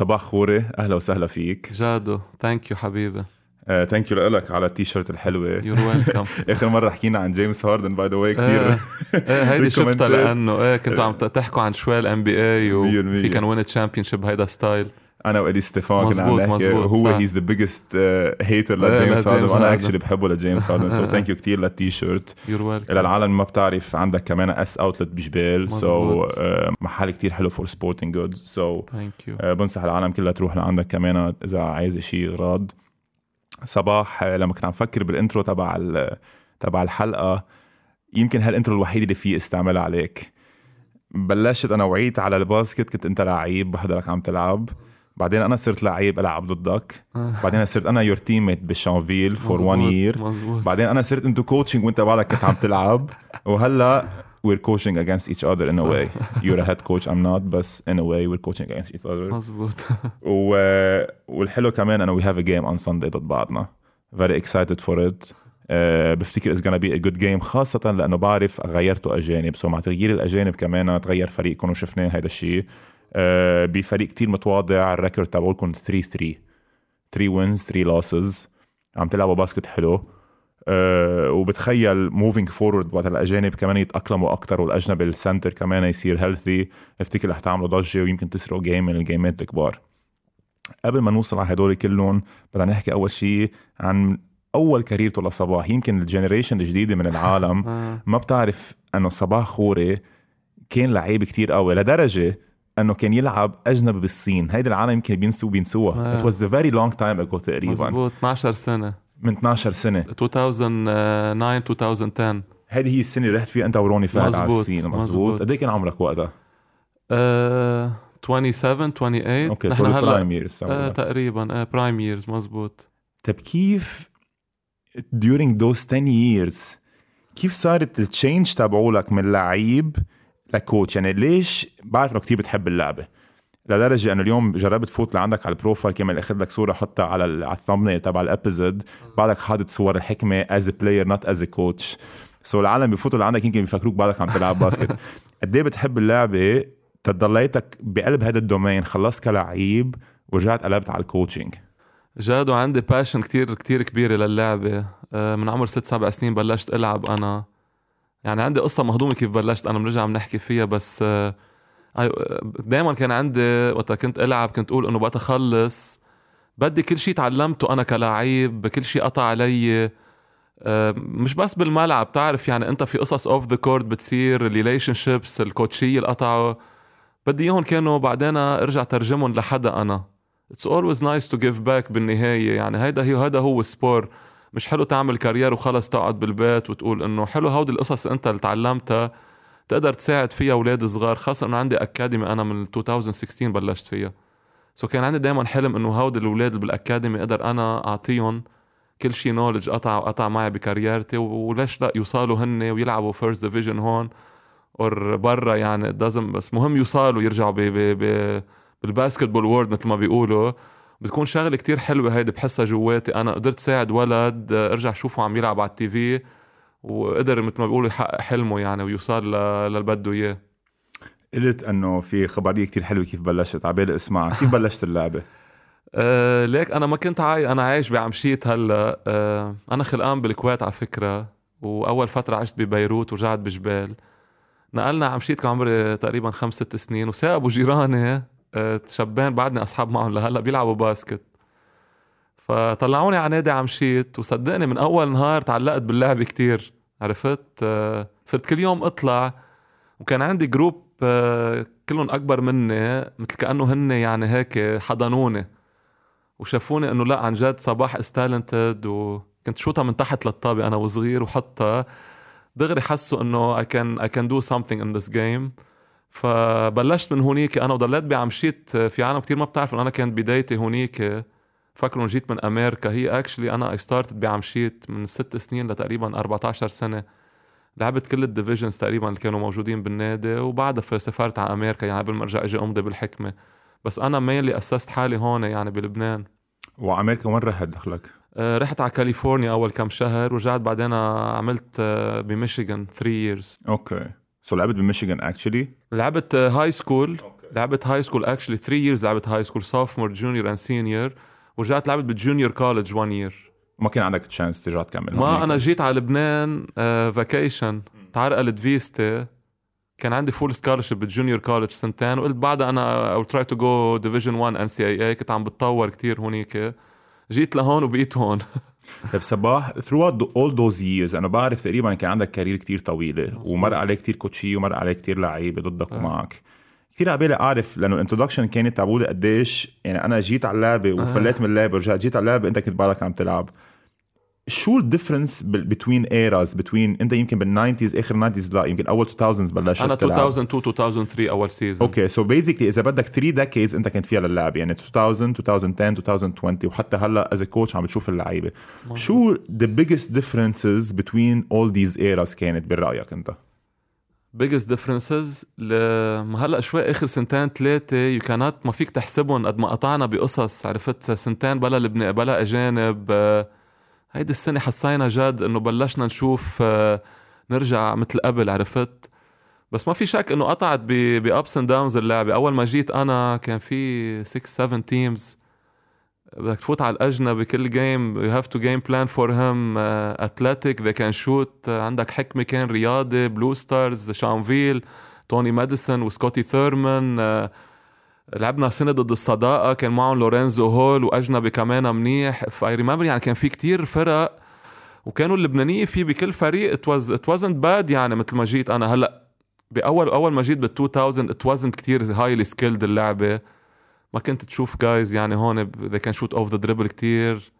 صباح خوري. أهلا وسهلا فيك. جادو. thank you حبيبي. thank you لك على التيشيرت الحلوة. you're welcome آخر مرة حكينا عن جيمس هاردن by the way كثير. إيه هيدي شفتها لأنه إيه كنتوا عم تحكوا عن شوي ال NBA و if he can win championship هيدا style أنا وإلي ستيفان كنا عم نحكي who is the biggest hater لجيمس هاردن وأنا actually بحبه لجيمس هاردن so thank you كثير للتيشيرت. you're welcome للعالم ما بتعرف عندك كمان S Outlet بجبيل so so, uh, محل كثير حلو for sporting goods so بنصح العالم كلها تروح لعندك كمان إذا عايزه شيء اغراض صباح لما كنت عم فكر بال intro تبع تبع الحلقة يمكن هال intro الوحيد اللي فيه استعملها عليك. بلشت أنا وعيت على الباسكت كنت أنت لعيب بحضرك عم تلعب. بعدين أنا صرت لعيب ألعب ضدك. بعدين صرت أنا your teammate بشانفيل for 1 year بعدين أنا صرت into coaching وأنت بعدك كنت عم تلعب. وهلأ we're coaching against each other in a way. You're a head coach I'm not. بس in a way we're coaching against each other. مزبوط و... والحلو كمان إنه we have a game on Sunday ضد بعضنا. Very excited for it. Uh, بفتكر it's gonna be a good game خاصة لأنه بعرف غيرتوا أجانب. so so مع تغيير الأجانب كمان تغير فريقكم وشفناه هذا الشيء بفريق كتير متواضع. ال record تبعولكم 3 3 3 wins 3 losses عم تلعبوا باسكت حلو. أه وبتخيل moving forward وقت الأجانب كمان يتأقلموا أكثر والأجنبي ال center كمان يصير healthy افتكر رح تعملوا ضجة ويمكن تسرقوا game من الجيمات الكبار. قبل ما نوصل على هدول كلهم بدنا نحكي أول شيء عن أول كاريرته لصباح. يمكن ال generation الجديدة من العالم. ما بتعرف إنه صباح خوري كان لعيب كتير قوي لدرجة إنه كان يلعب أجنبي بالصين. هيدي العالم يمكن بينسوا بينسوها it was a very long time ago تقريبا. مزبوط 12 سنة. من 12 سنة. 2009 2010 هذه هي السنة اللي رحت فيها أنت وروني فهد على الصين. مزبوط قد إيه كان عمرك وقتها؟ uh, 27 28 okay so prime years تقريبا prime years مزبوط طيب كيف during those 10 years كيف صارت ال change تبعولك من لعيب ل coach. يعني ليش بعرف إنه كثير بتحب اللعبة؟ لدرجة إنه اليوم جربت فوت لعندك على ال profile كمان اخذ لك صورة حطها على على ال thumbnail تبع ال episode بعدك حاطط صور الحكمة as player not as coach so العالم بفوتوا لعندك يمكن بيفكروك بعدك عم تلعب باسكت قد إيه بتحب اللعبة؟ تضليتك بقلب هذا ال domain خلصت كلعيب ورجعت قلبت على ال coaching جاد وعندي passion كتير كتير كبيرة للعبة. من عمر ست سبع سنين بلشت ألعب أنا. يعني عندي قصة مهضومة كيف بلشت أنا بنرجع بنحكي فيها بس دائما كان عندي وقت كنت ألعب كنت أقول إنه بقى أخلص بدي كل شيء تعلمته أنا كلاعب كل شيء قطع علي مش بس بالملعب بتعرف يعني أنت في قصص off the court بتصير ال relationships الكوتشية اللي قطعوا بدي إياهم كانوا بعدين أرجع ترجمهم لحدا أنا. It's always nice to give back بالنهاية يعني هيدا هي هذا هو ال sport مش حلو تعمل career وخلص تقعد بالبيت وتقول إنه حلو هودي القصص أنت اللي تعلمتها تقدر تساعد فيها أولاد صغار. خاصة إنه عندي academy أنا من 2016 بلشت فيها. so كان عندي دائما حلم إنه هودي الاولاد اللي بال academy أقدر أنا أعطيهم كل شيء knowledge قطع قطع معي بكاريرتي. وليش لا؟ يوصلوا هن ويلعبوا first division هون or برا يعني. doesn't matter بس مهم يوصلوا يرجعوا بال basketball world مثل ما بيقولوا. بتكون شغلة كتير حلوة هيدي بحسها جواتي. أنا قدرت ساعد ولد ارجع شوفه عم يلعب على ال TV وقدر مثل ما بيقولوا يحقق حلمه يعني ويوصل للي بده إياه. قلت إنه في خبرية كتير حلوة كيف بلشت عبالي اسمعها كيف بلشت اللعبة؟ أه ليك أنا ما كنت عاي أنا عايش بعمشيت هلأ. أه أنا خلقان بالكويت على فكرة وأول فترة عشت ببيروت ورجعت بجبال. نقلنا عمشيت كان عمري تقريبا خمس ست سنين وثاقبوا جيراني شبان بعدني أصحاب معهم لهلأ بيلعبوا باسكت. فطلعوني على نادي عمشيت وصدقني من أول نهار تعلقت باللعبه كتير عرفت؟ صرت كل يوم أطلع وكان عندي group كلهم أكبر مني مثل كأنه هن يعني هيك حضنوني وشافوني إنه لأ عن جد صباح is talented وكنت شوتها من تحت للطابة أنا وصغير وحطها دغري حسوا إنه I can I can do something in this game. فبلشت من هونيك. أنا وضليت بعمشيت في عالم كتير ما بتعرف انه أنا كانت بدايتي هونيك. فكروا جيت من أمريكا. هي actually أنا I started بعمشيت من ست سنين لتقريبا 14 سنة. لعبت كل ال divisions تقريبا اللي كانوا موجودين بالنادي وبعدها سافرت على أمريكا. يعني قبل ما أرجع إجي أمضي بالحكمة. بس أنا mainly اسست حالي هون يعني بلبنان. وأمريكا وين رحت دخلك؟ رحت على كاليفورنيا أول كم شهر ورجعت بعدين عملت بميشيغان 3 years. okay. so لعبت بميشيغان actually لعبت high school لعبت high school actually 3 years لعبت high school sophomore junior and senior ورجعت لعبت بال junior college 1 year ما كان عندك chance ترجع تكمل. ما أنا جيت على لبنان vacation تعرقلت فيزتي كان عندي full scholarship بال junior college سنتين. وقلت بعدها أنا I'll try to go division 1 NCAA كنت عم بتطور كتير هونيك جيت لهون وبقيت هون. طيب صباح throughout all those years أنا بعرف تقريبا كان عندك career كتير طويله ومر عليك كتير كوتشي ومر عليك كتير لعيبه ضدك ومعك كثير عبالي أعرف لأنه ال introduction كانت تبعولي قديش يعني أنا جيت على اللعبة وفليت من اللعبة ورجعت جيت على اللعبة أنت كنت بعدك عم تلعب. شو ال difference بين eras between انت يمكن بال nineties آخر nineties لا يمكن أول 2000 بلشت أنا 2002 2003 أول season okay so basically إذا بدك 3 decades أنت كنت فيها للعب يعني 2000 2010 2020 وحتى هلأ as coach عم بتشوف اللعيبة. شو the biggest differences between all these eras كانت برايك أنت؟ biggest differences لما هلأ شوي آخر سنتين ثلاثة يو كانت ما فيك تحسبهم قد ما قطعنا بقصص عرفت؟ سنتين بلا لبنان بلا أجانب آه، هيدي السنة حسينا جد إنه بلشنا نشوف آه، نرجع مثل قبل عرفت؟ بس ما في شك إنه قطعت ب ups and downs اللعبة. أول ما جيت أنا كان في 6 7 teams بدك تفوت على الأجنبي بكل game you have to game plan for him اتلتيك ذي كان شوت عندك حكمة كان رياضي بلو ستارز شانفيل توني ماديسون وسكوتي ثيرمان uh, لعبنا سنه ضد الصداقة كان معهم لورينزو هول وأجنبي كمان منيح. ف I remember يعني كان في كتير فرق وكانوا اللبنانيه في بكل فريق. it was it wasn't bad يعني مثل ما جيت أنا. هلأ باول أول ما جيت بال 2000 it wasn't كثير highly skilled اللعبة. ما كنت تشوف guys يعني هون they can shoot off the dribble كتير.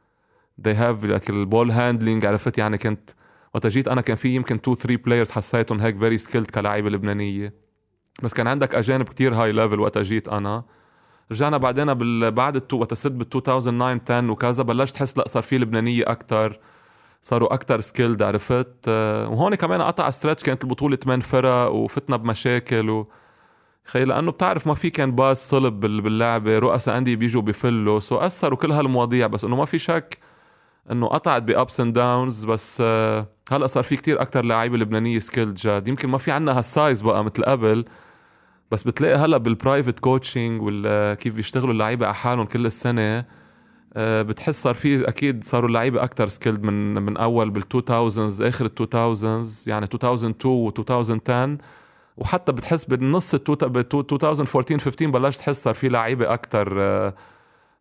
They have like ال ball handling عرفت يعني كنت وقت جيت أنا كان في يمكن 2 3 players حسيتهم هيك very skilled كلاعيبة لبنانية. بس كان عندك أجانب كتير high level وقت جيت أنا. رجعنا بعدين بال... بعد ال two وقت صرت بال 2009 10 وكذا بلشت تحس لا صار في لبنانية أكثر صاروا أكثر skilled عرفت؟ آه، وهون كمان قطع stretch كانت البطولة ثمان فرق وفتنا بمشاكل و... خي لأنه بتعرف ما في كان باس صلب باللعبة رؤساء انديه بيجوا بفلوا so أثروا كل هالمواضيع بس إنه ما في شك إنه قطعت ب ups and downs بس آه، هلأ صار في كتير أكثر لعيبه لبنانية skilled جد. يمكن ما في عنا هال size بقى مثل قبل بس بتلاقي هلأ بال private coaching ولا كيف بيشتغلوا اللعيبة على حالهم كل السنة آه، بتحس صار في أكيد صاروا اللعيبة أكثر skilled من من أول بال 2000 آخر ال 2000 يعني 2002 و 2010 وحتى بتحس بالنص 2014 15 بلشت تحس صار في لعيبة أكثر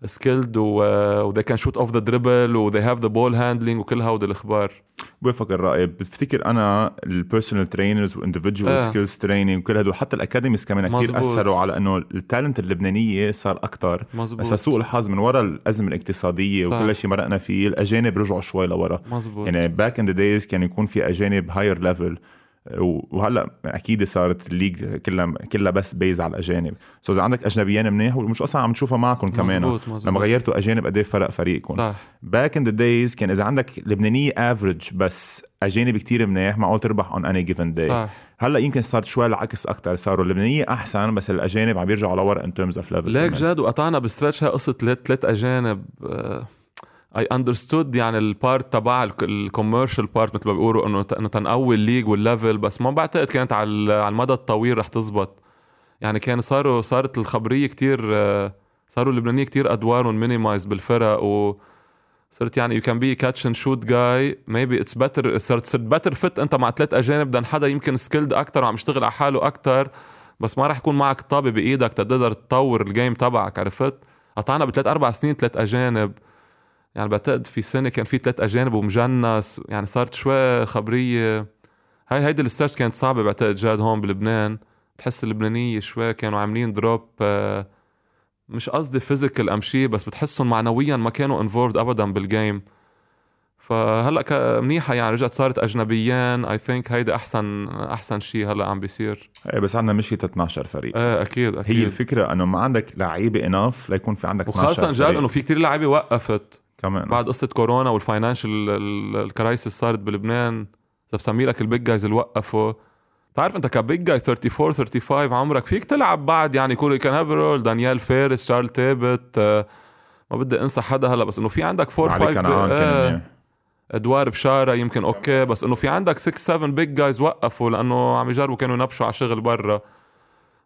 skilled و they can shoot off the dribble و they have the ball handling وكل هودي الأخبار. بوافق الرأي. بفتكر أنا ال personal trainers و individual skills training وكل هدول حتى ال academies كمان كثير أثروا على إنه ال talent اللبنانية صار أكثر بس سوء الحظ من وراء الأزمة الاقتصادية صح. وكل شيء مرقنا فيه. الأجانب رجعوا شوي لورا. مزبوط. يعني back in the days كان يكون في أجانب higher level وهلا أكيد صارت ال league كلها كلها بس based على الأجانب. so إذا عندك أجنبيين منيح ومش أصلا عم تشوفها معكم كمان. مزبوط مزبوط. لما غيرتوا أجانب قد إيه فرق فريقكم. صح. back in the days كان إذا عندك لبنانية average بس أجانب كتير منيح معقول تربح on any given day هلا يمكن صارت شوي العكس أكثر صاروا اللبنانيه أحسن بس الأجانب عم يرجعوا لورا in terms of level like جد وقطعنا ب stretch هاي قصة ثلاث ثلاث أجانب uh... I understood يعني ال part تبع ال commercial part مثل ما بيقولوا إنه إنه تنقوي ال league وال level بس ما بعتقد كانت على على المدى الطويل رح تزبط. يعني كان صاروا صارت الخبرية كتير صاروا اللبنانية كتير أدوارهم minimized بالفرق و صرت يعني you can be catch and shoot guy maybe it's better صرت صرت better fit أنت مع ثلاث أجانب than حدا يمكن skilled أكثر وعم يشتغل على حاله أكثر بس ما رح يكون معك طابة بإيدك تقدر تطور ال game تبعك عرفت؟ قطعنا بثلاث أربع سنين ثلاث أجانب. يعني بعتقد في سنة كان في ثلاث أجانب ومجنس يعني صارت شوي خبرية. هاي هيدي ال start كانت صعبة بعتقد جد هون بلبنان. تحس اللبنانية شوي كانوا عاملين drop آه، مش قصدي physical أم شيء بس بتحسهم معنويا ما كانوا involved ابدا بال game فهلأ منيحة يعني رجعت صارت اجنبيان I think هيدا احسن أحسن شيء هلأ عم بيصير. إيه بس عندنا مشيت 12 فريق إيه أكيد أكيد. هي الفكرة إنه ما عندك لعيبة enough ليكون في عندك 12 وخاصه جد إنه في كتير لعيبة وقفت. كمان. بعد قصة كورونا وال financial ال crisis صارت بلبنان. اذا بسمي لك ال big guys اللي وقفوا. بتعرف انت ك big guy 34 35 عمرك فيك تلعب بعد يعني كل كان have role دانيال فيرس شارل تيبت آه ما بدي انسى حدا هلا بس انه في عندك 4 5 آه ادوار بشارة يمكن okay بس إنه في عندك 6 7 big guys وقفوا لأنه عم يجربوا كانوا ينبشوا على شغل برا.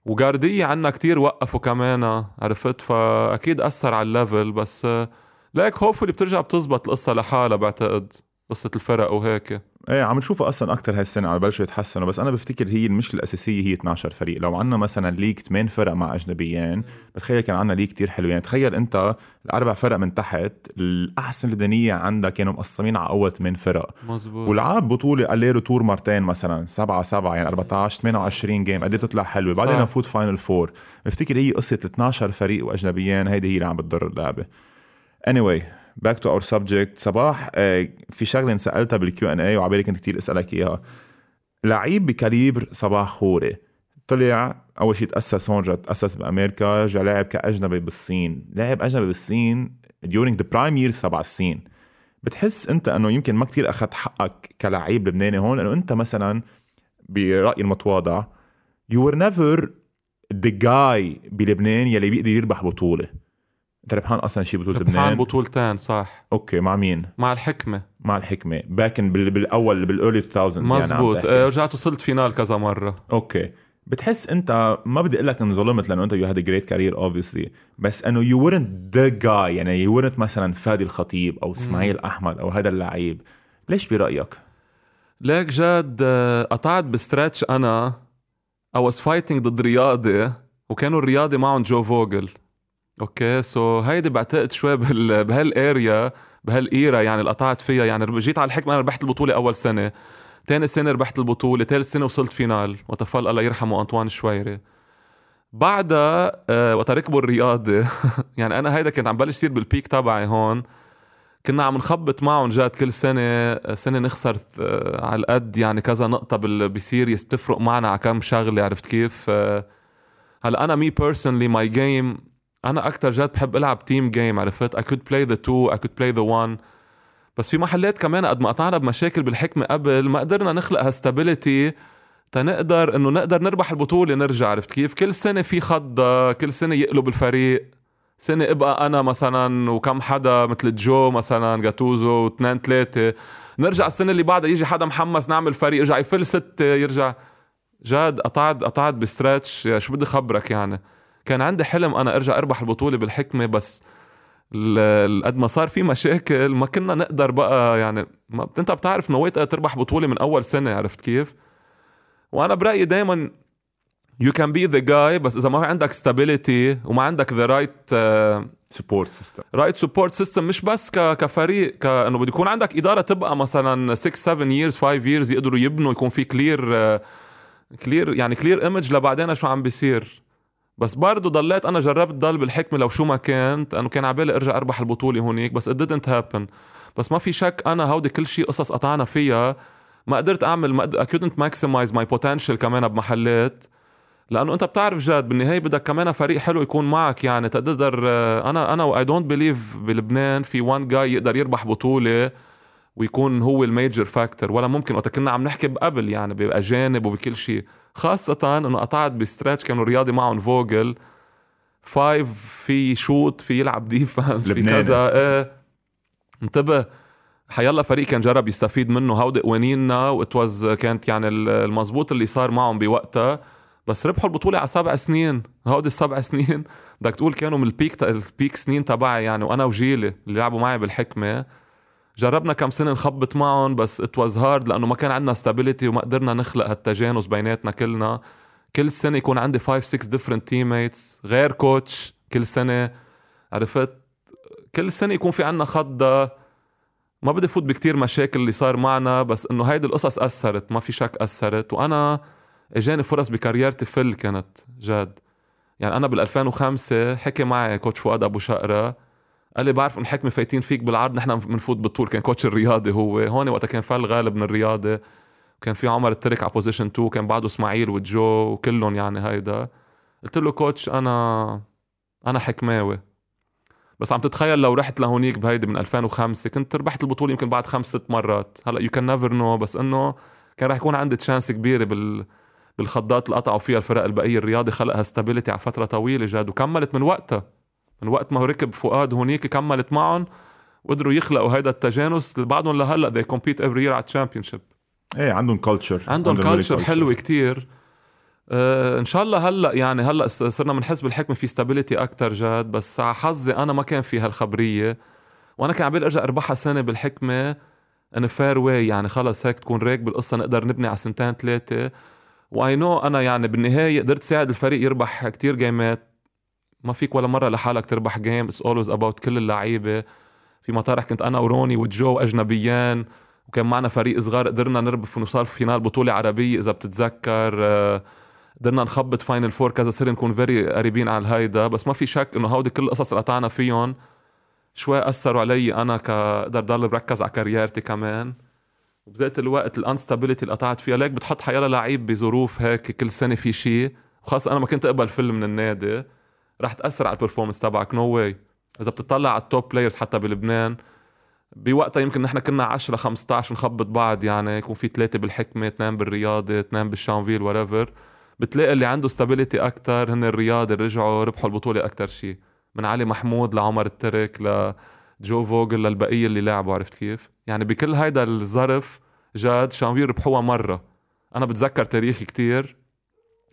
و guardية عنا كتير وقفوا كمان عرفت؟ فأكيد أثر على ال level بس like hopefully بترجع بتزبط القصة لحالها بعتقد قصة الفرق وهيك إيه عم نشوفها أصلا أكثر هالسنة عم بلشوا يتحسنوا بس أنا بفتكر هي المشكلة الأساسية هي 12 فريق. لو عندنا مثلا like 8 فرق مع أجنبيين بتخيل كان عندنا league كتير حلو يعني تخيل أنت الأربع فرق من تحت الأحسن اللبنانيه عندك كانوا مقسمين على أول 8 فرق. مزبوط ولعب بطولة all-retour مرتين مثلا 7 7 يعني 14 28 game قد بتطلع حلوة. بعدين نفوت final four بفتكر هي قصة 12 فريق وأجنبيين هيدي هي اللي عم بتضر اللعبة. Anyway back to our subject صباح آه، في شغلة انسالتها بال Q and A وعبالي كنت كثير أسألك إياها. لعيب ب caliber صباح خوري طلع أول شيء تأسس هون تأسس بأمريكا جا لعب كأجنبي بالصين. لعب أجنبي بالصين during the prime years تبع الصين. بتحس أنت إنه يمكن ما كتير أخذت حقك كلاعب لبناني هون لأنه أنت مثلا برأيي المتواضع you were never the guy بلبنان يلي بيقدر يربح بطولة. انت ربحان أصلا شيء بطولة لبنان؟ ربحان بطولتين صح. okay مع مين؟ مع الحكمة. مع الحكمة. back in بالأول بال early 2000 مزبوط. يعني رجعت وصلت final كذا مرة. okay. بتحس انت ما بدي أقول لك انظلمت لأنه أنت you had great career obviously بس إنه you weren't the guy يعني you weren't مثلا فادي الخطيب أو إسماعيل أحمد أو هذا اللعيب. ليش برأيك؟ ليك جاد آه، قطعت ب stretch أنا I was fighting ضد رياضي وكانوا الرياضي معهم جو فوجل okay so هيدي بعتقد شوي بهال بهال area بهال era يعني اللي قطعت فيها يعني جيت على الحكمة أنا ربحت البطولة أول سنة ثاني سنة ربحت البطولة ثالث سنة وصلت final. وتوفى الله يرحمه أنطوان شويري. بعدها آه وقت ركبوا الرياضي يعني أنا هيدا كنت عم بلش يصير بال peak تبعي هون. كنا عم نخبط معهم جاد كل سنة سنة نخسر آه على القد يعني كذا نقطة ب series بتفرق معنا على كم شغلة عرفت كيف؟ آه هلأ أنا me personally my game أنا أكثر جد بحب ألعب team game عرفت؟ I could play the two I could play the one بس في محلات كمان قد ما قطعنا بمشاكل بالحكمة قبل ما قدرنا نخلق هال stability تنقدر إنه نقدر نربح البطولة نرجع عرفت كيف؟ كل سنة في خضة كل سنة يقلب الفريق. سنة أبقى أنا مثلا وكم حدا مثل جو مثلا جاتوزو واثنين ثلاثة نرجع السنة اللي بعدها يجي حدا محمس نعمل فريق يرجع يفل ستة يرجع. جاد قطعت قطعت ب stretch. شو بدي خبرك يعني؟ كان عندي حلم أنا أرجع أربح البطولة بالحكمة بس قد ما صار في مشاكل ما كنا نقدر بقى يعني ما أنت بتعرف نويت تربح بطولة من أول سنة عرفت كيف؟ وأنا برأيي دائما you can be the guy بس إذا ما في عندك stability وما عندك the right support system right support system مش بس ك... كفريق كانه بده يكون عندك إدارة تبقى مثلا 6 7 years 5 years يقدروا يبنوا يكون في كلير clear يعني clear image لبعدين شو عم بيصير بس برضه ضليت أنا جربت ضل بالحكمة لو شو ما كانت انه كان عبالي أرجع أربح البطولة هونيك بس it didn't happen. بس ما في شك أنا هودي كل شيء قصص قطعنا فيها. ما قدرت أعمل ما I couldn't maximize my potential كمان بمحلات. لأنه أنت بتعرف جد بالنهاية بدك كمان فريق حلو يكون معك يعني تقدر أنا أنا I don't believe بلبنان في one guy يقدر يربح بطولة ويكون هو ال major factor ولا ممكن وقت كنا عم نحكي بقبل يعني بأجانب وبكل شيء خاصة إنه قطعت ب stretch كانوا رياضي معهم فوجل five في shoot في يلعب defense في كذا. إيه. انتبه حيلا فريق كان جرب يستفيد منه. هودي قوانيننا واتوز كانت يعني المزبوط اللي صار معهم بوقتها. بس ربحوا البطولة على سبع سنين. هودي السبع سنين. بدك تقول كانوا من البيك البيك سنين تبعي يعني وأنا وجيلي اللي لعبوا معي بالحكمة. جربنا كم سنة نخبط معهم بس ات واز هارد لأنه ما كان عندنا ستابيليتي وما قدرنا نخلق هالتجانس بيناتنا كلنا. كل سنة يكون عندي 5 6 ديفرنت تيم غير كوتش كل سنة. عرفت؟ كل سنة يكون في عندنا خضة. ما بدي فوت بكتير مشاكل اللي صار معنا بس إنه هيدي القصص أثرت ما في شك أثرت. وأنا إجاني فرص ب career تي فل كانت جد يعني أنا بال 2005 حكي معي coach فؤاد أبو شقرة. قال لي بعرف إن حكمة فايتين فيك بالعرض نحن بنفوت بالطول. كان coach الرياضي هو. هون وقتها كان فل غالب من الرياضي كان في عمر الترك على position 2 كان بعده إسماعيل وجو وكلهم يعني هيدا. قلت له coach أنا أنا حكماوي. بس عم تتخيل لو رحت لهونيك بهيدي من 2005 كنت ربحت البطولة يمكن بعد خمس ست مرات. هلا you can never know بس إنه كان رح يكون عندي chance كبيرة بال بالخضات اللي قطعوا فيها الفرق البقية. الرياضي خلقها stability على فترة طويلة جاد وكملت من وقتها. من وقت ما ركب فؤاد هونيك كملت معهم وقدروا يخلقوا هيدا التجانس اللي بعدهم لهلأ they compete every year على ال championship إيه عندهم culture عندهم culture حلوة كتير. آه إن شاء الله هلأ يعني هلأ صرنا بنحس بالحكمة في stability أكثر جاد بس على حظي أنا ما كان في هالخبرية. وأنا كان عبالي ارجع اربحها سنة بالحكمة in fair way يعني خلص هيك تكون ريك بالقصة نقدر نبني على سنتين ثلاثة. و I know أنا يعني بالنهاية قدرت ساعد الفريق يربح كتير game ات ما فيك ولا مرة لحالك تربح game it's always about كل اللعيبة. في مطارح كنت أنا وروني وجو أجنبيان وكان معنا فريق صغار. قدرنا نربح ونوصل في final بطولة عربية إذا بتتذكر. آه، قدرنا نخبط final four كذا صرنا نكون very قريبين على الهيدا بس ما في شك إنه هودي كل القصص اللي قطعنا فيهم شوي أثروا علي أنا كأقدر ضل بركز على career تي كمان. وبذات الوقت ال instability اللي قطعت فيها like بتحط حيلا لعيب بظروف هيك كل سنة في شيء وخاصة أنا ما كنت أقبل فل من النادي. رح تأثر على ال performance تبعك. نو no واي إذا بتطلع على ال top players حتى بلبنان بوقتها يمكن نحن كنا 10 15 نخبط بعض يعني يكون في ثلاثة بالحكمة اثنين بالرياضة اثنين بالشانفيل whatever بتلاقي اللي عنده stability أكثر هن الرياضي رجعوا ربحوا البطولة أكثر شيء من علي محمود لعمر الترك لجو فوغل للبقية اللي لعبوا عرفت كيف؟ يعني بكل هيدا الظرف جاد شانفيل ربحوها مرة. أنا بتذكر تاريخي كتير.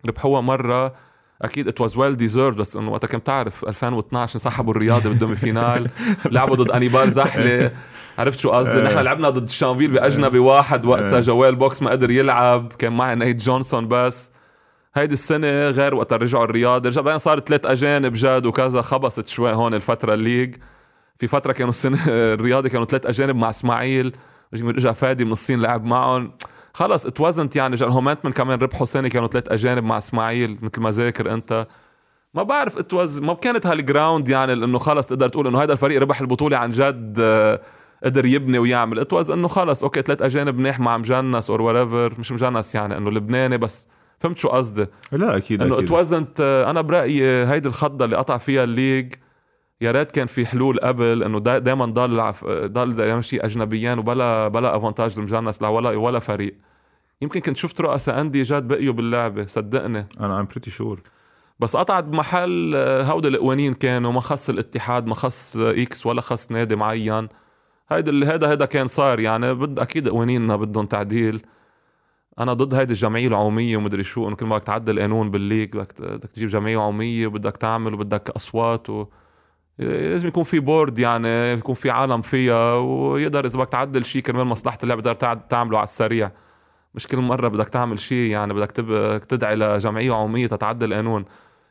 ربحوها مرة أكيد it was well deserved بس إنه وقتها كنت تعرف 2012 انسحبوا الرياضة بدهم final لعبوا ضد أنيبال زحلة. عرفت شو قصدي؟ نحن لعبنا ضد شانفيل بأجنبي واحد وقتها جوال بوكس ما قدر يلعب كان معي نيت جونسون بس. هيدي السنة غير وقت رجعوا الرياضة رجع بعدين صار ثلاث أجانب جاد وكذا خبصت شوي هون الفترة ال league. في فترة كانوا السنة الرياضة كانوا ثلاث أجانب مع إسماعيل رجع فادي من الصين لعب معهم. خلص it wasn't يعني من كمان ربحوا سنه كانوا ثلاث أجانب مع إسماعيل مثل ما ذاكر أنت. ما بعرف it was ما كانت هال ground يعني إنه خلص تقدر تقول إنه هذا الفريق ربح البطولة عن جد آه، قدر يبني ويعمل. it was إنه خلص okay ثلاث أجانب منيح مع مجنس or whatever مش مجنس يعني إنه لبناني بس. فهمت شو قصدي؟ لا أكيد إنه it wasn't آه، أنا برأيي هيدي الخضة اللي قطع فيها ال league يا ريت كان في حلول قبل إنه دائما ضل ضل دائما شيء اجنبيان وبلا بلا avantage المجنس لا ولا ولا فريق. يمكن كنت شفت رؤساء أندية جاد بقيوا باللعبة صدقني. أنا I'm pretty sure بس قطعت بمحل آه، هودي القوانين كانوا ما خص الاتحاد ما خص X ولا خص نادي معين. هيدا اللي هيدا هيدا كان صار يعني بد أكيد قوانيننا بدهم تعديل. أنا ضد هيدي الجمعية العمومية ومدري شو إنه كل ما بدك تعدل قانون بال league بدك بدك تجيب جمعية عمومية وبدك تعمل وبدك أصوات و... لازم يكون في board يعني يكون في عالم فيها ويقدر إذا بدك تعدل شيء كرمال مصلحة اللعبة تقدر تعمله على السريع. مش كل مرة بدك تعمل شيء يعني بدك تدعي لجمعية عمومية تتعدل قانون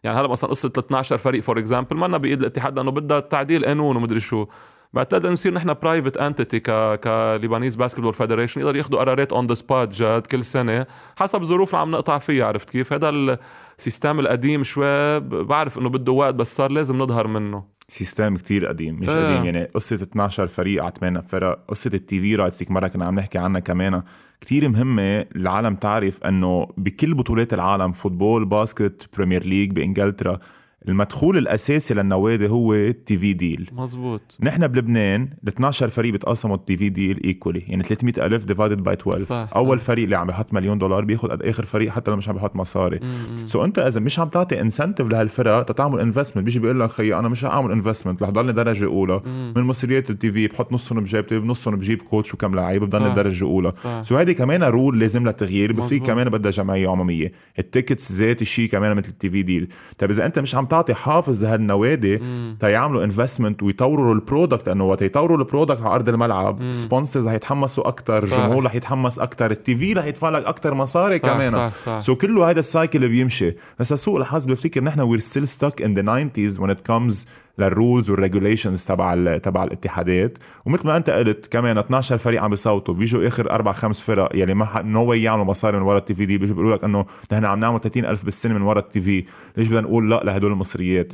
يعني هلا مثلا قصة 12 فريق for example ما بإيد الاتحاد لأنه بدها تعديل قانون ومدري شو. بعتقد نصير نحن private entity ك Lebanese Basketball Federation يقدر ياخذوا قرارات on the spot جاد كل سنة حسب الظروف اللي عم نقطع فيها عرفت كيف؟ هذا ال system القديم شوي بعرف إنه بده وقت بس صار لازم نظهر منه. system كتير قديم مش آه. قديم يعني قصة 12 فريق على 8 فرق قصة ال TV rights مرة كنا عم نحكي عنها كمان كتير مهمة العالم تعرف إنه بكل بطولات العالم football basket Premier League بإنجلترا المدخول الأساسي للنوادي هو ال TV deal. مزبوط نحن بلبنان ال 12 فريق بتقسموا ال TV deal equally يعني 300 ألف divided by 12 صح أول صح. فريق اللي عم يحط مليون دولار بياخذ قد آخر فريق حتى لو مش عم يحط مصاري. so أنت إذا مش عم تعطي incentive لهالفرق تتعمل investment بيجي بيقول لك خيي أنا مش أعمل investment رح ضلني درجة أولى. مم. من مصريات ال TV بحط نصهم بجيبتي نصهم بجيب coach وكم لعيب بضلني درجة أولى. so هيدي كمان rule لازم لها تغيير بفيك كمان بدها جمعية عمومية. ال tickets ذات الشيء كمان مثل ال TV deal. طيب إذا أنت مش عم تعطي حافز هالنوادي تيعملوا investment ويطوروا ال product لأنه وقت يطوروا ال product على أرض الملعب sponsors رح يتحمسوا أكثر الجمهور رح يتحمس أكثر ال TV رح يدفع لك أكثر مصاري صح كمان. صح صح. so كله هذا ال cycle بيمشي. بس سوء الحظ بفتكر نحن we're still stuck in the 90s when it comes لل rules وال regulations تبع تبع الاتحادات. ومثل ما أنت قلت كمان 12 فريق عم بيصوتوا. بيجوا آخر أربع خمس فرق يلي ما no way يعملوا مصاري من ورا ال TV deal. بيجوا بيقولوا لك إنه نحن عم نعمل 30000 بالسنة من ورا ال TV. ليش بدنا نقول لا لهدول المصريات؟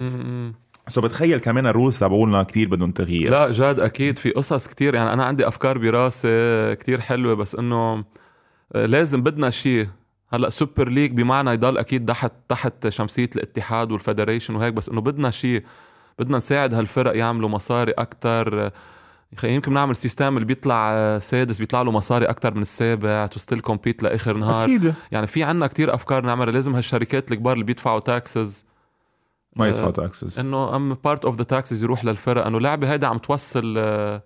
so بتخيل كمان ال rules تبعولنا كثير بدهم تغيير. لا جاد أكيد في قصص كثير يعني أنا عندي أفكار براسي كثير حلوة بس إنه آه، لازم بدنا شيء. هلأ super league بمعنى يضل أكيد تحت تحت شمسية الاتحاد وال federation وهيك بس إنه بدنا شيء. بدنا نساعد هالفرق يعملوا مصاري أكثر يمكن نعمل system اللي بيطلع سادس بيطلع له مصاري أكثر من السابع to still compete لآخر نهار. أكيد. يعني في عنا كتير أفكار نعملها. لازم هالشركات الكبار اللي بيدفعوا taxes ما يدفعوا taxes إنه um part of the taxes يروح للفرق. إنه اللعبه هيدا عم توصل آه،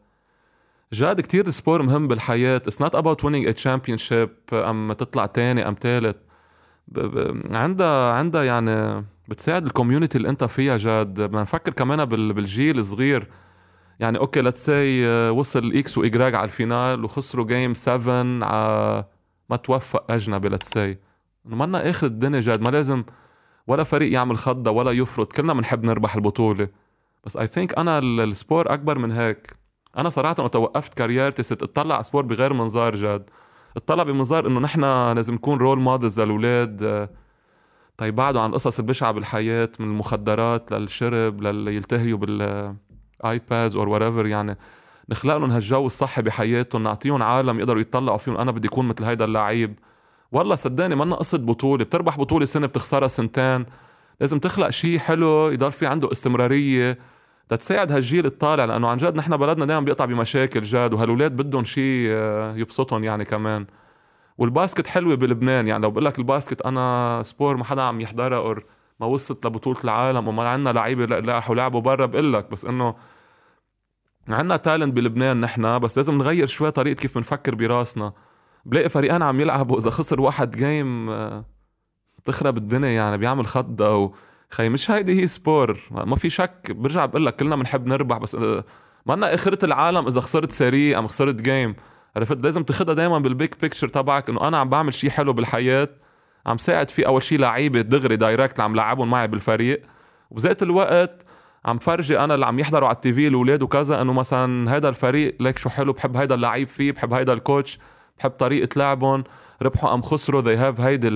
جاد كتير ال sport مهم بالحياة. it's not about winning a championship أم تطلع تاني أم ثالث ب... ب... عندها عندها يعني بتساعد ال community اللي انت فيها جاد. بدنا نفكر كمان بال... بالجيل الصغير. يعني okay let's say وصل X و Y على ال final وخسروا game 7 على ما توفق أجنبي let's say إنه منا آخر الدنيا جاد. ما لازم ولا فريق يعمل خضة ولا يفرط. كلنا بنحب نربح البطولة. بس I think أنا ال sport أكبر من هيك. أنا صراحة وقت وقفت carrière تي صرت أطلع على sport بغير منظار جاد. أطلع بمنظار إنه نحن لازم نكون role models للأولاد طيب عن القصص البشعه بالحياة من المخدرات للشرب للي يلتهيوا بال iPads or whatever يعني نخلق لهم هالجو الصحي بحياتهم نعطيهم عالم يقدروا يطلعوا فيهم أنا بدي أكون مثل هيدا اللعيب. والله صدقني منا قصة بطولة بتربح بطولة سنة بتخسرها سنتين. لازم تخلق شيء حلو يضل في عنده استمرارية. تتساعد هالجيل الطالع لأنه عن جد نحن بلدنا دائما بيقطع بمشاكل جاد وهالولاد بدهم شيء آه، يبسطهم يعني كمان. وال basket حلوة بلبنان. يعني لو بقول لك ال basket أنا sport ما حدا عم يحضرها or ما وصلت لبطولة العالم وما عندنا لعيبة راحوا لعبوا برا بقول لك بس إنه عندنا talent بلبنان نحن بس لازم نغير شوي طريقة كيف بنفكر براسنا. بلاقي فريقين عم يلعبوا إذا خسر واحد game آه، تخرب الدنيا. يعني بيعمل خضه و خي مش هيدي هي sport. ما في شك. برجع بقول لك كلنا بنحب نربح بس آه، ما لنا آخرة العالم إذا خسرت série أم خسرت game عرفت؟ لازم تاخدها دائما بال big picture تبعك إنه أنا عم بعمل شيء حلو بالحياة عم ساعد فيه أول شيء لعيبة دغري direct عم لعبهم معي بالفريق. وبذات الوقت عم فرجي أنا اللي عم يحضروا على ال TV الأولاد وكذا إنه مثلا هذا الفريق ليك شو حلو؟ بحب هيدا اللعيب فيه بحب هيدا ال coach بحب طريقة لعبهم ربحوا أم خسروا they have هيدي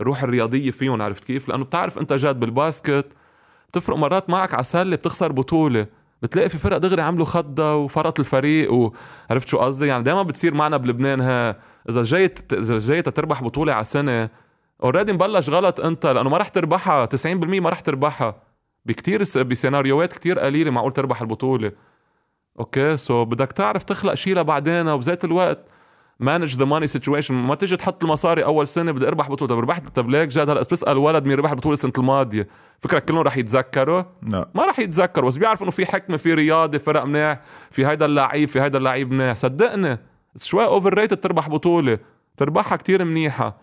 الروح الرياضية فيهم عرفت كيف؟ لأنه بتعرف أنت جاد بال basket بتفرق مرات معك على سله بتخسر بطولة. بتلاقي في فرق دغري عملوا خضة وفرط الفريق وعرفت شو قصدي؟ يعني دائما بتصير معنا بلبنان ها إذا جايت إذا جايت تربح بطولة على سنه already مبلش غلط انت لأنه ما رح تربحها 90% ما رح تربحها. بكتير بسيناريوهات كتير قليلة معقول تربح البطولة. okay so بدك تعرف تخلق شيء لبعدين وبذات الوقت manage the money situation ما تيجي تحط المصاري أول سنة بدي أربح بطولة. طب ربحت طب ليك جاد؟ هلا بتسال ولد مين ربح البطوله السنة الماضية. فكرك كلهم رح يتذكروا؟ لا. ما رح يتذكروا بس بيعرفوا إنه في حكمة في رياضة فرق منيح في هيدا اللعيب في هيدا اللعيب منيح. صدقني شوي overrated تربح بطولة. تربحها كتير منيحة.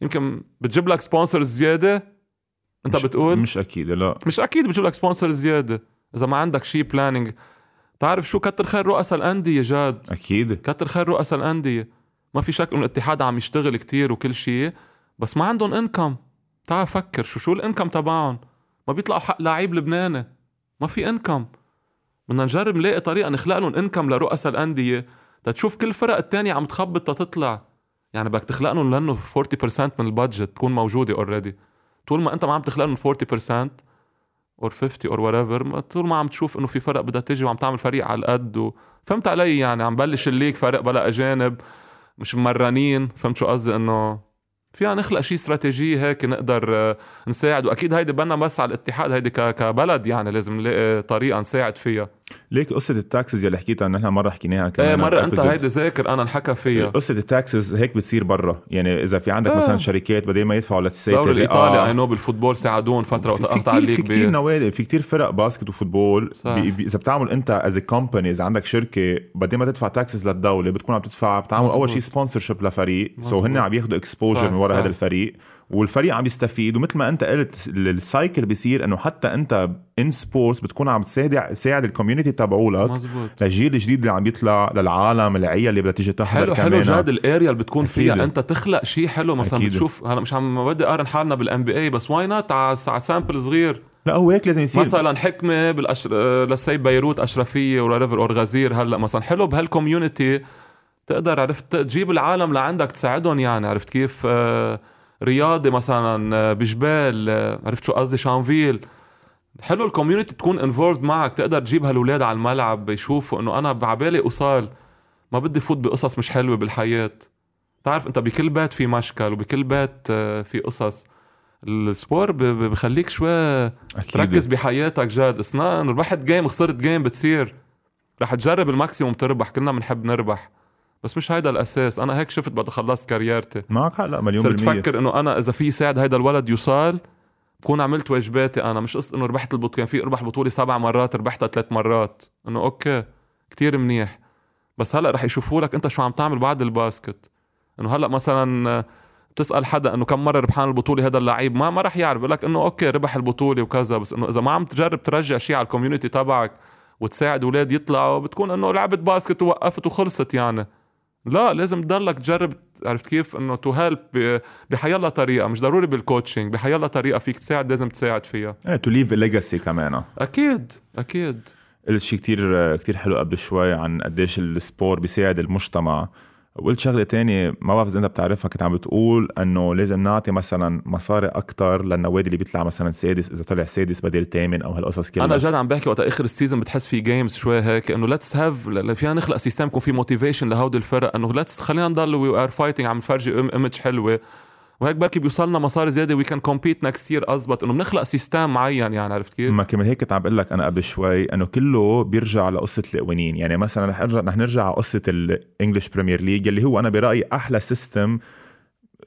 يمكن بتجيب لك sponsor زيادة؟ أنت مش بتقول؟ مش أكيد لا. مش أكيد بتجيب لك sponsor زيادة. إذا ما عندك شيء planning تعرف شو كتر خير رؤساء الأندية جاد؟ أكيد. كتر خير رؤساء الأندية. ما في شك إنه الاتحاد عم يشتغل كتير وكل شيء بس ما عندهم income تعال فكر شو شو ال income تبعهم؟ ما بيطلعوا حق لعيب لبناني. ما في income بدنا نجرب نلاقي طريقة نخلق لهم income لرؤساء الأندية. تشوف كل الفرق التانية عم تخبط تطلع. يعني بدك تخلق لهم لأنه 40% من ال budget تكون موجودة already طول ما أنت ما عم تخلق لهم 40% or 50 or whatever طول ما عم تشوف إنه في فرق بدها تيجي وعم تعمل فريق على القد و... فهمت علي يعني؟ عم بلش الليك فرق بلا أجانب. مش مرانين فهمت شو قصدي؟ إنه فينا نخلق شيء استراتيجية هيك نقدر آه، نساعد. وأكيد هيدي بدنا بس على الاتحاد هيدي كبلد يعني لازم نلاقي طريقة نساعد فيها. ليك قصة ال taxes يلي حكيتها نحن مرة حكيناها كمان إيه مرة أنت. هيدي ذاكر أنا انحكى فيها قصة ال taxes هيك بتصير برا يعني إذا في عندك آه. مثلا شركات بدل ما يدفعوا ل let's say الدوري TV الإيطالي آه. اي no بال football ساعدون فتره وقت قطع كتير في ب- نوادي في كتير فرق basket و football إذا بتعمل أنت as company إذا عندك شركة بدل ما تدفع taxes للدولة بتكون عم تدفع بتعمل مزبوط. اول شيء sponsorship لفريق so مزبوط. هن عم ياخذوا exposure من ورا. هذا الفريق والفريق عم يستفيد ومثل ما أنت قلت ال- ال cycle بيصير إنه حتى أنت in sports بتكون عم تساعد تساعد ال community تبعولك للجيل الجديد اللي عم يطلع للعالم العيال اللي بدها تيجي تحضر حلو حلو جاد ال area اللي بتكون فيها أكيد. أنت تخلق شيء حلو. مثلا أكيد. بتشوف هلا مش عم بدي أقارن حالنا بال NBA بس why not على sample صغير. لا هو هيك لازم يصير. مثلا حكمة بالأشر... let's say بيروت أشرفية ولا ريفر or غزير هلا. مثلا حلو بهال community تقدر عرفت تجيب العالم لعندك تساعدهم يعني. عرفت كيف؟ آه، رياضي مثلا آه، بجبال آه، عرفت شو قصدي؟ شانفيل. حلو ال community تكون involved معك تقدر تجيب هالولاد على الملعب يشوفوا إنه أنا بعبالي أوصل ما بدي فوت بقصص مش حلوة بالحياة. تعرف أنت بكل بيت في مشكل وبكل بيت آه، في قصص. ال sport بخليك شوي أكيد. تركز بحياتك جاد. اثناء ربحت game خسرت game بتصير. رح تجرب ال maximum تربح كلنا بنحب نربح. بس مش هيدا الأساس. أنا هيك شفت بعد خلصت carrière تي. معك حق لا مليون صرت بالمية. فكر إنه أنا إذا في ساعد هيدا الولد يوصل بكون عملت واجباتي أنا. مش قصة إنه ربحت البطولة. كان في اربح بطولة سبع مرات ربحتها ثلاث مرات. إنه okay كتير منيح. بس هلأ رح يشوفوا لك أنت شو عم تعمل بعد ال basket. إنه هلأ مثلا بتسأل حدا إنه كم مرة ربحان البطولة هذا اللعيب؟ ما ما راح يعرف. لك إنه أوكي ربح البطولة وكذا. بس إنه إذا ما عم تجرب ترجع شيء على ال community تبعك وتساعد أولاد يطلعوا بتكون إنه لعبه basket ووقفت وخلصت يعني. لا لازم تضلك تجرب عرفت كيف؟ إنه to help بحيالله طريقة مش ضروري بال coaching بحيالله طريقة فيك تساعد لازم تساعد فيها. إيه to leave legacy كمان. أكيد أكيد. قلت شيء كتير كتير حلو قبل شوي عن قديش ال sport بيساعد المجتمع. وقلت شغلة تانية ما بعرف إذا أنت بتعرفها كنت عم بتقول إنه لازم نعطي مثلا مصاري أكثر للنوادي اللي بيطلع مثلا سادس إذا طلع سادس بدل ثامن أو هالقصص كلها. أنا جد عم بحكي وقت آخر ال season بتحس في games شوي هيك إنه let's have فينا نخلق system يكون في motivation لهودي الفرق إنه let's خلينا نضل we are fighting عم نفرجي image حلوة. وهيك بركي بيوصلنا مصاري زيادة. we can compete next year اضبط إنه بنخلق system معين يعني عرفت كيف؟ ما كمان هيك كنت عم بقول لك أنا قبل شوي إنه كله بيرجع لقصة القوانين. يعني مثلا رح نرجع رح نرجع على قصة ال English Premier League اللي هو أنا برأيي أحلى system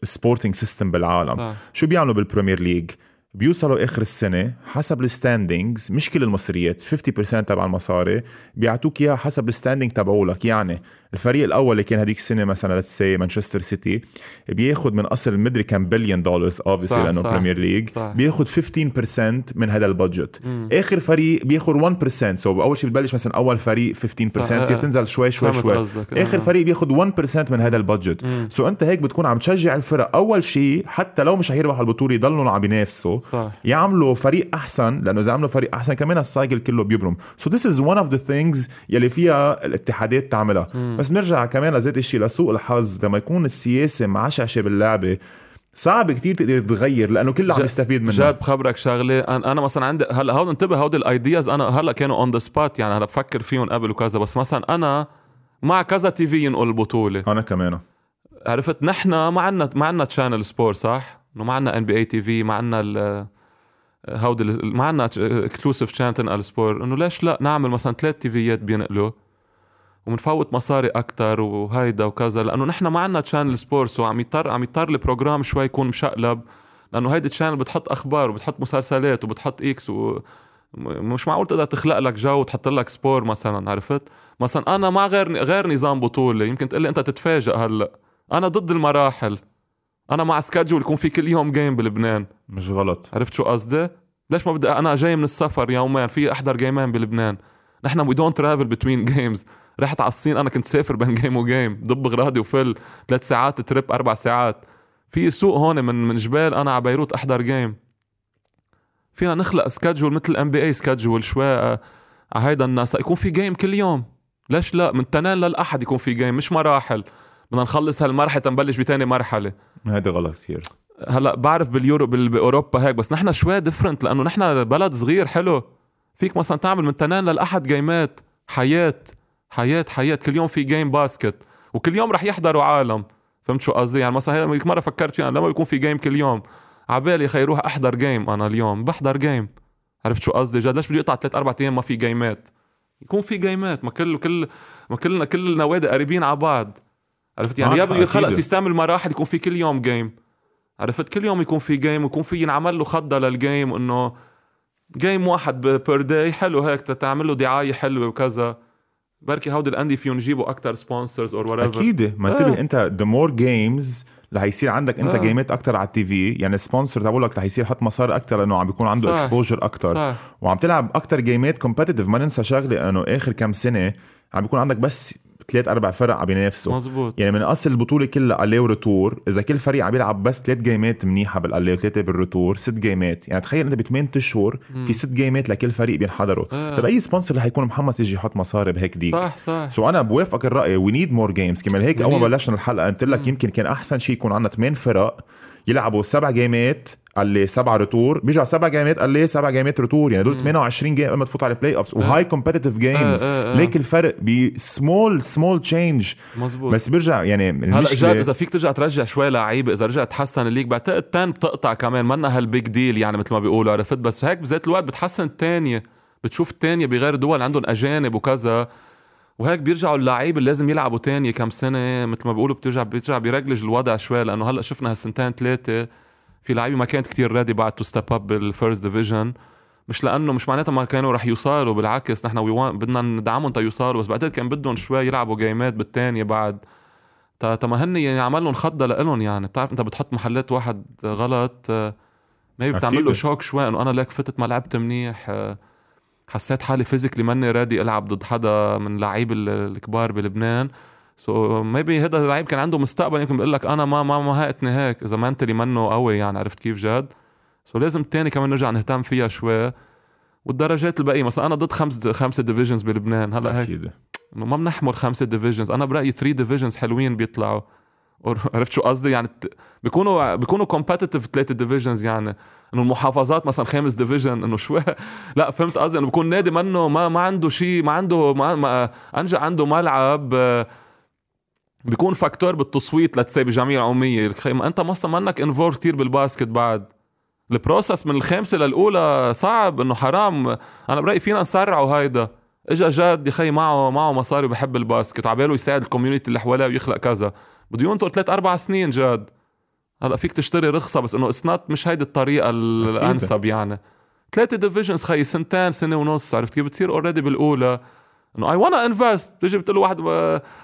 sporting system بالعالم. صح. شو بيعملوا بال Premier League بيوصلوا آخر السنة حسب ال standings مش كل المصريات 50% تبع المصاري بيعطوك إياها حسب ال standing تبعولك. يعني الفريق الأول اللي كان هذيك السنة مثلا let's say Manchester City بياخذ من اصل مدري كم billion dollars obviously لأنه Premier League بياخذ 15% من هذا ال budget. آخر فريق بياخذ 1% so أول شيء ببلش مثلا أول فريق 15% يصير تنزل شوي شوي شوي. آخر فريق بياخذ 1% من هذا ال budget. so أنت هيك بتكون عم تشجع الفرق. أول شيء حتى لو مش حيربحوا البطولة يضلوا عم ينافسوا صح. يعملوا فريق أحسن لأنه إذا عملوا فريق أحسن كمان ال cycle كله بيبرم. so this is one of the things يلي فيها الاتحادات تعملها. مم. بس بنرجع كمان لذات الشيء لسوء الحظ. لما يكون السياسة معشعشه باللعبة صعب كتير تقدر تغير لأنه كله عم يستفيد منه جاد بخبرك شغلة. أنا, أنا مثلا عندي هلأ هود انتبه هودي ال ideas أنا هلأ كانوا on the spot يعني هلأ بفكر فيهم قبل وكذا. بس مثلا أنا مع كذا TV ينقل البطوله أنا كمان. عرفت؟ نحن ما عندنا ما عندنا channel sport صح؟ إنه ما عندنا NBA TV ما عندنا هودي ما عندنا exclusive channel تنقل sport إنه ليش لا نعمل مثلا ثلاث TV ات بينقلوا ومنفوت مصاري أكثر وهيدا وكذا؟ لأنه نحن ما عندنا channel sports وعم يضطر عم يضطر ال program شوي يكون مشقلب. لأنه هيدي channel بتحط أخبار وبتحط مسلسلات وبتحط X و مش معقول تقدر تخلق لك جو وتحط لك sport مثلا عرفت؟ مثلا أنا مع غير غير نظام بطولة. يمكن تقول لي أنت تتفاجئ هلأ. أنا ضد المراحل. أنا مع schedule يكون في كل يوم game بلبنان. مش غلط. عرفت شو قصدي؟ ليش ما بدي أنا جاي من السفر يومين في أحضر جيمين بلبنان. نحن we don't travel between games رحت على الصين أنا كنت سافر بين game و game ضب غراضي وفل ثلاث ساعات trip أربع ساعات. فيي سوق هون من من جبال أنا على بيروت أحضر game فينا نخلق schedule مثل NBA schedule شوي آه، على هيدا الناس. يكون في game كل يوم. ليش لا؟ من التنين للأحد يكون في game مش مراحل. بدنا نخلص هالمرحلة تنبلش بتاني مرحلة. هذا غلط كثير هلا بعرف باليورو بأوروبا هيك بس نحن شوي different لأنه نحن بلد صغير حلو. فيك مثلا تعمل من تنين للأحد جيمات حياة حياة حياة. كل يوم في game باسكت وكل يوم رح يحضروا عالم. فهمت شو قصدي؟ يعني مثلا هيك مرة فكرت فيها لما يكون في game كل يوم. عبالي خي روح أحضر game أنا اليوم بحضر game عرفت شو قصدي؟ جد ليش بدي اقطع ثلاث أربع أيام ما في جيمات يكون في جيمات ما كل كل ما كلنا كل النوادي قريبين على بعض. عرفت؟ يعني يا يخلق system المراحل يكون في كل يوم game عرفت؟ كل يوم يكون في game ويكون في ينعمل له خضة لل game إنه game واحد per day حلو هيك تعمل له دعاية حلوة وكذا. بركي هودي الانديه فيهم يجيبوا أكثر sponsors or whatever أكيد. ما انتبه آه. and the more games رح يصير عندك أنت آه. جيمات أكثر على ال TV. يعني ال sponsor تبعولك رح يصير حط مصاري أكثر لأنه عم بيكون عنده exposure أكثر وعم تلعب أكثر جيمات competitive ما ننسى شغلة إنه آخر كم سنة عم بيكون عندك بس ثلاث أربع فرق عم بينافسوا مزبوط يعني من أصل البطولة كلها aller و retour إذا كل فريق عم يلعب بس ثلاث جيمات منيحة بال aller وثلاثه بال retour ست جيمات. يعني تخيل أنت بثمان أشهر في ست جيمات لكل فريق بينحضروا. آه. طيب أي sponsor رح يكون محمس يجي يحط مصاري بهيك deal؟ صح صح. so أنا بوافقك الرأي we need more games كمان هيك أول ما بلشنا الحلقة قلت لك يمكن كان أحسن شيء يكون عندنا ثمان فرق يلعبوا سبع جيمات aller سبع retour. بيجي سبع جيمات aller سبع جيمات retour. يعني دول 28 game قبل تفوت على ال playoffs وهاي competitive games ليك الفرق ب small small change مزبوط بس بيرجع يعني هلا إذا فيك ترجع ترجع شوي لعيبة إذا رجع تحسن ال league بعتقد تان بتقطع كمان. منا هال big deal يعني مثل ما بيقولوا عرفت؟ بس هيك بذات الوقت بتحسن الثانية بتشوف الثانية بغير دول عندهم أجانب وكذا. وهيك بيرجعوا اللعيبه اللي لازم يلعبوا تاني كم سنة مثل ما بيقولوا بترجع بيرجع بيرجلج الوضع شوي لأنه هلأ شفنا هالسنتين ثلاثة في لعيبة ما كانت كتير ready بعد to step up بال first division مش لأنه مش معناتها ما كانوا رح يوصلوا بالعكس نحن بدنا ندعمهم تيوصلوا بس بعتقد كان بدهم شوي يلعبوا جيمات بالثانيه بعد. تا تا ما هن يعني عمل لهم خضة لإلهم يعني. بتعرف أنت بتحط محلات واحد غلط آه، ما بتعمل له. shock شوي إنه أنا ليك فتت ما لعبت منيح آه، حسيت حالي physically ماني ready ألعب ضد حدا من لعيب ال- الكبار بلبنان. so maybe هذا اللعيب كان عنده مستقبل يمكن بيقول لك أنا ما ما ما هقتني هيك. إذا mentally منه قوي يعني عرفت كيف جد؟ so لازم التاني كمان نرجع نهتم فيها شوي. والدرجات الباقية مثلا أنا ضد خمس خمسة divisions بلبنان. هلأ هيك ما بنحمر خمسة divisions أنا برأيي 3 divisions حلوين بيطلعوا. عرفت شو قصدي؟ يعني بيكونوا بيكونوا competitive ثلاثة divisions يعني إنه المحافظات مثلا خامس division إنه شوي لا فهمت قصدي؟ إنه بيكون نادي منه ما ما عنده شيء ما عنده ما, ما انجا عنده ملعب آه، بيكون factor بالتصويت let's say بجمعيه العموميه ما أنت مثلا منك involved كتير بالباسكت بعد. ال process من الخامسة للأولى صعب إنه حرام. أنا برأيي فينا نسرعوا هيدا. إجا جاد يا خي معه معه مصاري وبحب الباسكت. وعباله يساعد ال community اللي حواليه ويخلق كذا. بده ينطر ثلاث أربع سنين جاد. هلا فيك تشتري رخصة بس إنه it's not مش هيدي الطريقة الأنسب يعني. ثلاثة divisions خي سنتين سنة ونص عرفت كيف؟ بتصير already بالأولى. إنه I wanna invest تيجي بتقول له واحد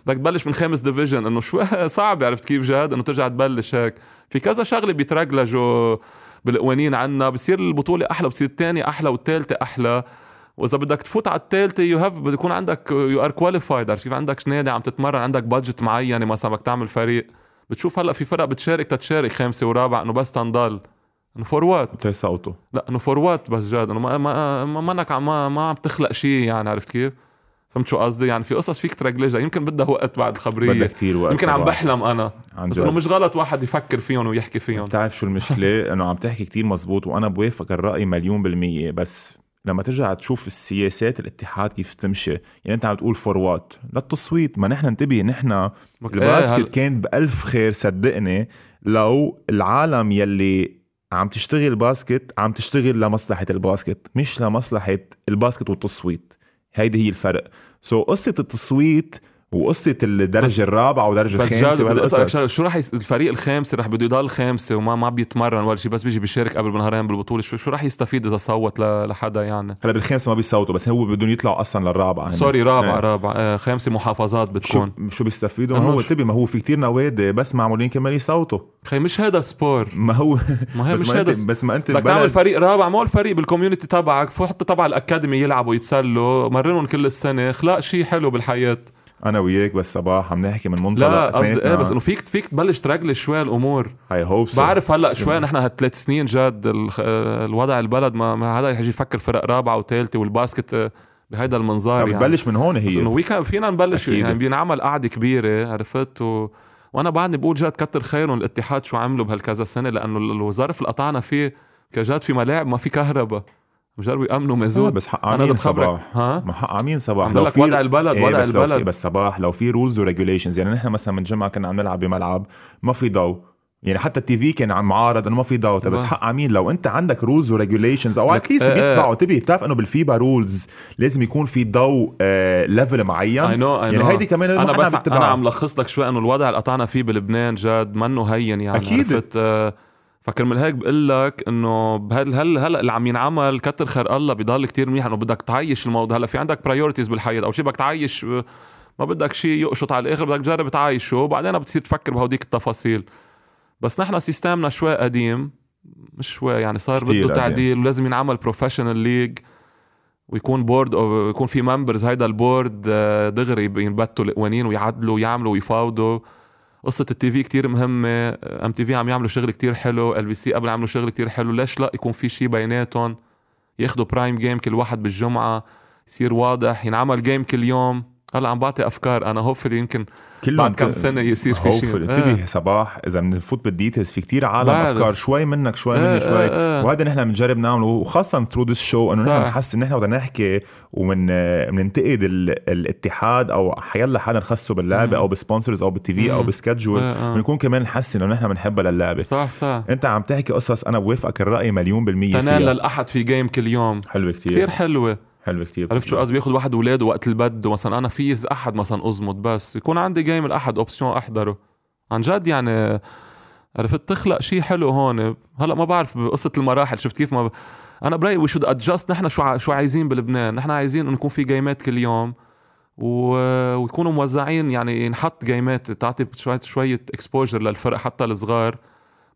بدك تبلش من خامس division إنه شوي صعب عرفت كيف جاد؟ إنه ترجع تبلش هيك. في كذا شغلة بيترجلجوا بالقوانين عنا. بصير البطولة أحلى بصير الثانية أحلى والثالثه أحلى. وإذا بدك تفوت على الثالثه you have بده يكون عندك you are qualified عرفت كيف؟ عندك نادي عم تتمرن عندك budget معينه مثلا بدك تعمل فريق. بتشوف هلأ في فرق بتشارك تتشارك خامسة ورابع إنه بس تنضل. إنه for what تيصوتوا لا إنه for what بس جاد إنه ما ما ما منك عم ما, ما عم تخلق شيء يعني عرفت كيف؟ فهمت شو قصدي؟ يعني في قصص فيك ترجلجها يمكن بدها وقت بعد بدها الخبريه كثير وقت يمكن عم. بحلم أنا. عن بس إنه مش غلط واحد يفكر فيهم ويحكي فيهم. بتعرف شو المشكلة؟ إنه عم تحكي كتير مزبوط وأنا بوافق الرأي مليون بالمية بس لما ترجع تشوف السياسات الاتحاد كيف تمشي. يعني أنت عم تقول for what للتصويت. ما نحن انتبه نحن الباسكت هل- كان بألف خير صدقني لو العالم يلي عم تشتغل باسكت عم تشتغل لمصلحة الباسكت مش لمصلحة الباسكت والتصويت. هيدي هي الفرق. so, قصة التصويت وقصة الدرجة الرابعة والدرجة بس الخامسة جاد بدي أسألك وهالقصص شو رح يس... الفريق الخامسه رح بده يضل خامسة وما ما بيتمرن ولا شيء بس بيجي بيشارك قبل بنهارين بالبطولة شو شو رح يستفيد إذا صوت ل... لحدا يعني؟ هلا بالخامسة ما بيصوتوا بس هو بدهم يطلعوا أصلا للرابعة هن. sorry رابع إيه. رابع آه خامسة محافظات شو بتكون. شو بيستفيدوا؟ أنا ما هو مش- انتبه ما هو في كتير نوادي بس معمولين كمان يصوتوا. خي مش هذا sport. ما هو ما هي بس مش هذا بس ما أنت بدك تعمل فريق رابع مو الفريق بال community تبعك فو حتى تبع ال academy يلعبوا يتسلوا مرنهم كل السنة. خلق شيء حلو بالحياة. أنا وياك بس صباح عم نحكي من منطلق لا قصدي إيه بس إنه فيك فيك تبلش ترجل شوي الأمور. I hope بعرف هلأ شوي نحن هالثلاث سنين جد الوضع البلد ما, ما حدا يجي يفكر فرق رابعة وثالثة وال basket آه، بهيدا المنظار يعني. بتبلش من هون إنه هي كان فينا نبلش أكيد. يعني بينعمل قعدة كبيرة عرفت؟ و... وأنا بعدني بقول جد كتر خيرهم الاتحاد شو عملوا بهالكذا سنة لأنه ال- الظرف اللي قطعنا فيه كجد في ملاعب ما في كهرباء. بجربوا يامنوا آه، مازوت بس حق عمين صباح. ها؟ ما حق عمين صباح. عم بقول لك وضع البلد إيه وضع بس لو البلد. بس صباح لو في rules و regulations يعني نحن مثلا من جمعة كنا عم نلعب بملعب ما في ضوء. يعني حتى ال TV كان عم معارض إنه ما في ضوء. طيب بس حق عمين لو أنت عندك rules و regulations أو at least إيه. بيتبعوا تبي بتعرف إنه بال FIBA rules لازم يكون في ضوء آه level معين؟ I know I يعني no هيدي كمان أنا بس. أنا عم لخص لك شوي إنه الوضع اللي قطعنا فيه بلبنان جد منه هين يعني أكيد. عرفت؟ آه، فكرمال هيك بقول لك إنه بهال هل هلا اللي عم ينعمل كتر خير الله بضل كتير منيح إنه بدك تعيش الموضوع؟ هلأ في عندك priorities بالحياة اول شيء بدك تعيش ما بدك شيء يقشط على الآخر بدك تجرب تعيشه. وبعدين بتصير تفكر بهوديك التفاصيل. بس نحن system نا شوي قديم مش شوي يعني صار بده. تعديل ولازم ينعمل professional league ويكون board أو يكون في members هيدا ال board آه، دغري ينبتوا القوانين ويعدلوا ويعملوا ويفاوضوا. قصة ال TV كتير مهمة MTV عم يعملوا شغل كتير حلو LBC قبل عملوا شغل كتير حلو. ليش لا يكون في شيء بيناتهم؟ ياخدوا prime game كل واحد بالجمعة يصير واضح ينعمل game كل يوم. هلأ عم بعطي أفكار. أنا hopefully يمكن كلهم بعد كم سنة يصير في شيء Hopefully. آه. انتبه صباح إذا بنفوت بال details في كتير عالم بعرف. أفكار شوي منك شوي آه، مني شوي آه، آه. وهذا نحن بنجرب نعمله وخاصة through this show إنه. نحن نحس إن نحن بدنا نحكي ومن بننتقد ال- الاتحاد أو حيلا حدا نخصه باللعبة. أو ب sponsors أو بال TV أو. ب schedule آه، آه. بنكون كمان نحسن إنه نحن بنحبها للعبة صح صح أنت عم تحكي قصص أنا بوافقك الرأي مليون بالمية تنال للأحد في game كل يوم حلوة كتير كثير حلوة حلوة كتير. عرفت شو قصدي؟ بياخذ واحد اولاده وقت البد مثلا أنا في أحد مثلا ازمط بس يكون عندي game الأحد option أحضره. عن جد يعني عرفت؟ تخلق شيء حلو هون. هلأ ما بعرف بقصة المراحل شفت كيف ما ب... أنا برايي we should adjust نحن شو ع... شو عايزين بلبنان؟ نحن عايزين إنه يكون في game ات كل يوم ويكونوا موزعين يعني ينحط game ات تعطي شوية شوية exposure للفرق حتى الصغار.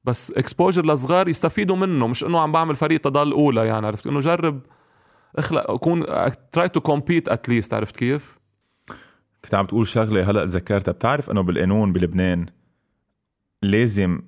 بس exposure للصغار يستفيدوا منه مش إنه عم بعمل فريق تضل أولى يعني عرفت؟ إنه جرب اخلق اكون try to compete at least عرفت كيف؟ كنت عم تقول شغلة هلأ تذكرتها. بتعرف إنه بالقانون بلبنان لازم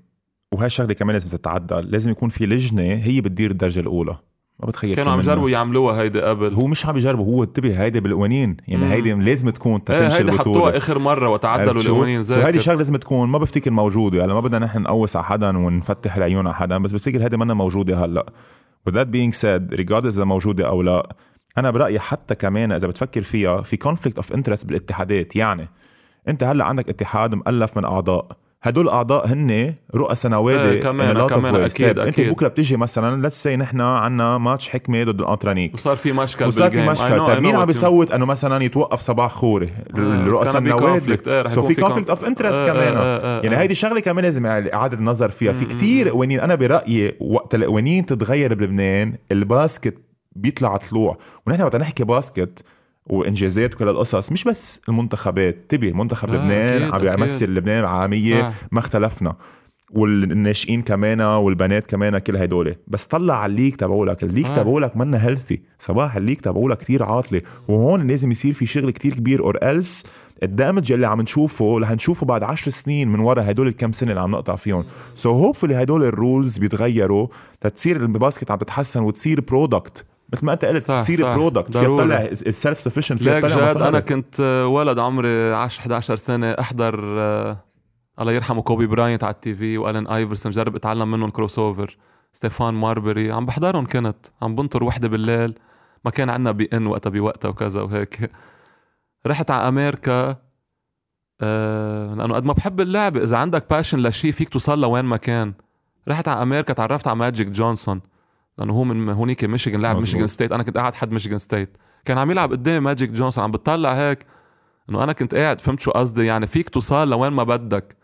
وهي الشغلة كمان لازم تتعدل لازم يكون في لجنة هي بتدير الدرجة الأولى. ما بتخيل كانوا عم يجربوا يعملوها هيدي قبل. هو مش عم يجربوا هو انتبه هيدي بالقوانين. يعني هيدي لازم تكون تتمشي إيه هيدي حطوها آخر مرة وتعدلوا القوانين. زي هيدي شغلة لازم تكون ما بفتكر موجودة. يعني ما بدنا نحن نقوس على حدا ونفتح العيون على حدا بس بفتكر هيدي منا موجودة هلأ. With that being said regardless إذا موجودة أو لا أنا برأيي حتى كمان إذا بتفكر فيها في conflict of interest بالاتحادات. يعني أنت هلأ عندك اتحاد مؤلف من أعضاء. هدول الاعضاء هن رؤساء نوادي إيه كمان كمان أكيد أكيد أنت بكرة بتيجي مثلا let's say نحن عندنا ماتش حكمة ضد الأنترانيك. وصار في مشكل وصار في مشكل. طيب مين عم بيصوت إنه مثلا يتوقف صباح خوري؟ آه الرؤساء النوادي. so في conflict of interest كمان. يعني هيدي شغلة كمان لازم إعادة النظر فيها. في كتير قوانين أنا برأيي وقت القوانين تتغير بلبنان ال basket بيطلع طلوع ونحن وقت نحكي basket وإنجازات وكل القصص مش بس المنتخبات تبي منتخب آه لبنان عم بيمثل لبنان عالمية ما اختلفنا. والناشئين كمان والبنات كمان كل هدول. بس طلع على ال league تبعولك. ال league تبعولك منا healthy صباح ال league تبعولك كتير عاطلة. وهون لازم يصير في شغل كتير كبير or else ال damage اللي عم نشوفه رح نشوفه بعد عشر سنين من ورا هدول الكم سنة اللي عم نقطع فيهم. so so hopefully هدول ال rules بيتغيروا لتصير ال basket عم تتحسن وتصير product مثل ما انت قلت تصير product فيها تطلع ال self-sufficient فيها تطلع جد أنا كنت ولد عمري 10 11 سنة أحضر آه، الله يرحمه كوبي براينت على ال TV وألين آيفرسون جرب أتعلم منهم crossover ستيفان ماربري عم بحضرهم كنت. عم بنطر وحدة بالليل. ما كان عندنا beIN وقتها بوقتها وكذا وهيك. رحت على أمريكا آه لأنه قد ما بحب اللعبه إذا عندك passion لشيء فيك توصل لوين ما كان. رحت على أمريكا تعرفت على ماجيك جونسون. لأنه هو من هونيك ميشيغان لاعب ميشيغان ستيت. أنا كنت قاعد حد ميشيغان ستيت. كان عم يلعب قدامي ماجيك جونسون عم بتطلع هيك. إنه أنا كنت قاعد فهمت شو قصدي؟ يعني فيك توصل لوين ما بدك.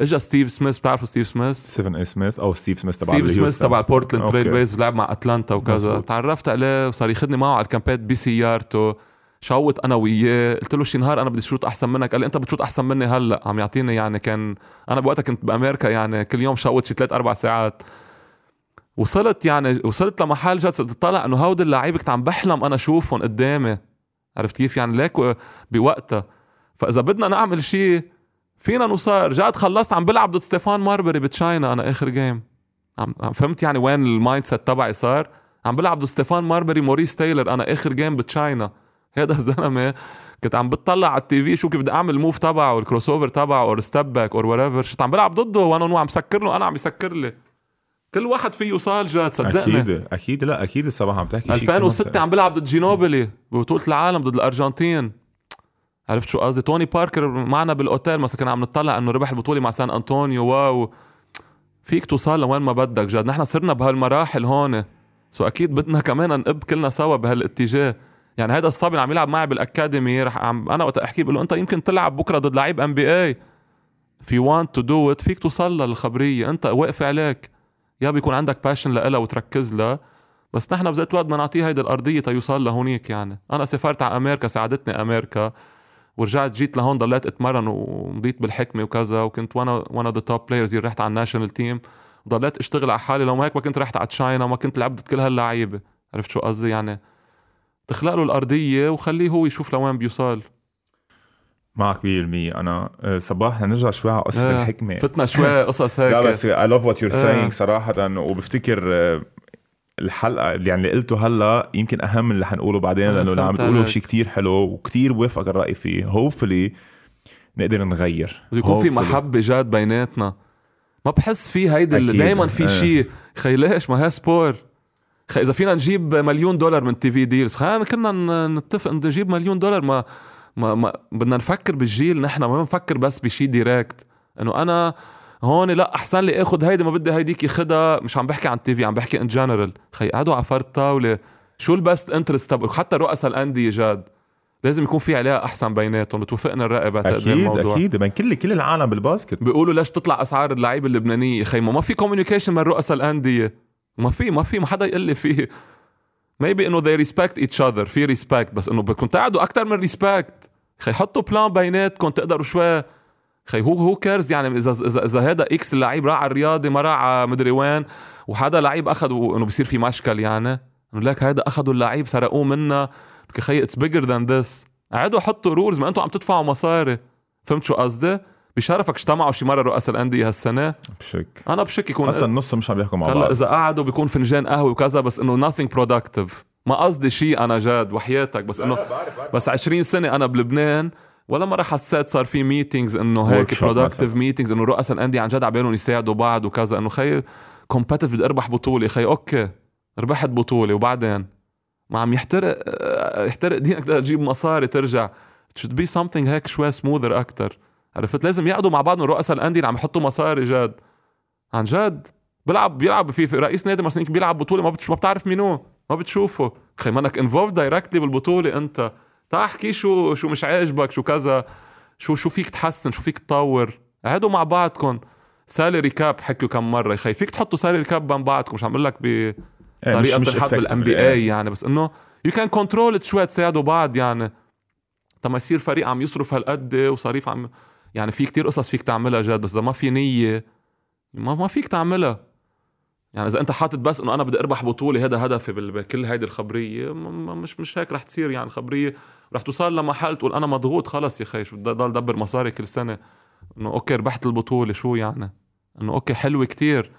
اجى ستيف سميث بتعرفوا ستيف سميث؟ ستيفن اي سميث أو ستيف سميث تبع ستيف سميث تبع بورتلاند تريل بليزرز ولعب مع اتلانتا وكذا. مزبوط. تعرفت عليه وصار ياخذني معه على ال camp ات بسيارته. shoot أنا وياه. قلت له شي نهار أنا بدي shoot أحسن منك. قال لي أنت بتشوت أحسن مني هلأ. عم يعطيني يعني كان أنا بوقتها كنت بأمريكا يعني كل يوم shoot شي ثلاث أربع ساعات. وصلت يعني وصلت لمحل جد تطلع إنه هودي اللعيبة كنت عم بحلم أنا أشوفهم قدامي. عرفت كيف؟ يعني ليك بوقتها. فإذا بدنا نعمل شيء فينا نوصل رجعت خلصت عم بلعب ضد ستيفان ماربري ب China أنا آخر game عم فهمت يعني وين ال mindset تبعي صار؟ عم بلعب ضد ستيفان ماربري موريس تايلر أنا آخر game بتشاينا. هذا الزلمة كنت عم بتطلع على ال TV شو كيف بدي أعمل ال move تبعه ال crossover تبعه or step back or whatever شو عم بلعب ضده وأنا عم سكر له أنا عم يسكر لي. كل واحد فيه يوصل جد صدقني. أكيد أكيد. لا أكيد الصراحه عم تحكي شيء 2006 عم بلعب ضد جينوبلي ببطوله العالم ضد الأرجنتين. عرفت شو قصدي؟ توني باركر معنا بالأوتيل مثلا كنا عم نطلع إنه ربح البطولة مع سان أنطونيو. wow. فيك توصل لوين ما بدك جد نحن صرنا بهالمراحل هون. so أكيد بدنا كمان نقب كلنا سوا بهالاتجاه. يعني هذا الصبي اللي عم يلعب معي بال academy رح عم أنا وقت أحكي بقول له أنت يمكن تلعب بكرة ضد لعيب NBA if you want to do it فيك توصل للخبرية. أنت واقف عليك. يا بيكون عندك passion لها وتركز لها بس نحن بذات الوقت بدنا نعطيه هيدي الأرضية تيوصل لهونيك يعني. أنا سافرت على أمريكا ساعدتني أمريكا ورجعت جيت لهون ضليت أتمرن ومضيت بالحكمة وكذا وكنت one of one of the top players رحت على ال national team وضليت أشتغل على حالي لو ما هيك ما كنت رحت على تشاينا وما كنت لعبت كل هاللعيبة. عرفت شو قصدي يعني؟ تخلق له الأرضية وخليه هو يشوف لوين بيوصل. معك 100% أنا آه، صباح نرجع شوي على قصة آه. الحكمة. فتنا شوي قصص هيك. لا بس I love what you're saying صراحة وبفتكر آه، الحلقة يعني اللي قلته هلا يمكن أهم من اللي حنقوله بعدين لأنه اللي عم تقوله شيء كتير حلو وكتير بوافقك الرأي فيه. hopefully نقدر نغير. بده يكون في محبة جاد بيناتنا. ما بحس في هيدي دائما في شيء خي ليش؟ ما هي sport. خي إذا فينا نجيب مليون دولار من TV deals خلينا كنا نتفق نجيب مليون دولار ما ما, ما بدنا نفكر بالجيل نحن ما بنفكر بس بشي direct إنه أنا هون لا أحسن لي آخذ هيدي ما بدي هيديك ياخذها مش عم بحكي عن TV عم بحكي in general خي قعدوا على فرد طاولة. شو ال best interest حتى رؤساء الأندية جاد. لازم يكون في عليها أحسن بيناتهم. بتوافقنا الرأي بعتقد أكيد أكيد. بين كل كل العالم بال basket. بيقولوا ليش تطلع أسعار اللعيبة اللبنانية؟ خي ما في communication من رؤساء الأندية. ما في ما في ما حدا يقول لي فيه. maybe انه they respect each other. في respect بس إنه بدكم تقعدوا أكثر من respect. خي حطوا plan بيناتكم تقدروا شوي. خي who who cares يعني إذا إذا إذا هذا X اللعيب راح على الرياضي ما راح على مدري وين وحدا لعيب أخذ إنه بصير في مشكل يعني. إنه لك هيدا أخذوا اللعيب سرقوه منا خي it's bigger than this قعدوا حطوا rules ما أنتم عم تدفعوا مصاري. فهمت شو قصدي؟ بشرفك اجتمعوا شي مرة رؤساء الأندية هالسنة. بشك. أنا بشك يكون أصلا نص مش عم يحكوا مع بعض. إذا قعدوا بيكون فنجان قهوة وكذا بس إنه nothing productive. ما قصدي شيء أنا جاد وحياتك بس إنه بس 20 سنة أنا بلبنان ولا مرة حسيت صار في meetings إنه هيك productive. meetings إنه رؤساء الأندية عن جد عبالهم يساعدوا بعض وكذا. إنه خي competitive بدي أربح بطولة. خي okay ربحت بطولة. وبعدين؟ ما عم يحترق آه، يحترق دينك. تجيب مصاري ترجع. Should be something هيك شوي smoother أكثر عرفت؟ لازم يقعدوا مع بعض رؤساء الأندية اللي عم يحطوا مصاري جد عن جد. بيلعب بيلعب في, رئيس نادي مثلا بيلعب بطولة ما بتش ما بتعرف مين هو ما بتشوفه. خي منك involved directly بالبطولة أنت. تعال احكي شو شو مش عاجبك شو كذا شو شو فيك تحسن شو فيك تطور. قعدوا مع بعضكم salary cap حكوا كم مرة. خي فيك تحطوا salary cap بين بعضكم. مش عم أقول لك بطريقه بتنحط effective. بال NBA يعني بس إنه you can control شوي تساعدوا بعض يعني. لما يصير فريق عم يصرف هالقد وفريق عم يعني في كتير قصص فيك تعملها جد بس إذا ما في نية ما ما فيك تعملها. يعني إذا أنت حاطط بس إنه أنا بدي أربح بطولة هذا هدفي بكل هيدي الخبرية مش مش هيك رح تصير. يعني الخبرية رح توصل لمحل تقول أنا مضغوط خلص يا خي شو بدي ضل دبر مصاري كل سنة. إنه okay ربحت البطولة شو يعني؟ إنه okay حلوة كتير.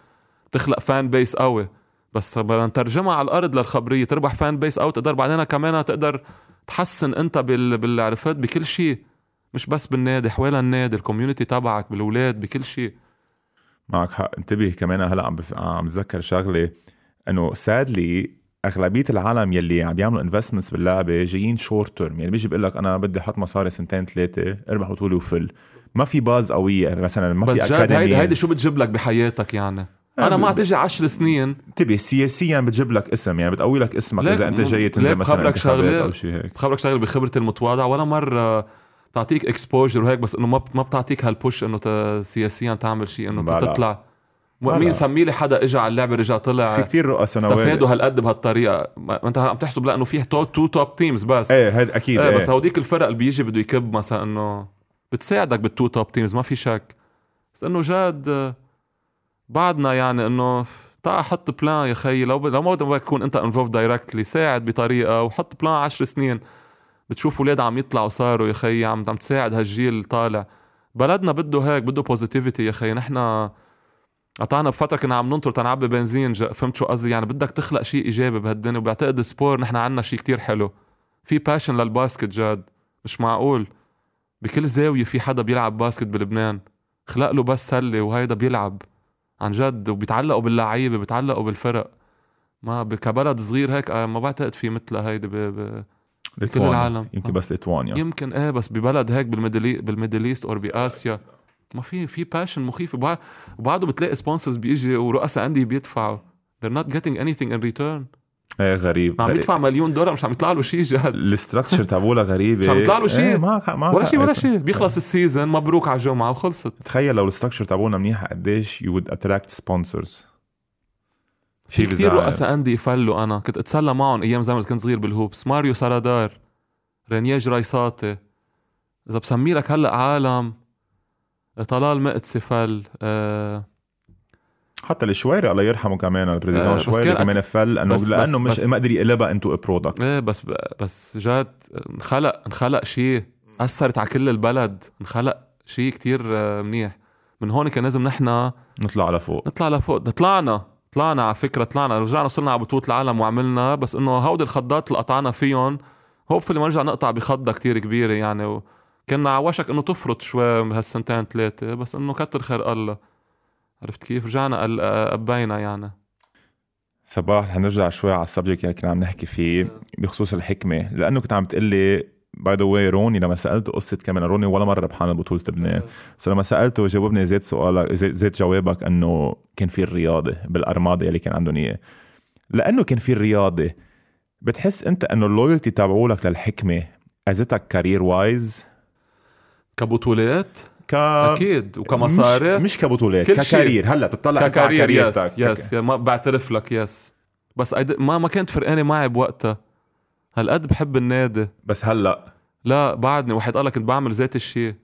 تخلق fan base قوي. بس بدنا نترجمها على الأرض للخبرية. تربح fan base أو تقدر بعدين كمان تقدر تحسن أنت بال بالعرفت بكل شيء. مش بس بالنادي حوالي النادي ال community تبعك بالأولاد بكل شيء. معك حق. انتبه كمان هلأ عم بف... عم بتذكر شغلة إنه سادلي أغلبية العالم يلي عم بيعملوا investments باللعبة جايين short term يعني بيجي بيقول لك أنا بدي أحط مصاري سنتين ثلاثة أربح بطولة وفل. ما في base قوية مثلا ما بس في جد هيدي هيدي شو بتجيب لك بحياتك يعني؟ آه، أنا ما تجي عشر سنين. انتبه سياسيا بتجيب لك اسم يعني بتقوي لك اسمك إذا أنت جاي تنزل مثلا شغلة. أو شيء هيك. بخبرك شغلة بخبرتي المتواضعه ولا مرة بتعطيك exposure وهيك بس إنه ما ما بتعطيك هال push إنه سياسيا تعمل شيء إنه. تطلع. مين سمي لي حدا اجى على اللعبة رجع طلع في كتير رؤساء نوادي استفادوا هالقد بهالطريقة. أنت عم تحسب لا انه في two two top teams بس. إيه هذا أكيد إيه إيه. بس هوديك الفرق اللي بيجي بده يكب مثلا إنه بتساعدك بال two top teams ما في شك. بس إنه آه، بعدنا يعني إنه تعال حط plan يا خيي. لو ب... لو ما بدك تكون أنت involved directly ساعد بطريقة وحط plan 10 سنين. بتشوف أولاد عم يطلعوا صاروا يا خيي عم عم تساعد هالجيل طالع. بلدنا بده هيك بده positivity يا خيي نحن قطعنا بفترة كنا عم ننطر تنعبي بنزين فهمت شو قصدي؟ يعني بدك تخلق شيء إيجابي بهالدنيا وبعتقد ال sport نحن عنا شيء كتير حلو. في passion لل basket جاد مش معقول. بكل زاوية في حدا بيلعب basket بلبنان. خلق له بس سلة وهيدا بيلعب. عن جد وبيتعلقوا باللعيبة بيتعلقوا بالفرق. ما كبلد صغير هيك آه، ما بعتقد في مثلها هيدي ليتوانيا. العالم. يمكن آه. بس ليتوانيا يمكن إيه بس ببلد هيك بال Middle بال Middle East or بآسيا ما في في passion مخيف وبع- وبعده بتلاقي sponsors بيجي ورؤساء انديه بيدفعوا they're not getting anything in return إيه غريب عم. يدفع مليون دولار مش عم يطلع له شيء جد ال structure تبعولها غريبة مش عم يطلع له شيء. إيه ما ما ولا شيء ولا شيء بيخلص ال season مبروك على الجمعة وخلصت تخيل لو ال structure تبعولنا منيحه قديش you would attract sponsors في كثير رؤساء انديه فلوا أنا. كنت أتسلى معهم أيام زمان كنت صغير بال Hoops. ماريو سالادار رينياج رايساتي إذا بسمي لك هلأ عالم طلال مقدسي فل آه حتى الشويري الله يرحمه كمان آه، ال président بس شويري كمان فل لأنه بس- لأنه بس- مش بس- ما قدر يقلبها into product إيه بس بس جد انخلق انخلق شيء أثرت على كل البلد. انخلق شيء كتير آه، منيح. من هون كان لازم نحن نطلع لفوق. نطلع لفوق. طلعنا. طلعنا على فكرة طلعنا رجعنا وصلنا على بطولة العالم وعملنا بس إنه هودي الخضات اللي قطعنا فيهم hopefully ما نرجع نقطع بخضة كتير كبيرة يعني وكنا على وشك إنه تفرط شوي هالسنتين ثلاثة بس إنه كتر خير الله. عرفت كيف؟ رجعنا قبينا يعني. صباح رح نرجع شوي على ال subject اللي كنا عم نحكي فيه بخصوص الحكمة. لأنه كنت عم تقلي by the way روني لما سألته قصة كمان روني ولا مرة ربحان بطوله لبنان بس لما سألته جاوبني زيت سؤالك زيت جوابك إنه كان في الرياضة بال armada اللي كان عندهم إياه. لأنه كان في الرياضة بتحس أنت إنه ال loyalty تبعولك للحكمة اذتك career wise كبطولات؟ ك أكيد وكمصاري؟ مش, مش كبطولات. ك career. هلأ بتطلع ك career yes. yes ما بعترف لك yes بس ما ما كانت فرقانة معي بوقتها. هالقد بحب النادي. بس هلأ. لا بعدني واحد قال لك كنت بعمل ذات الشيء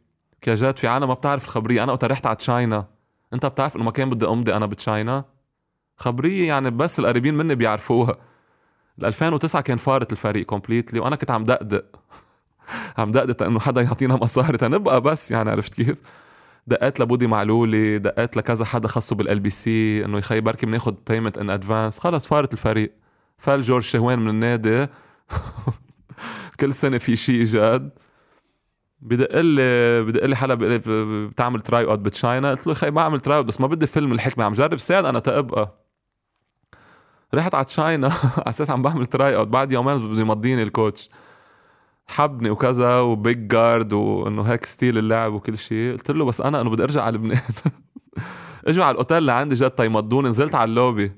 يا جاد في عالم ما بتعرف الخبرية. أنا وقت رحت على China. أنت بتعرف إنه ما كان بدي أمضي أنا ب China؟ خبرية يعني بس القريبين مني بيعرفوها. ال 2009 كان فارت الفريق completely وأنا كنت عم دقدق. عم دقدق إنه حدا يعطينا مصاري. تنبقى بس يعني عرفت كيف؟ دقيت لبودي معلولي دقات لكذا حدا خصه بال LBC انه يخي بركي بناخذ payment in advance خلص فارت الفريق. فل جورج شهوان من النادي كل سنة في شيء جاد. بدق لي بدق لي حدا بيقول لي بتعمل tryout ب China. قلت له خي بعمل tryout بس ما بدي فل من الحكمة. عم جرب ساعد أنا تأبقى. رحت على China على أساس عم بعمل tryout بعد يومين بده يمضيني ال coach حبني وكذا و big guard وإنه هيك style اللعب وكل شيء. قلت له بس أنا انه بدي أرجع على لبنان. إجوا على الأوتيل اللي عندي جد يمضوني نزلت على اللوبي.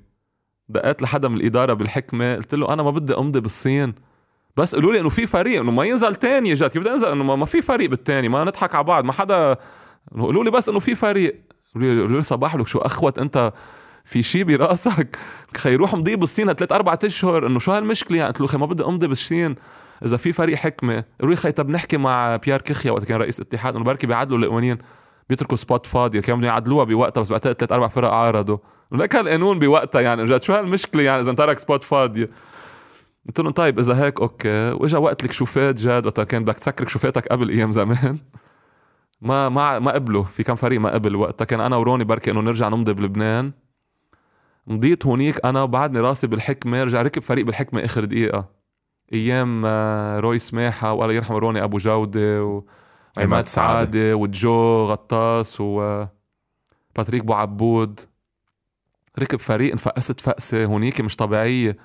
دقيت لحدا من الإدارة بالحكمة قلت له أنا ما بدي أمضي بالصين. بس قالوا لي إنه في فريق إنه ما ينزل تاني. جد كيف بدي أنزل؟ إنه ما في فريق بالتاني ما نضحك على بعض ما حدا قالوا لي بس إنه في فريق. قالوا لي صباح لك شو أخوت أنت؟ في شيء براسك؟ خي روح مضي بالصين ثلاث أربع أشهر. إنه شو هالمشكلة يعني؟ قلت له خي ما بدي أمضي بالصين. إذا في فريق حكمة قالوا لي خي طب نحكي مع بيير كخيا وقت كان رئيس اتحاد إنه بركي بيعدلوا القوانين بيتركوا spot فاضية كانوا بدهم يعدلوها بوقتها بس بعتقد ثلاث أربع فرق عارضوا. لك هالقانون بوقتها يعني جد شو هالمشكلة يعني إذا ترك spot فاضيه قلت لهم طيب إذا هيك okay. وإجا وقت الكشوفات جاد وقت كان بدك تسكر كشوفاتك قبل أيام زمان؟ ما ما ما قبلوا. في كم فريق ما قبل وقتها. كان أنا وروني بركي إنه نرجع نمضي بلبنان. مضيت هونيك أنا وبعدني راسي بالحكمة رجع ركب فريق بالحكمة آخر دقيقة. أيام آه، روي سماحة والله يرحم روني أبو جودة وعماد سعادة. وجو غطاس و باتريك بو عبود. ركب فريق انفقست فقسه هونيك مش طبيعية.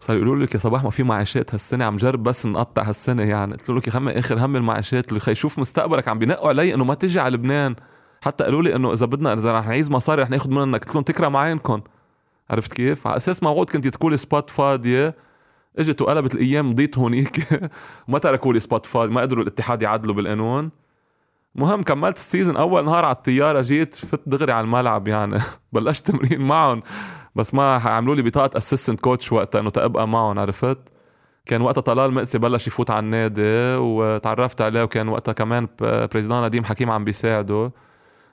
صار يقولوا لك يا صباح ما في معاشات هالسنة عم جرب بس نقطع هالسنة يعني. قلت لك يا خيي آخر هم المعاشات اللي خي شوف مستقبلك عم بينقوا علي إنه ما تجي على لبنان. حتى قالوا لي إنه إذا بدنا إذا رح نعيز مصاري رح ناخذ منك قلت لهم تكرم عينكم عرفت كيف؟ على أساس موعود كنت تقولي spot فاضية. إجت وقلبت الأيام مضيت هونيك. وما تركوا لي spot فاضي ما قدروا الاتحاد يعدلوا بالقانون. مهم كملت ال season أول نهار على الطيارة جيت فت دغري على الملعب يعني بلشت تمرين معهم بس ما عملوا لي بطاقة assistant coach وقتها إنه تبقى معهم عرفت؟ كان وقتها طلال مقدسي بلش يفوت على النادي وتعرفت عليه وكان وقتها كمان président نديم حكيم عم بيساعده.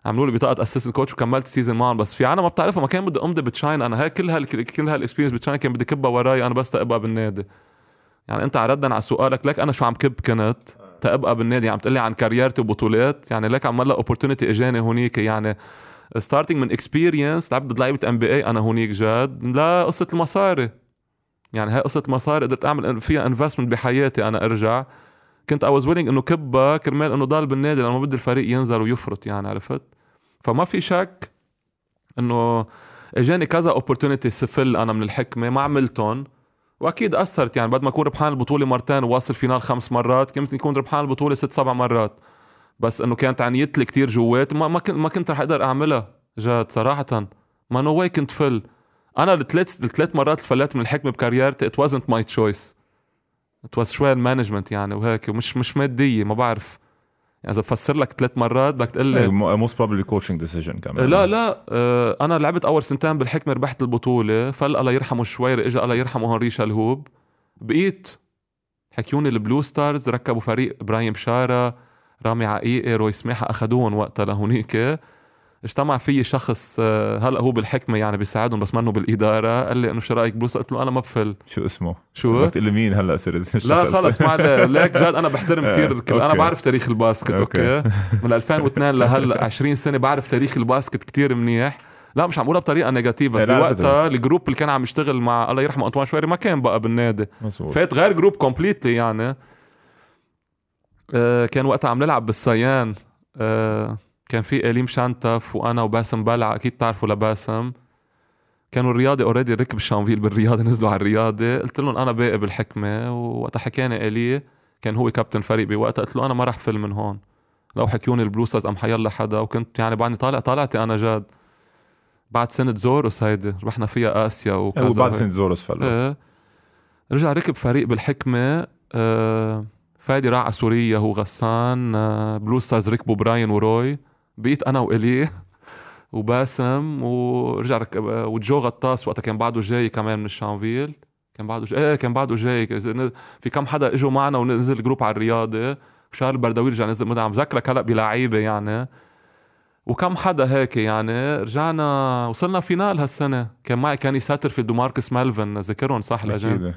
عملوا لي بطاقة assistant coach وكملت ال season معهم بس في عالم ما بتعرفها ما كان بدي أمضي ب China أنا. هاي كل هال كل هال experience ب China كان بدي كبها وراي أنا بس تبقى بالنادي. يعني أنت ردا على سؤالك لك أنا شو عم كب كنت؟ تبقى بالنادي. عم تقلي عن career تي وبطولات. يعني لك عم لك opportunity إجاني هونيك. يعني starting من experience لعبت ضد لعيبة NBA أنا هونيك جاد. لا قصة المصاري. يعني هاي قصة مصاري قدرت أعمل فيها investment بحياتي أنا أرجع. كنت I was willing إنه كبها كرمال إنه ضل بالنادي لأنه ما بدي الفريق ينزل ويفرط. يعني عرفت؟ فما في شك إنه إجاني كذا opportunity تفل أنا من الحكمة. ما عملتهم. وأكيد أثرت يعني بعد ما اكون ربحان البطولة مرتين وواصل final خمس مرات كنت يكون ربحان البطولة ست سبع مرات. بس إنه كانت عنيتلي كتير جوات ما ما كنت ما كنت رح أقدر أعملها جد صراحة. ما no way كنت فل. أنا الثلاث الثلاث مرات اللي فلت من الحكمة ب career تي it wasn't my choice it was شوي ال management يعني وهيك ومش مش مادية ما بعرف. إذا بفسر لك ثلاث مرات بدك تقول لي most probably coaching decision كمان. لا لا آه أنا لعبت أول سنتين بالحكمة ربحت البطولة فل الله يرحمه شويري اجى الله يرحمه هون ريشا الهوب. بقيت حكيوني البلو ستارز ركبوا فريق إبراهيم بشاره رامي عقيقي روي سماحه اخذوهم وقتها لهونيك. اجتمع في شخص آه، هلا هو بالحكمة يعني بيساعدهم بس منه بالإدارة؟ قال لي إنه شو رايك بالبلوس قلت له أنا ما بفل شو اسمه؟ شو؟ قلت لي مين هلا صرت لا خلص ما ليك جد أنا بحترم كثير كل أنا بعرف تاريخ ال basket okay. okay؟ من 2002 لهلا 20 سنة بعرف تاريخ ال basket كثير منيح. لا مش عم بقولها بطريقة negative بس بوقتها ال group اللي كان عم يشتغل مع الله يرحمه أنطوان شويري ما كان بقى بالنادي. مزبوط. فات غير group completely يعني. آه كان وقتها عم نلعب بالسيان آه كان في إليم شانتف وأنا وباسم بلع أكيد بتعرفوا لباسم. كانوا الرياضي اوريدي ركب الشانفيل بالرياضة نزلوا على الرياضة. قلت لهم أنا باقي بالحكمة ووقتها حكاني إلي كان هو كابتن فريق بوقتها. قلت له أنا ما راح فل من هون. لو حكيوني البلوسز أم حيلا حدا وكنت يعني بعدني طالع طالعتي أنا جاد. بعد سنة زوروس هيدي ربحنا فيها آسيا وكذا وبعد سنة زوروس فلو إيه. رجع ركب فريق بالحكمة آه فادي راح على سوريا هو غسان آه بلو ستارز ركبوا براين وروي. بقيت أنا وإلي وباسم ورجع ركب وجو غطاس وقتها كان بعده جاي كمان من الشانفيل. كان بعده جاي إيه كان بعده جاي. في كم حدا إجوا معنا ونزل group على الرياضة. وشارل بردوي رجع نزل مدعم. عم ذكرك هلأ بلعيبة يعني. وكم حدا هيك يعني. رجعنا وصلنا final هالسنة. كان معي كيني ساترفيلد وماركس مالفن ذكرهم صح؟ أكيد.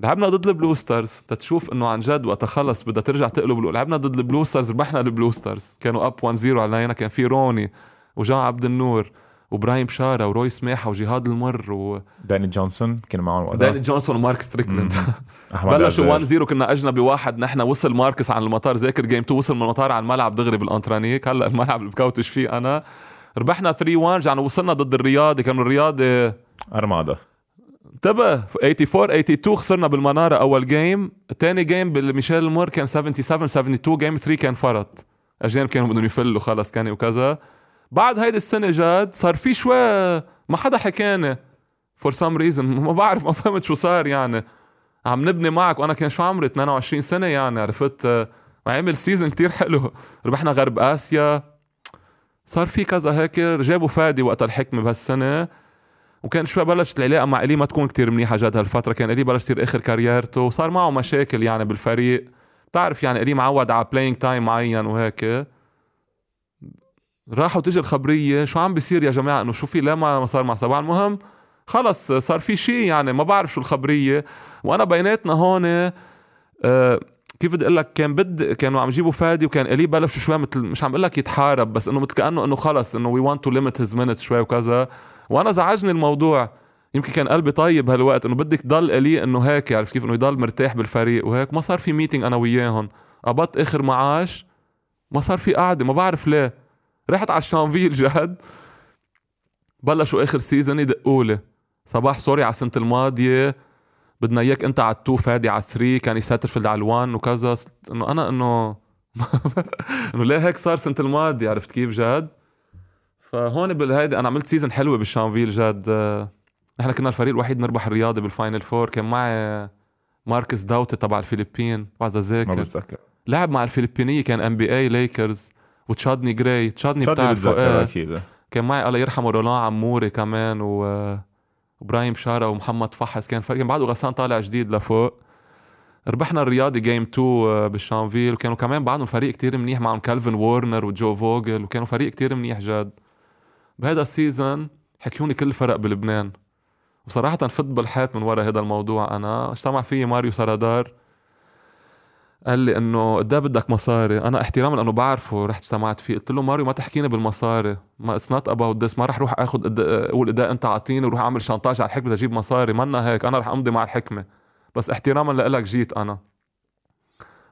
لعبنا ضد البلو ستارز تتشوف إنه عن جد وقتها خلص بدها ترجع تقلب لعبنا ضد البلو ستارز ربحنا البلو ستارز. كانوا up 1 0 علينا كان في روني وجان عبد النور وإبراهيم بشاره وروي سماحه وجهاد المر و داني جونسون كان معهم وقتها. داني جونسون ومارك ستريكلند بلشوا 1 0 كنا أجنبي واحد نحن وصل ماركس عن المطار ذاكر game 2 وصل من المطار على الملعب دغري بالانترانيك هلا الملعب اللي ب coach فيه أنا. ربحنا 3 1 رجعنا وصلنا ضد الرياضي كانوا الرياضي armada انتبه 84 82 خسرنا بالمنارة أول game ثاني game بالميشيل المر كان 77 72 game 3 كان فرط. اجانب كانوا بدهم يفلوا؟ خلص كان وكذا. بعد هيدي السنة جاد صار في شوي ما حدا حكاني for some reason ما بعرف ما فهمت شو صار يعني. عم نبني معك وأنا كان شو عمري؟ 22 سنة يعني عرفت؟ عمل season كتير حلو. ربحنا غرب آسيا. صار في كذا هيك جابوا فادي وقت الحكمة بهالسنة. وكان شوي بلشت العلاقة مع إلي ما تكون كتير منيحة جد هالفترة. كان إلي بلش يصير آخر career ته وصار معه مشاكل يعني بالفريق. بتعرف يعني إلي معود على playing time معين وهيك. راحوا تجي الخبرية شو عم بيصير يا جماعة؟ إنه شو في؟ لا ما صار مع سبع المهم خلص صار في شيء يعني ما بعرف شو الخبرية. وأنا بيناتنا هون آه كيف بدي أقول لك؟ كان بد كانوا عم يجيبوا فادي وكان إلي بلشوا شوي مثل مش عم أقول لك يتحارب بس إنه مثل كانه إنه خلص إنه we want to limit his minutes شوي وكذا. وأنا زعجني الموضوع. يمكن كان قلبي طيب هالوقت إنه بدك تضل إلي إنه هيك عرفت كيف إنه يضل مرتاح بالفريق وهيك. ما صار في meeting أنا وياهم. قبضت آخر معاش ما صار في قعدة ما بعرف ليه. رحت على الشانفيل جد. بلشوا آخر season يدقوا صباح sorry على السنة الماضية. بدنا إياك أنت على ال two فادي على ال three كيني ساترفيلد على ال one وكذا. إنه أنا إنه إنه ليه هيك صار سنة الماضية؟ عرفت كيف جد؟ فهون بالهيدي أنا عملت season حلوة بالشانفيل جد نحن كنا الفريق الوحيد نربح الرياضي بال final four كان معي ماركس داوتي تبع الفلبين بعد ذاكر ما بتذكر. لعب مع الفلبينية كان NBA ليكرز وتشادني جراي تشادني بتاع بتذكر أكيد. كان معي الله يرحمه رولان عموري كمان و إبراهيم بشارة ومحمد فحص. كان كان بعده غسان طالع جديد لفوق. ربحنا الرياضي game 2 بالشانفيل. وكانوا كمان بعدهم فريق كتير منيح معهم كالفن وورنر وجو فوجل. وكانوا فريق كتير منيح جد بهذا ال season حكيوني كل الفرق بلبنان. وصراحة فت بالحيط من ورا هذا الموضوع. أنا اجتمع فيي ماريو سرادار. قال لي إنه قد إيه بدك مصاري؟ أنا احتراما لأنه بعرفه رحت اجتمعت فيه. قلت له ماريو ما تحكيني بالمصاري. ما it's not about ما رح روح آخذ أقول قد إيه أنت أعطيني وروح أعمل chantage على الحكمة تجيب مصاري. منا هيك. أنا رح أمضي مع الحكمة. بس احتراما لك جيت أنا.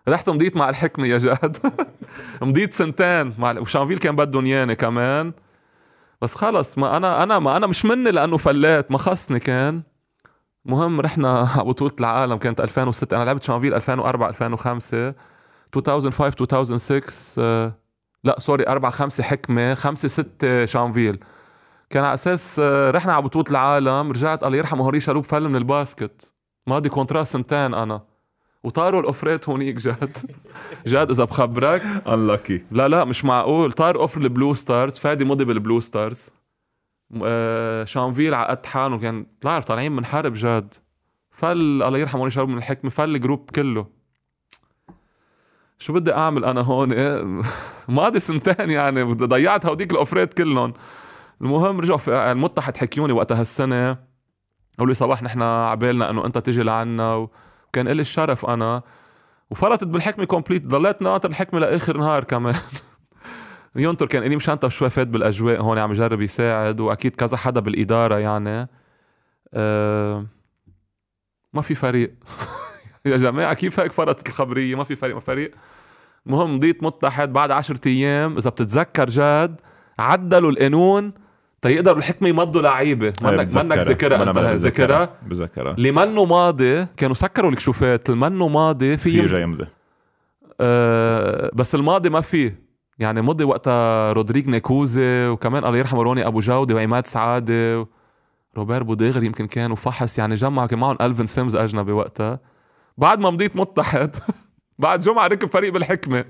رحت مضيت مع الحكمة يا جاد. مضيت سنتين. مع وشانفيل كان بدهم إياني كمان. بس خلص ما أنا أنا ما أنا مش مني لأنه فلات ما خصني كان. مهم رحنا على بطولة العالم كانت 2006 أنا لعبت شانفيل 2004 2005 2005 2006 لا sorry 4 5 حكمة 5 6 شانفيل كان على أساس آه، رحنا على بطولة العالم رجعت الله يرحمه هنري شلهوب فل من ال basket. ماضي contrat سنتين أنا. وطاروا ال offer ات هونيك جد. جد إذا بخبرك. unlucky لا لا مش معقول. طار offer البلو ستارز. فادي مضي بالبلو ستارز. آه شانفيل عقد حاله. كان بتعرف طالعين من حرب جد. فل الله يرحمه شلهوب من الحكمة. فل ال group كله. شو بدي أعمل أنا هون؟ ماضي سنتين يعني. ضيعت هوديك ال offer ات كلهم. المهم رجعوا في المتحد حكيوني وقتها هالسنة. قالوا لي صباح نحن عبالنا إنه أنت تيجي لعنا وكان لي الشرف أنا. وفلتت بالحكمة complete. ضليت ناطر الحكمة لآخر نهار كمان. ينطر كان إلي مشان شوي فات بالأجواء هون عم يجرب يساعد وأكيد كذا حدا بالإدارة يعني. أه ما في فريق. يا جماعة كيف هيك فرطت الخبرية؟ ما في فريق ما فريق. المهم مضيت متحد بعد عشرة أيام. إذا بتتذكر جاد عدلوا القانون. تيقدروا الحكمة يمضوا لعيبة. منك منك ذكرها أنت ذكرها. بذكرها اللي منه ماضي؟ كانوا سكروا الكشوفات. اللي منه ماضي في في يمضي. أه بس الماضي ما فيه يعني مضي وقتها رودريك نيكوزي وكمان الله يرحمه روني أبو جودي وعماد سعادة روبير بوديغر يمكن كان وفحص. يعني جمع كان معهم الفين سيمز أجنبي وقتها. بعد ما مضيت متحد بعد جمعة ركب فريق بالحكمة.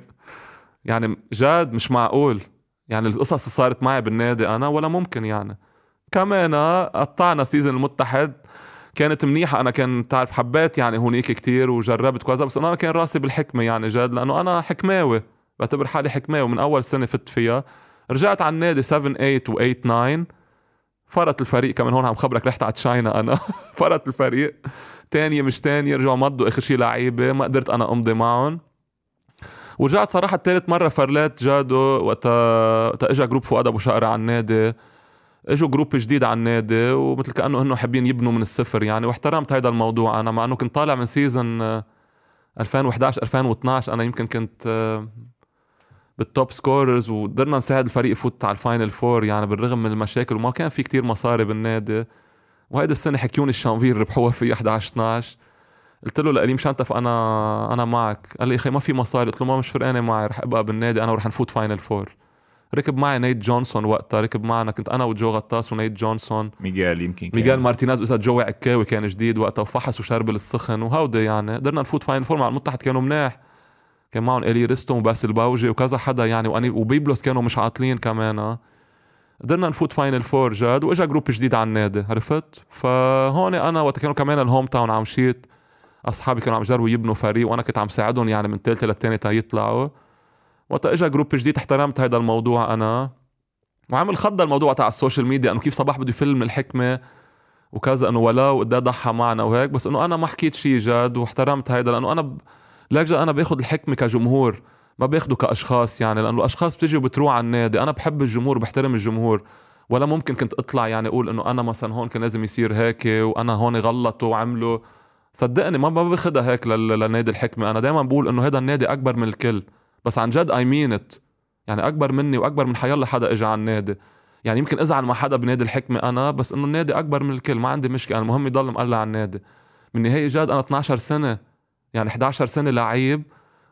يعني جاد مش معقول. يعني القصص اللي صارت معي بالنادي أنا ولا ممكن يعني. كمان قطعنا سيزن المتحد. كانت منيحة. أنا كان بتعرف حبيت يعني هونيك كتير وجربت كذا بس أنا كان راسي بالحكمة يعني جد لأنه أنا حكماوي. بعتبر حالي حكماوي. من أول سنة فت فيها. رجعت على النادي 7 8 و 8 9 فرط الفريق. كمان هون عم خبرك رحت على تشاينا أنا. فرط الفريق. تانية مش تانية. رجعوا مضوا آخر شي لعيبة. ما قدرت أنا أمضي معهم. ورجعت صراحة الثالث مرة فليت جاد و وقتها وقتها اجى group فؤاد أبو شقر على النادي. إجوا group جديد على النادي ومثل كأنه هن حابين يبنوا من الصفر يعني واحترمت هذا الموضوع. أنا مع إنه كنت طالع من season 2011 2012 أنا يمكن كنت آه، بال top scorers وقدرنا نساعد الفريق يفوت على ال final four يعني بالرغم من المشاكل وما كان في كتير مصاري بالنادي. وهيدي السنة حكيوني الشانفيل ربحوها في 11 12 قلت له لقليم شنطف أنا أنا معك. قال لي أخي ما في مصاري. قلت له ما مش فرقانه معي رح أبقى بالنادي أنا ورح نفوت final four ركب معي نيت جونسون وقتها. ركب معنا كنت أنا وجو غطاس ونيت جونسون. ميغال يمكن كان. ميغال مارتينيز واذا جو عكاوي كان جديد وقتها وفحص وشربل السخن وهودي يعني. قدرنا نفوت final four مع المتحد كانوا مناح. كان معهم إلي ريستون وباسل باوجي وكذا حدا يعني. وأنيبال وبيبلوس كانوا مش عاطلين كمان قدرنا نفوت final four جد وإجا group جديد على النادي عرفت؟ فهون أنا وقت كانوا كمان ال home town عمشيت. أصحابي كانوا عم يجربوا يبنوا فريق وأنا كنت عم ساعدهم يعني من ثالثه للثانيه يطلعوا. وقت اجى group جديد احترمت هذا الموضوع أنا. وعمل خض الموضوع تاع ال social media إنه كيف صباح بده يفل من الحكمة وكذا إنه ولو قد ضحى معنا وهيك. بس إنه أنا ما حكيت شيء جد واحترمت هيدا لأنه أنا ب... ليك أنا بأخذ الحكمة كجمهور ما باخده كأشخاص يعني لأنه الأشخاص بتيجي وبتروح على النادي. أنا بحب الجمهور وبحترم الجمهور. ولا ممكن كنت أطلع يعني أقول إنه أنا مثلا هون كان لازم يصير هيك وأنا هون غلطوا وعملوا. صدقني ما ما باخذها هيك لنادي الحكمة. أنا دائما بقول إنه هذا النادي أكبر من الكل. بس عن جد I mean it يعني أكبر مني وأكبر من حيالله حدا اجى على النادي. يعني يمكن إزعل مع حدا بنادي الحكمة أنا بس إنه النادي أكبر من الكل. ما عندي مشكلة. المهم يضل مقلع على النادي. من النهايه جاد أنا 12 سنة. يعني 11 سنة لعيب.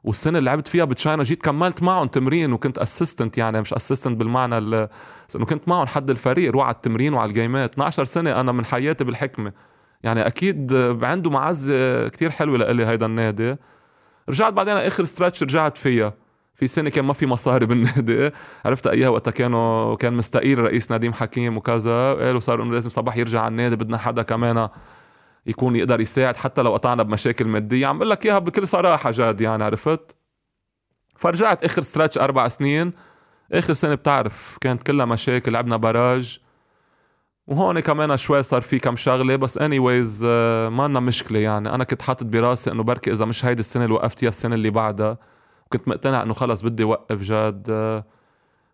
والسنة اللي لعبت فيها ب China جيت كملت معهم تمرين وكنت assistant يعني مش assistant بالمعنى إنه كنت معهم حد الفريق روح على التمرين وعلى الجيمات. 12 سنة أنا من حياتي بالحكمة. يعني أكيد عنده معزة كتير حلوة لإلي هيدا النادي. رجعت بعدين آخر stretch رجعت فيها. في سنة كان ما في مصاري بالنادي. عرفت إياها وقتها كانوا كان مستقيل رئيس نديم حكيم وكذا. قالوا صار إنه لازم صباح يرجع على النادي بدنا حدا كمان يكون يقدر يساعد حتى لو قطعنا بمشاكل مادية. عم بقول لك إياها بكل صراحة جاد يعني عرفت؟ فرجعت آخر stretch أربع سنين. آخر سنة بتعرف كانت كلها مشاكل لعبنا براج. وهون كمان شوي صار في كم شغلة بس anyways ما لنا مشكلة يعني. أنا كنت حاطط براسي إنه بركي إذا مش هيدي السنة اللي وقفتيها السنة اللي بعدها. كنت مقتنع إنه خلص بدي وقف جاد آه،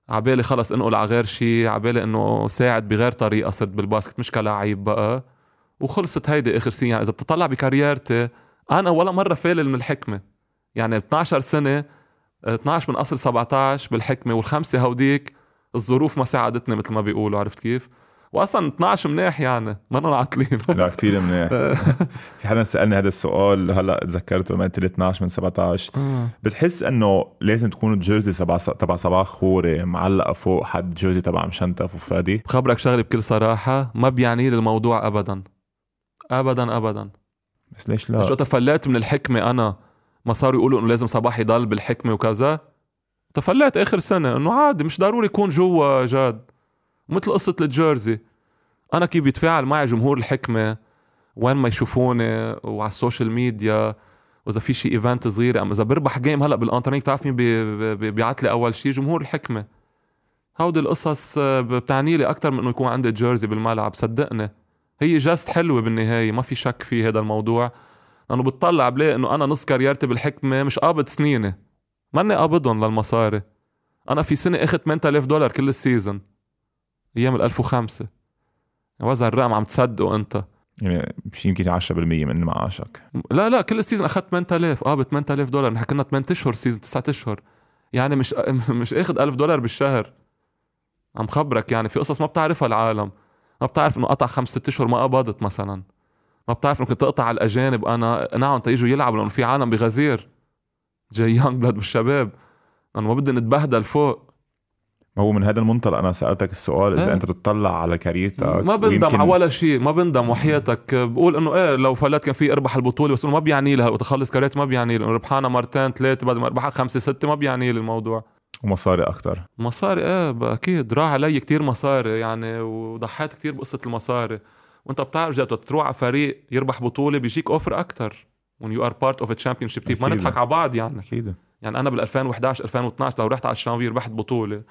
عبالي خلص انقل على غير شيء عبالي إنه ساعد بغير طريقة صرت بال basket مش كلاعب بقى. وخلصت هيدي آخر سنة. يعني إذا بتطلع بكاريرتي أنا ولا مرة فالل من الحكمة. يعني 12 سنة 12 من أصل 17 بالحكمة والخمسة هوديك الظروف ما ساعدتني مثل ما بيقولوا عرفت كيف؟ واصلا 12 منيح يعني ما عاطلين لا كثير منيح. في حدا سألني هذا السؤال هلأ تذكرته لما قلت 12 من 17 آه. بتحس إنه لازم تكون الجيرزي تبع صباح خوري معلقة فوق حد جيرزي تبع مشنتف وفادي؟ بخبرك شغله بكل صراحة ما بيعني لي الموضوع ابدا. ابدا ابدا. بس ليش لا؟ شو تفلت من الحكمة أنا ما صاروا يقولوا إنه لازم صباح يضل بالحكمة وكذا؟ فليت آخر سنة إنه عادي مش ضروري يكون جوا جاد. مثل قصة ال jersey. أنا كيف بيتفاعل معي جمهور الحكمة؟ وين ما يشوفوني؟ وعلى ال social media؟ وإذا في شيء event صغير؟ um إذا بربح game هلأ بالإنترنت بتعرف مين بيبعت لي أول شيء جمهور الحكمة. هودي القصص بتعني لي أكثر من إنه يكون عندي jersey بالملعب. صدقني. هي gesture حلوة بالنهاية. ما في شك في هذا الموضوع. لأنه بتطلع بلاقي إنه أنا نص كاريرتي بالحكمة مش قابض سنيني ماني قابضهم للمصاري. أنا في سنة اخذ 8000 دولار كل ال season أيام ال 1005 وزع الرقم عم تصدقه أنت. يعني مش يمكن 10% من معاشك لا لا كل ال season أخذت 8000 آه ب 8000 دولار. نحن كنا 8 اشهر season 9 أشهر. يعني مش مش أخذ 1000 دولار بالشهر. عم خبرك يعني. في قصص ما بتعرفها العالم. ما بتعرف إنه قطع خمس ست أشهر ما قبضت مثلا. ما بتعرف إنه كنت أقطع على الأجانب. أنا نعم تيجوا يلعبوا لأنه في عالم بغزير. جاي young blood بالشباب. أنا ما بدي نتبهدل فوق. هو من هذا المنطلق. أنا سألتك السؤال إذا إيه؟ أنت بتطلع على كاريرتك ما بندم. على ولا شيء ما بندم وحياتك. بقول إنه إيه لو فلت كان في اربح البطولة بس إنه ما بيعني لها وتخلص كاريرتي ما بيعني لي ربحانه مرتين ثلاثة بعد ما اربحها خمسة ستة ما بيعني لي الموضوع. ومصاري أكثر مصاري إيه أكيد. راح علي كتير مصاري يعني وضحيت كتير بقصة المصاري. وأنت بتعرف جد تروح على فريق يربح بطولة بيجيك offer أكثر when you are part of a championship team. ما. نضحك على بعض يعني. أكيد. يعني أنا بال 2011 2012 لو رحت على الشانفيل ربحت بطولة.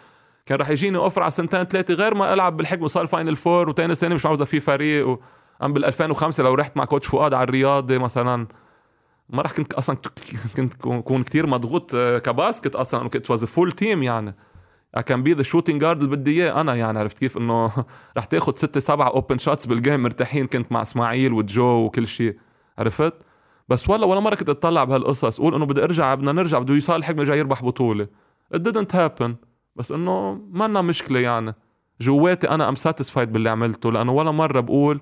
كان رح يجيني offer على سنتين ثلاثة غير ما ألعب بالحكمة وصار final four وتاني سنة مش عاوزه في فريق و... um بال 2005 لو رحت مع coach فؤاد على الرياضة مثلا. ما رح كنت أصلا كنت كون كثير مضغوط آه، ك basket أصلا كنت was full team يعني. I can be the shooting guard اللي بدي إياه أنا يعني عرفت كيف؟ إنه رح تاخذ ستة سبعة open shots بال game مرتاحين كنت مع إسماعيل وجو وكل شيء. عرفت؟ بس والله ولا مره كنت أتطلع بهالقصص. أقول إنه بدي أرجع بدنا نرجع بده يصالح حكمه جاي يربح بطولة. It didn't happen. بس إنه ما مشكلة يعني. جواتي أنا I'm satisfied باللي عملته لأنه ولا مرة بقول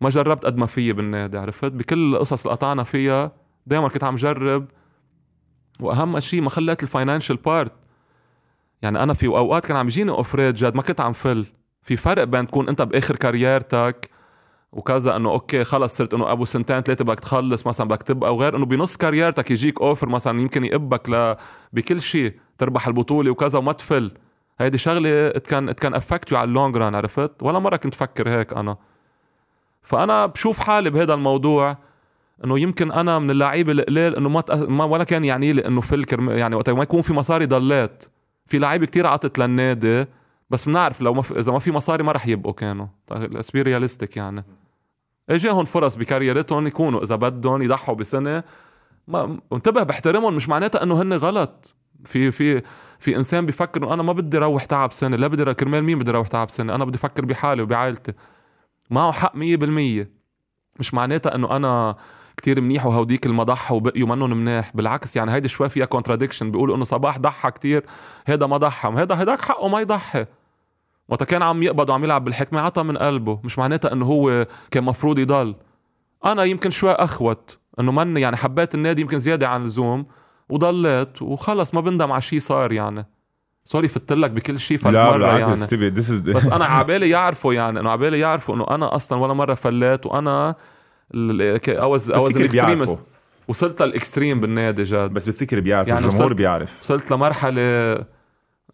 ما جربت قد ما فيي بالنادي عرفت؟ بكل القصص اللي قطعنا فيها دائما كنت عم جرب. وأهم شيء ما خليت ال financial part يعني أنا في أوقات كان عم يجيني اوفرات جد ما كنت عم فل. في فرق بين تكون أنت بآخر كاريرتك وكذا إنه okay خلص صرت إنه أبو سنتين ثلاثة بدك تخلص مثلا بدك تبقى وغير إنه بنص career تك يجيك offer مثلا يمكن يقبك ل بكل شيء تربح البطولة وكذا وما تفل. هيدي شغلة كان كان affect you على ال long run عرفت؟ ولا مرة كنت فكر هيك أنا. فأنا بشوف حالي بهذا الموضوع إنه يمكن أنا من اللعيبة القليل إنه ما. ما ولا كان يعني لي إنه فل يعني وقت ما يكون في مصاري ضليت. في لعيبة كتير عطت للنادي. بس بنعرف لو ما في إذا ما في مصاري ما رح يبقوا كانوا. let's be realistic يعني. اجاهم فرص ب career تهم يكونوا إذا بدهم يضحوا بسنة ما انتبه بحترمهم مش معناتها إنه هن غلط. في في في إنسان بيفكر إنه أنا ما بدي روح تعب سنة لا بدي كرمال مين بدي روح تعب سنة؟ أنا بدي أفكر بحالي وبعائلتي. معه حق 100% مش معناتها إنه أنا كتير منيح وهوديك المضحى وبقيوا منهم منيح بالعكس يعني هيدي شوي فيها contradiction بيقولوا إنه صباح ضحى كتير هيدا ما ضحى. هيدا هيداك حقه ما يضحي. وقت كان عم يقبض وعم يلعب بالحكمة عطى من قلبه مش معناتها إنه هو كان مفروض يضل. أنا يمكن شوي أخوت إنه من يعني حبيت النادي يمكن زيادة عن اللزوم وضليت وخلص ما بندم على شيء صار يعني. سوري فت لك بكل شيء فالمرة لا يعني. بس أنا عبالي يعرفوا يعني إنه عبالي يعرفوا إنه أنا أصلا ولا مرة فليت وأنا اوز اوز الاكستريمست وصلت لل extreme بالنادي جد. بس بفتكر بيعرف يعني الجمهور بيعرف. وصلت لمرحلة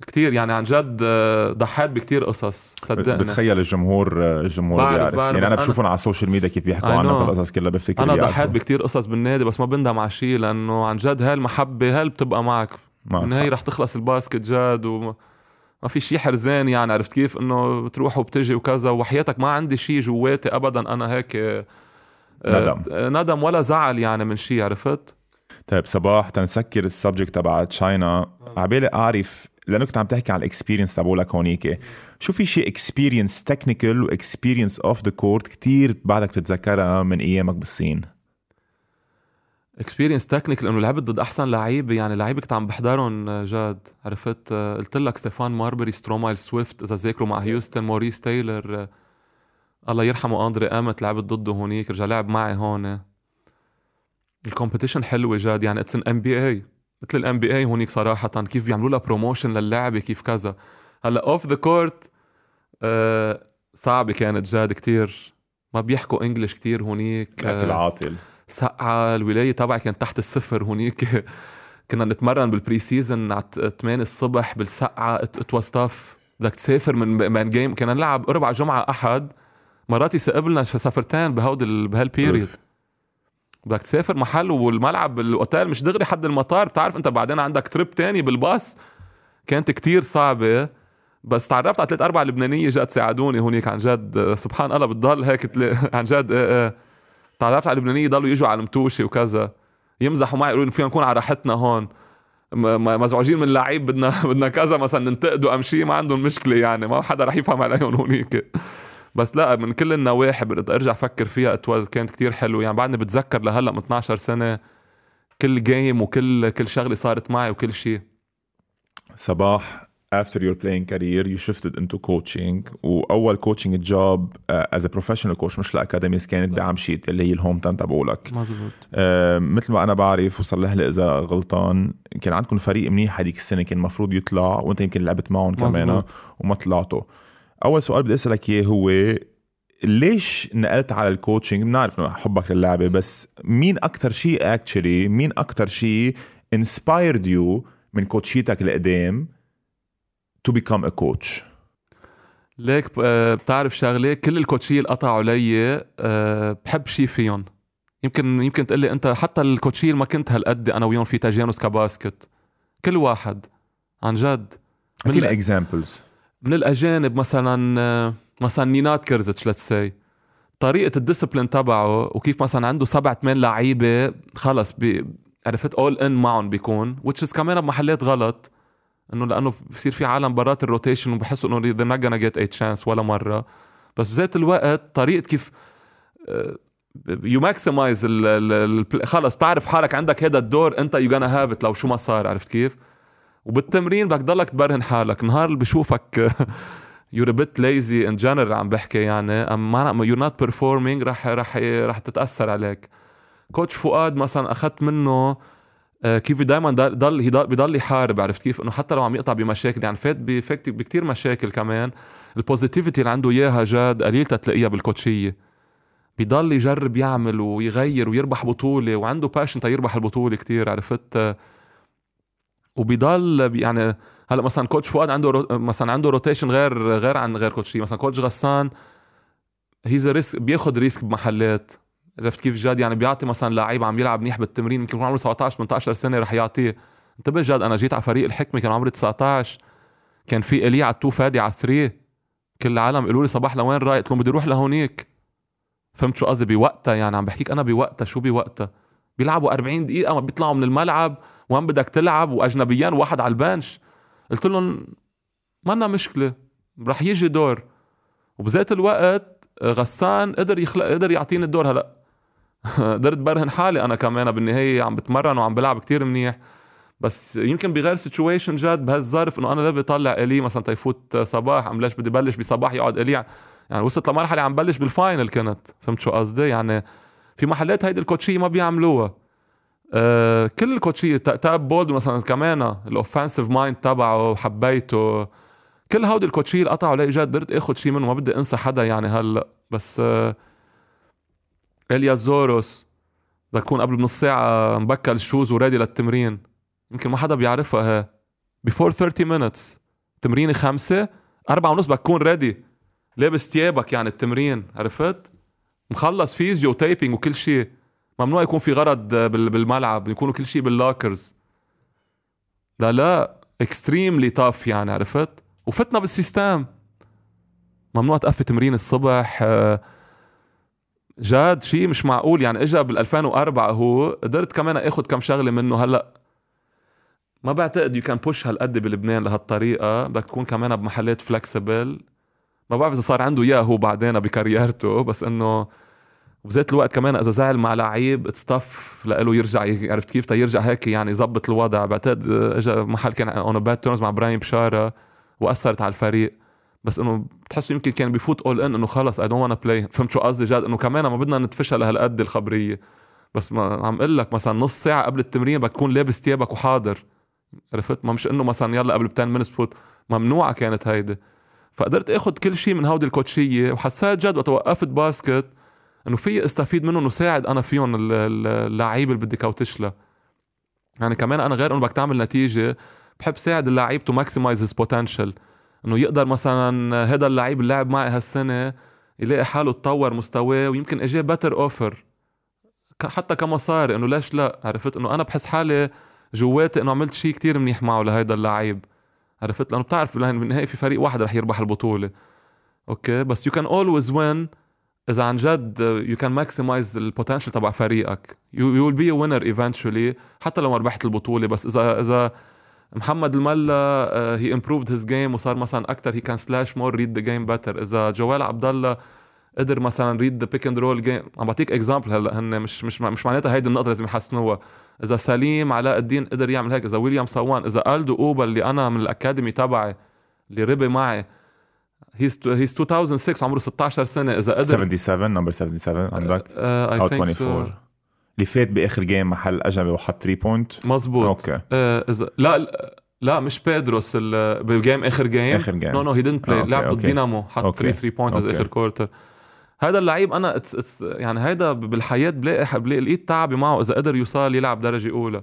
كتير يعني عن جد آه، ضحيت بكتير قصص صدقني. بتخيل الجمهور آه، الجمهور بعرف بيعرف. بعرف يعني أنا بشوفهم على ال social media كيف بيحكوا عنها بالقصص كلها بفتكر أنا ضحيت بكتير قصص بالنادي بس ما بندم على شيء لأنه عن جد هاي المحبة هاي بتبقى معك. بالنهايه رح تخلص ال basket جد وما ما في شيء حرزان يعني عرفت كيف؟ إنه بتروح وبتجي وكذا وحياتك ما عندي شيء جواتي ابدا أنا هيك آه، ندم. ندم ولا زعل يعني من شيء عرفت؟ طيب صباح تنسكر ال subject تبع China. عبالي أعرف لأنه كنت عم تحكي عن ال experience تبعولك هونيك شو في شيء experience technical و experience off the court كثير بعدك تتذكرها من أيامك بالصين؟ experience technical إنه لعبت ضد أحسن لعيبه يعني لعيبه كنت عم بحضرهم جاد. عرفت؟ قلت لك ستيفان ماربري سترومايل سويفت إذا ذاكروا مع هيوستن موريس تايلر الله يرحمه اندري امت لعبت ضده هونيك رجع لعب معي هون. ال competition حلوة جاد يعني it's an NBA مثل ال NBA هونيك صراحة كيف بيعملوا لها promotion للعبة كيف كذا. هلأ off the court صعبة كانت جاد كتير. ما بيحكوا English كتير هونيك آه العاطل. سقعة الولاية تبعي كانت تحت الصفر هونيك. كنا نتمرن بال pre-season على 8 الصبح بالسقعة it was tough بدك تسافر من من game كنا نلعب أربع جمعة أحد. مرات يسقب لنا سفرتين بهود بهال period بدك تسافر محل والملعب بالاوتيل مش دغري حد المطار بتعرف أنت بعدين عندك trip تاني بالباص. كانت كتير صعبة بس تعرفت على ثلاث أربع لبنانية جات ساعدوني هونيك عن جد. سبحان الله بتضل هيك تل... عن جد إيه تعرفت على لبنانية ضلوا يجوا على الماتشات وكذا. يمزحوا معي يقولوا فينا نكون على راحتنا هون. مزعوجين من لعيب بدنا بدنا كذا مثلا ننتقدوا أم شيء ما عندهم مشكلة يعني ما حدا رح يفهم عليهم هونيك. بس لا من كل النواحي بدي أرجع أفكر فيها. كانت كتير حلوة. يعني بعدني بتذكر لهلأ من 12 سنة كل game وكل كل شغلة صارت معي وكل شيء. صباح after your playing career you shifted into coaching. وأول coaching job uh, as a professional coach مش ل academies كانت بعمشيت اللي هي ال hometown تبعولك. مزبوط uh, مثل ما أنا بعرف وصلح لي إذا غلطان كان عندكم فريق منيح هذيك السنة كان المفروض يطلع وأنت يمكن لعبت معهم كمان وما طلعتوا. أول سؤال بدي أسألك إياه هو ليش نقلت على ال coaching بنعرف إنه حبك للعبة بس مين أكثر شيء actually مين أكثر شيء inspired you من coach يتك القدام to become a coach ليك آه، بتعرف شغلة كل ال coach يه اللي قطعوا علي آه، بحب شيء فيهم. يمكن يمكن تقول لي أنت حتى ال coach يه ما كنت هالقد أنا وياهم في تجانس ك basket. كل واحد عن جد. من اكزامبلز من الأجانب مثلا آه، مثلا نينات كيرزتش ليتس سي. طريقة الديسبلين تبعه وكيف مثلا عنده سبع ثمان لعيبة خلص بي عرفت اول ان معهم بيكون is كمان بمحلات غلط. إنه لأنه بصير في عالم برات الروتيشن وبحسوا إنه they're not gonna get a chance ولا مرة. بس بذات الوقت طريقة كيف يو ماكسمايز خلص بتعرف حالك عندك هذا الدور أنت يو جانا هاف لو شو ما صار عرفت كيف؟ وبالتمرين بدك تضلك تبرهن حالك. نهار اللي بشوفك يور بيت ليزي ان جنرال عم بحكي يعني. أم يو نوت بيرفورمينج رح رح رح تتأثر عليك. كوتش فؤاد مثلا أخذت منه آه، كيف دائما ضل بضل يحارب عرفت كيف؟ إنه حتى لو عم يقطع بمشاكل يعني فات بكثير مشاكل كمان. البوزيتيفيتي اللي عنده إياها جاد قليل تلاقيها بالكوتشية. بضل يجرب يعمل ويغير ويربح بطولة وعنده passion تيربح البطولة كتير عرفت؟ وبيضل يعني هلا مثلا coach فؤاد عنده رو... مثلا عنده rotation غير غير عن غير coach مثلا coach غسان he's risk بياخذ risk بمحلات. عرفت كيف جاد؟ يعني بيعطي مثلا لعيب عم يلعب منيح بالتمرين يمكن يكون عمره 17 18 سنة رح يعطيه. انتبه جاد أنا جيت على فريق الحكمة كان عمري 19 كان في إلي على ال two فادي على ال three. كل العالم قالوا لي صباح لوين رايح؟ قلت لهم بدي أروح لهونيك. فهمت شو قصدي؟ بوقتها يعني عم بحكيك أنا بوقتها شو بوقتها؟ بيلعبوا 40 دقيقة ما بيطلعوا من الملعب. وين بدك تلعب واجنبيان وواحد على ال bench. قلت لهم ما مشكلة رح يجي دور. وبذات الوقت غسان قدر يخلق قدر يعطيني الدور. هلا قدرت برهن حالي أنا كمان بالنهاية عم بتمرن وعم بلعب كتير منيح. بس يمكن بغير situation جد بهالظرف إنه أنا لا بطلع إلي مثلا تيفوت صباح عم ليش بدي بلش بصباح يقعد إلي. يعني وصلت لمرحلة عم بلش بال final كنت. فهمت شو قصدي؟ يعني في محلات هيدي الكوتشية ما بيعملوها. آه كل الكوتشيه تاب بولدوين مثلا كمان ال offensive mind تبعه حبيته كل هودي الكوتشيه اللي قطعوا علي جد قدرت اخذ شيء منه ما بدي أنسى حدا يعني هلأ. بس آه الياس زوروس بدك تكون قبل بنص ساعة مبكل ال shoes و ready للتمرين. يمكن ما حدا بيعرفها. هي before 30 minutes تمرينة خمسة أربعة ونص بدك تكون ready لابس تيابك يعني التمرين عرفت؟ مخلص physio taping وكل شيء ممنوع يكون في غرض بالملعب يكونوا كل شيء بال lockers لا لا extremely tough يعني عرفت؟ وفتنا بال system. ممنوع تقفي تمرين الصبح. آه، جد شيء مش معقول يعني. اجى بال 2004 هو قدرت كمان أخذ كم شغلة منه. هلأ ما بعتقد you can push هالقد بلبنان لهالطريقة. بدك تكون كمان بمحلات flexible ما بعرف إذا صار عنده إياه هو بعدين بكاريرته بس إنه وبذات الوقت كمان إذا زعل مع لعيب it's tough لإله يرجع عرفت كيف؟ يرجع هيك يعني يظبط الوضع. بعتقد اجى محل كان on bad terms مع براين بشارة وأثرت على الفريق. بس إنه بتحس يمكن كان بيفوت all in إنه خلص I don't play فهمت شو قصدي جد إنه كمان ما بدنا ندفشها لهالقد الخبرية. بس ما عم أقول لك مثلا نص ساعة قبل التمرين بدك تكون لابس ثيابك وحاضر. عرفت؟ ما مش إنه مثلا يلا قبل ب 10 minutes فوت ممنوعة كانت هيدي. فقدرت آخذ كل شيء من هودي الكوتشية. وحسيت جد وقت وقفت basket. إنه في استفيد منهم وساعد أنا فيهم اللعيبه اللي بدي coach له. يعني كمان أنا غير إنه بدك تعمل نتيجة بحب ساعد اللعيب to maximize his potential إنه يقدر مثلا هذا اللعيب اللي لعب معي هالسنة يلاقي حاله تطور مستواه ويمكن إجاه better offer حتى كمصاري إنه ليش لا؟ عرفت؟ إنه أنا بحس حالي جواتي إنه عملت شيء كتير منيح معه لهيدا اللعيب. عرفت؟ لأنه بتعرف بالنهايه في فريق واحد رح يربح البطولة. okay؟ بس you can always win إذا عن جد you can maximize ال potential تبع فريقك. you will be winner eventually حتى لو ما ربحت البطولة. بس إذا إذا محمد الملا he improved his game وصار مثلا أكثر he can slash more read the game better إذا جوال عبد الله قدر مثلا read the pick and roll game عم بعطيك example هلا هن مش مش مش معناتها هيدي النقطة لازم يحسنوها. إذا سليم علاء الدين قدر يعمل هيك. إذا ويليام سوان إذا ألدو أوبا اللي أنا من ال academy تبعي اللي ربي معي he's he's 2006 عمره 16 سنة. إذا قدر 77 number 77 عندك think 24 اللي فات بآخر game محل أجنبي وحط 3 point مزبوط okay. آه اذا لا لا مش بيدروس. بال game آخر game آخر game no no he didn't play لعب ضد دينامو. حط 3 3 points آخر quarter هذا اللعيب أنا it's it's يعني هيدا بالحياة بلاقي بلاقي لقيت تعبي معه. إذا قدر يوصل يلعب درجة أولى.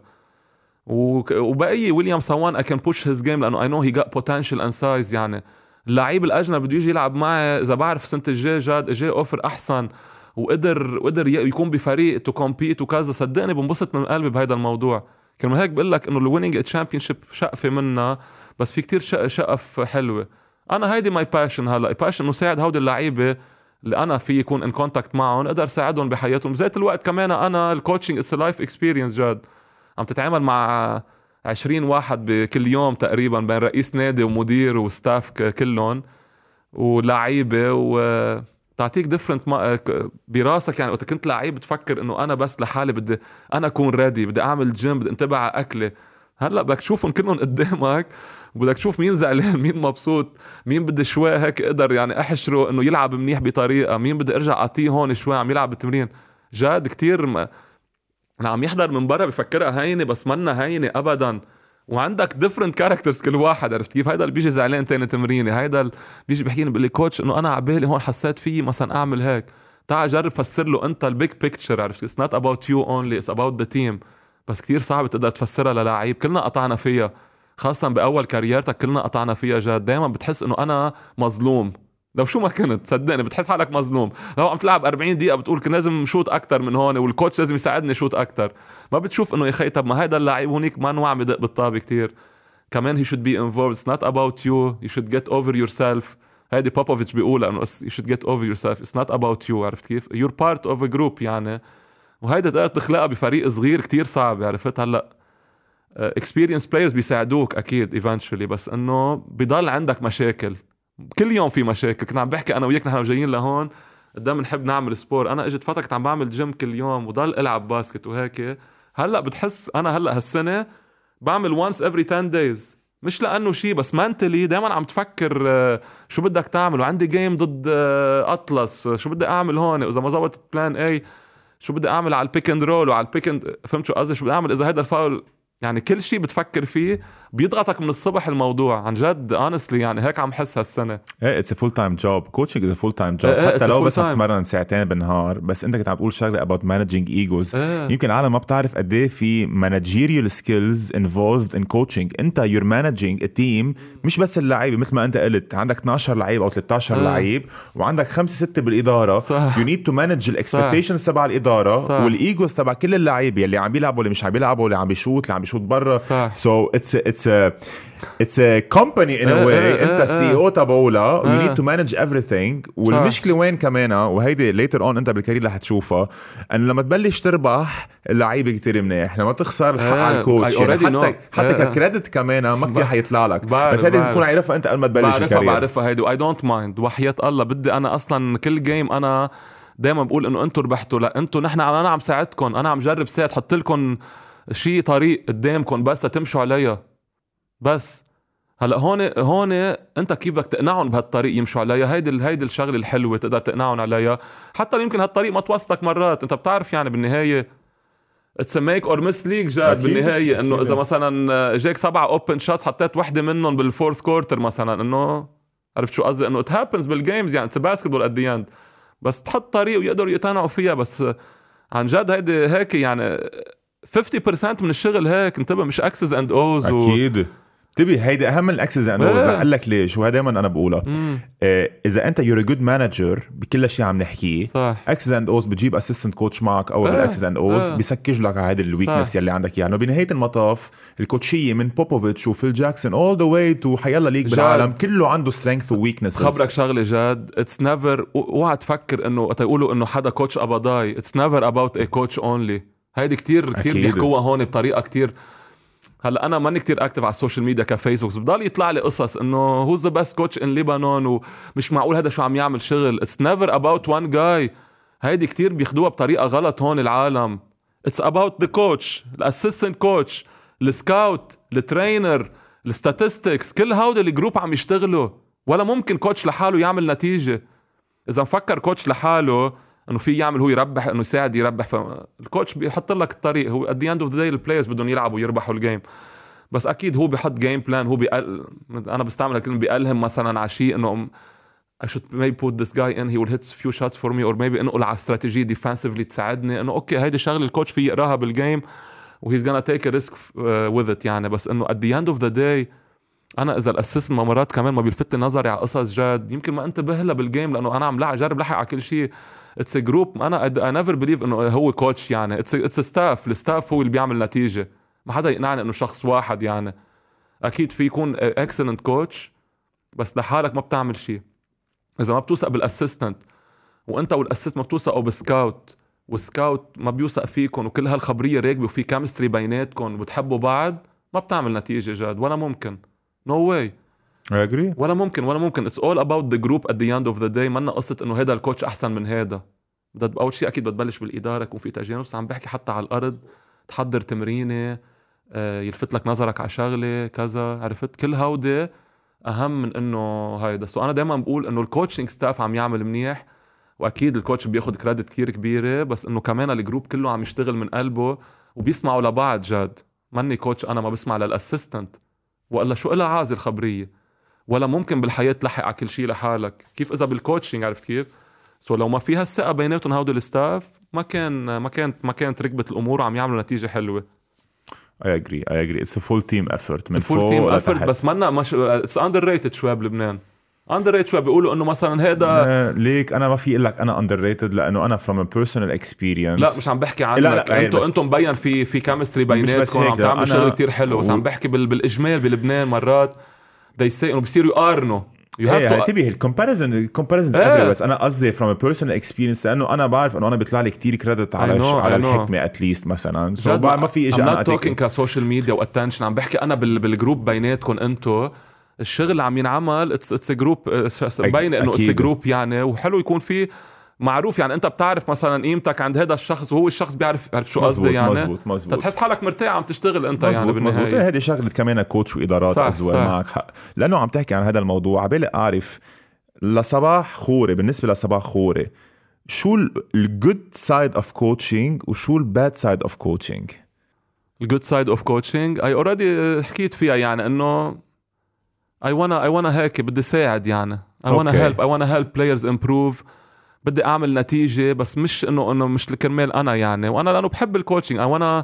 وبقيه ويليام سوان I can push his game لأنه I know he got potential and size يعني. اللعيب الأجنبي بده يجي يلعب معي إذا بعرف السنة الجاي جد اجى offer أحسن وقدر وقدر يكون بفريق to compete وكذا صدقني بنبسط من قلبي بهذا الموضوع. كرمال هيك بقول لك إنه ال winning championship شقفة منا بس في كتير شقف حلوة. أنا هيدي my passion هلا passion إنه ساعد هودي اللعيبة اللي أنا في يكون in contact معهم أقدر ساعدهم بحياتهم. بذات الوقت كمان أنا ال coaching it's life experience جد. عم تتعامل مع 20 واحد بكل يوم تقريبا بين رئيس نادي ومدير و staff كلهم ولعيبه و تعطيك different. براسك يعني وقت كنت لعيب بتفكر إنه أنا بس لحالي بدي أنا أكون ready بدي أعمل game بدي انتبه على أكلي هلأ بدك تشوفهم كلهم قدامك وبدك تشوف مين زعلان مين مبسوط مين بدي شوي هيك أقدر يعني أحشره إنه يلعب منيح بطريقة مين بدي أرجع أعطيه هون شوي عم يلعب بالتمرين جد كتير. عم يحضر من برا بفكرها هينة بس منا هينة ابدا. وعندك different characters كل واحد عرفت كيف؟ هيدا اللي بيجي زعلان تاني تمرينة هيدا اللي بيجي بيقول لي coach إنه أنا عبالي هون حسيت فيي مثلا أعمل هيك. تعال جرب فسر له أنت ال big picture عرفت؟ it's not about you only it's about the team بس كثير صعب تقدر تفسرها للاعيب كلنا قطعنا فيها خاصة بأول كاريرتك كلنا قطعنا فيها جد دايما بتحس إنه أنا مظلوم. لو شو ما كنت صدقني بتحس حالك مظلوم. لو عم تلعب 40 دقيقة بتقول كان لازم shoot أكثر من هون وال coach لازم يساعدني shoot أكثر ما بتشوف إنه يا أخي طب ما هيدا اللعيب هونيك ما نو عم بدق بالطابة كتير. كمان he should be involved it's not about you you should get over yourself هيدي بوبوفيتش بيقولها إنه you should get over yourself it's not about you عرفت كيف؟ you're part of a group يعني. وهيدا تقدر تخلقها بفريق صغير كتير صعب عرفت؟ هلأ experienced players بيساعدوك أكيد eventually بس إنه بضل عندك مشاكل. كل يوم في مشاكل. كنت عم بحكي أنا وياك نحن جايين لهون قدام بنحب نعمل sport. أنا إجت فترة كنت عم بعمل جيم كل يوم وضل ألعب basket وهيك. هلأ بتحس أنا هلأ هالسنة بعمل once every 10 days مش لأنه شيء بس mentally دائما عم تفكر آه، شو بدك تعمل؟ وعندي game ضد آه، اطلس شو بدي أعمل هون؟ واذا ما زبطت plan A شو بدي أعمل على ال pick and roll وعلى ال pick and فهمت شو قصدي؟ شو بدي أعمل؟ إذا هيدا الفاول يعني كل شيء بتفكر فيه. بيضغطك من الصبح الموضوع عن جد honestly يعني هيك عم حس هالسنة. إيه it's full time job coaching is full time job حتى لو بس تتمرن ساعتين بالنهار بس أنت كنت عم تقول شغلة about managing egos يمكن العالم ما بتعرف قد إيه في managerial skills involved in coaching أنت you're managing team مش بس اللعيبة مثل ما أنت قلت عندك 12 لعيب أو 13 آه. لعيب وعندك خمسة ستة بالإدارة. صح. you need to manage ال expectations تبع الإدارة وال egos تبع كل اللعيبة اللي عم بيلعبوا اللي مش عم بيلعبوا اللي عم بيشوت اللي عم بيشوت برا. so it's it's it's a company in a way انت ال CEO تبعولها you need to manage everything والمشكلة وين كمان؟ وهيدي later on انت بال career رح تشوفها. إنه لما تبلش تربح اللعيبة كثير منيح. لما تخسر الحق على ال coach يعني حتى حتى ك credit كمان ما كثير حيطلع لك. بس هيدي تكون عارفها انت قبل ما تبلش بعرفها بعرفها هيدي why I don't mind وحياة الله. بدي أنا أصلا كل game أنا دائما بقول إنه أنتم ربحتوا. لا أنتم نحن أنا عم ساعدكم. أنا عم جرب ساعد. حط لكم شيء طريق قدامكم بس تمشوا عليها. بس. هلا هون هون انت كيف بدك تقنعهم بهالطريق يمشوا عليها؟ هيدي هيدي الشغلة الحلوة تقدر تقنعهم عليها. حتى يمكن هالطريق ما توصلك مرات. انت بتعرف يعني بالنهاية it's make or miss ليك جاد بالنهاية إنه إذا مثلا جاك سبعه open shots حطيت وحدة منهم بال fourth quarter مثلا إنه عرفت شو قصدي؟ إنه it happens بال games يعني. it's basketball at the end بس تحط طريق ويقدروا يقتنعوا فيها. بس عن جد هيدي هيك يعني 50% من الشغل هيك انتبه مش Xs and Os أكيد. انتبه هيدي أهم من ال Xs and Os أقول لك ليش؟ وهذا دائما أنا بقولها. آه إذا أنت you're good manager بكل شيء عم نحكيه صح. Xs and Os بتجيب assistant coach معك أو بال Xs and Os بيسكج لك على هذه ال weakness يلي عندك إياها. يعني بنهاية المطاف الكوتشية من بوبوفيتش وفيل جاكسون all the way to حيلا ليك بالعالم كله عنده strength و weakness خبرك شغلة جاد. it's never اوعى تفكر إنه وقت يقولوا إنه حدا coach اباداي it's never about a coach only هيدي كتير كتير بيحكوها هون بطريقة كتير هلا أنا ماني كتير active على ال social media كفيسبوك بضل يطلع لي قصص إنه who's the best coach in Lebanon ومش معقول هذا شو عم يعمل شغل. it's never about one guy هيدي كتير بياخدوها بطريقة غلط هون العالم. اتس اباوت ذا كوتش الاسيستنت كوتش السكاوت الترينر الستاتستكس كل هودي ال group عم يشتغلوا. ولا ممكن coach لحاله يعمل نتيجة. إذا مفكر coach لحاله إنه في يعمل هو يربح إنه يساعد يربح. فال coach بيحط لك الطريق هو at the end of the ال players بدهم يلعبوا يربحوا ال game بس أكيد هو بيحط game plan هو بيقل أنا بستعمل الكلمة بيألهم مثلا على شيء إنه I should maybe put this guy in he will hit few shots for me or maybe انقل على استراتيجيه defensively تساعدني. إنه okay هيدي شغلة ال coach في يقراها بال game و he's gonna risk uh, with it يعني. بس إنه at the end of the day أنا إذا ال assist مرات كمان ما بيلفت نظري على قصص جد يمكن ما انتبه لها بال game لأنه أنا عم لا جرب لحق على كل شيء. it's group أنا I never believe إنه هو coach يعني. it's it's staff ال staff هو اللي بيعمل نتيجة. ما حدا يقنعني إنه شخص واحد يعني. أكيد في يكون excellent coach بس لحالك ما بتعمل شيء. إذا ما بتوثق بال assistant وأنت وال assist ما بتوثقوا ب scout وال scout ما بيوثق فيكم وكل هالخبرية راكبة وفي chemistry بيناتكم وبتحبوا بعض ما بتعمل نتيجة جاد ولا ممكن. نو no واي I agree. ولا ممكن ولا ممكن. it's all about the group at the end of the day منا قصة إنه هذا ال coach أحسن من هذا أول شيء أكيد بتبلش بالإدارة يكون في تجانس بس عم بحكي حتى على الأرض. تحضر تمرينة آه، يلفت لك نظرك على شغلة كذا. عرفت؟ كل هودي أهم من إنه هيدا. سو أنا دائما بقول إنه ال coaching staff عم يعمل منيح. وأكيد ال coach بياخذ credit كثير كبيرة. بس إنه كمان ال group كله عم يشتغل من قلبه وبيسمعوا لبعض جد. ماني coach أنا ما بسمع لل assistant وإلا شو لها عازل خبرية؟ ولا ممكن بالحياة تلحق على كل شيء لحالك. كيف إذا بال coaching عرفت كيف؟ so لو ما فيها الثقة بيناتهم هودي ال staff ما كان ما كانت ما كانت ركبت الأمور وعم يعملوا نتيجة حلوة. Agree. I agree. It's a full team effort. من full team. effort بس منا مش it's underrated شوي بلبنان. اندر ريتد شوي بيقولوا إنه مثلا آه، ليك أنا ما في أقول لك أنا underrated لأنه أنا a personal experience. لا مش عم بحكي عنك. لا، لا، أنتم أنتم مبين في في كيمستري بيناتكم عم تعملوا شغل كتير حلو بس عم بحكي بال... بالإجمال بلبنان مرات. They say انه بصيروا يقارنوا have إيه to انتبه الكومباريزن الكومباريزن. بس أنا قصدي a personal experience لأنه أنا بعرف إنه أنا بيطلع لي كثير كريدت على know, على. الحكمة اتليست مثلا سو جد ما في اجى أنا talking كسوشيال ميديا واتنشن عم بحكي أنا بال... بالجروب بيناتكم أنتم الشغل اللي عم ينعمل it's it's group مبين إنه it's. group يعني وحلو يكون في معروف يعني انت بتعرف مثلا قيمتك عند هذا الشخص وهو الشخص بيعرف بيعرف شو مزبوط قصدي يعني. مزبوط مزبوط تتحس حالك مرتاح عم تشتغل انت يعني مزبوط مزبوط بالنهاية. إيه هذه شغلة كمان coach وإدارات صح، صح. معك حق. لأنه عم تحكي عن هذا الموضوع عبالي أعرف لصباح خوري بالنسبة لصباح خوري شو ال good side of coaching وشو ال bad side of coaching ال good side of coaching I already حكيت فيها يعني إنه I wanna I wanna هيك بدي ساعد يعني. I wanna. help I wanna help players improve بدي أعمل نتيجة بس مش انه إنه مش كرمال أنا يعني. وأنا لأنه بحب ال coaching I wanna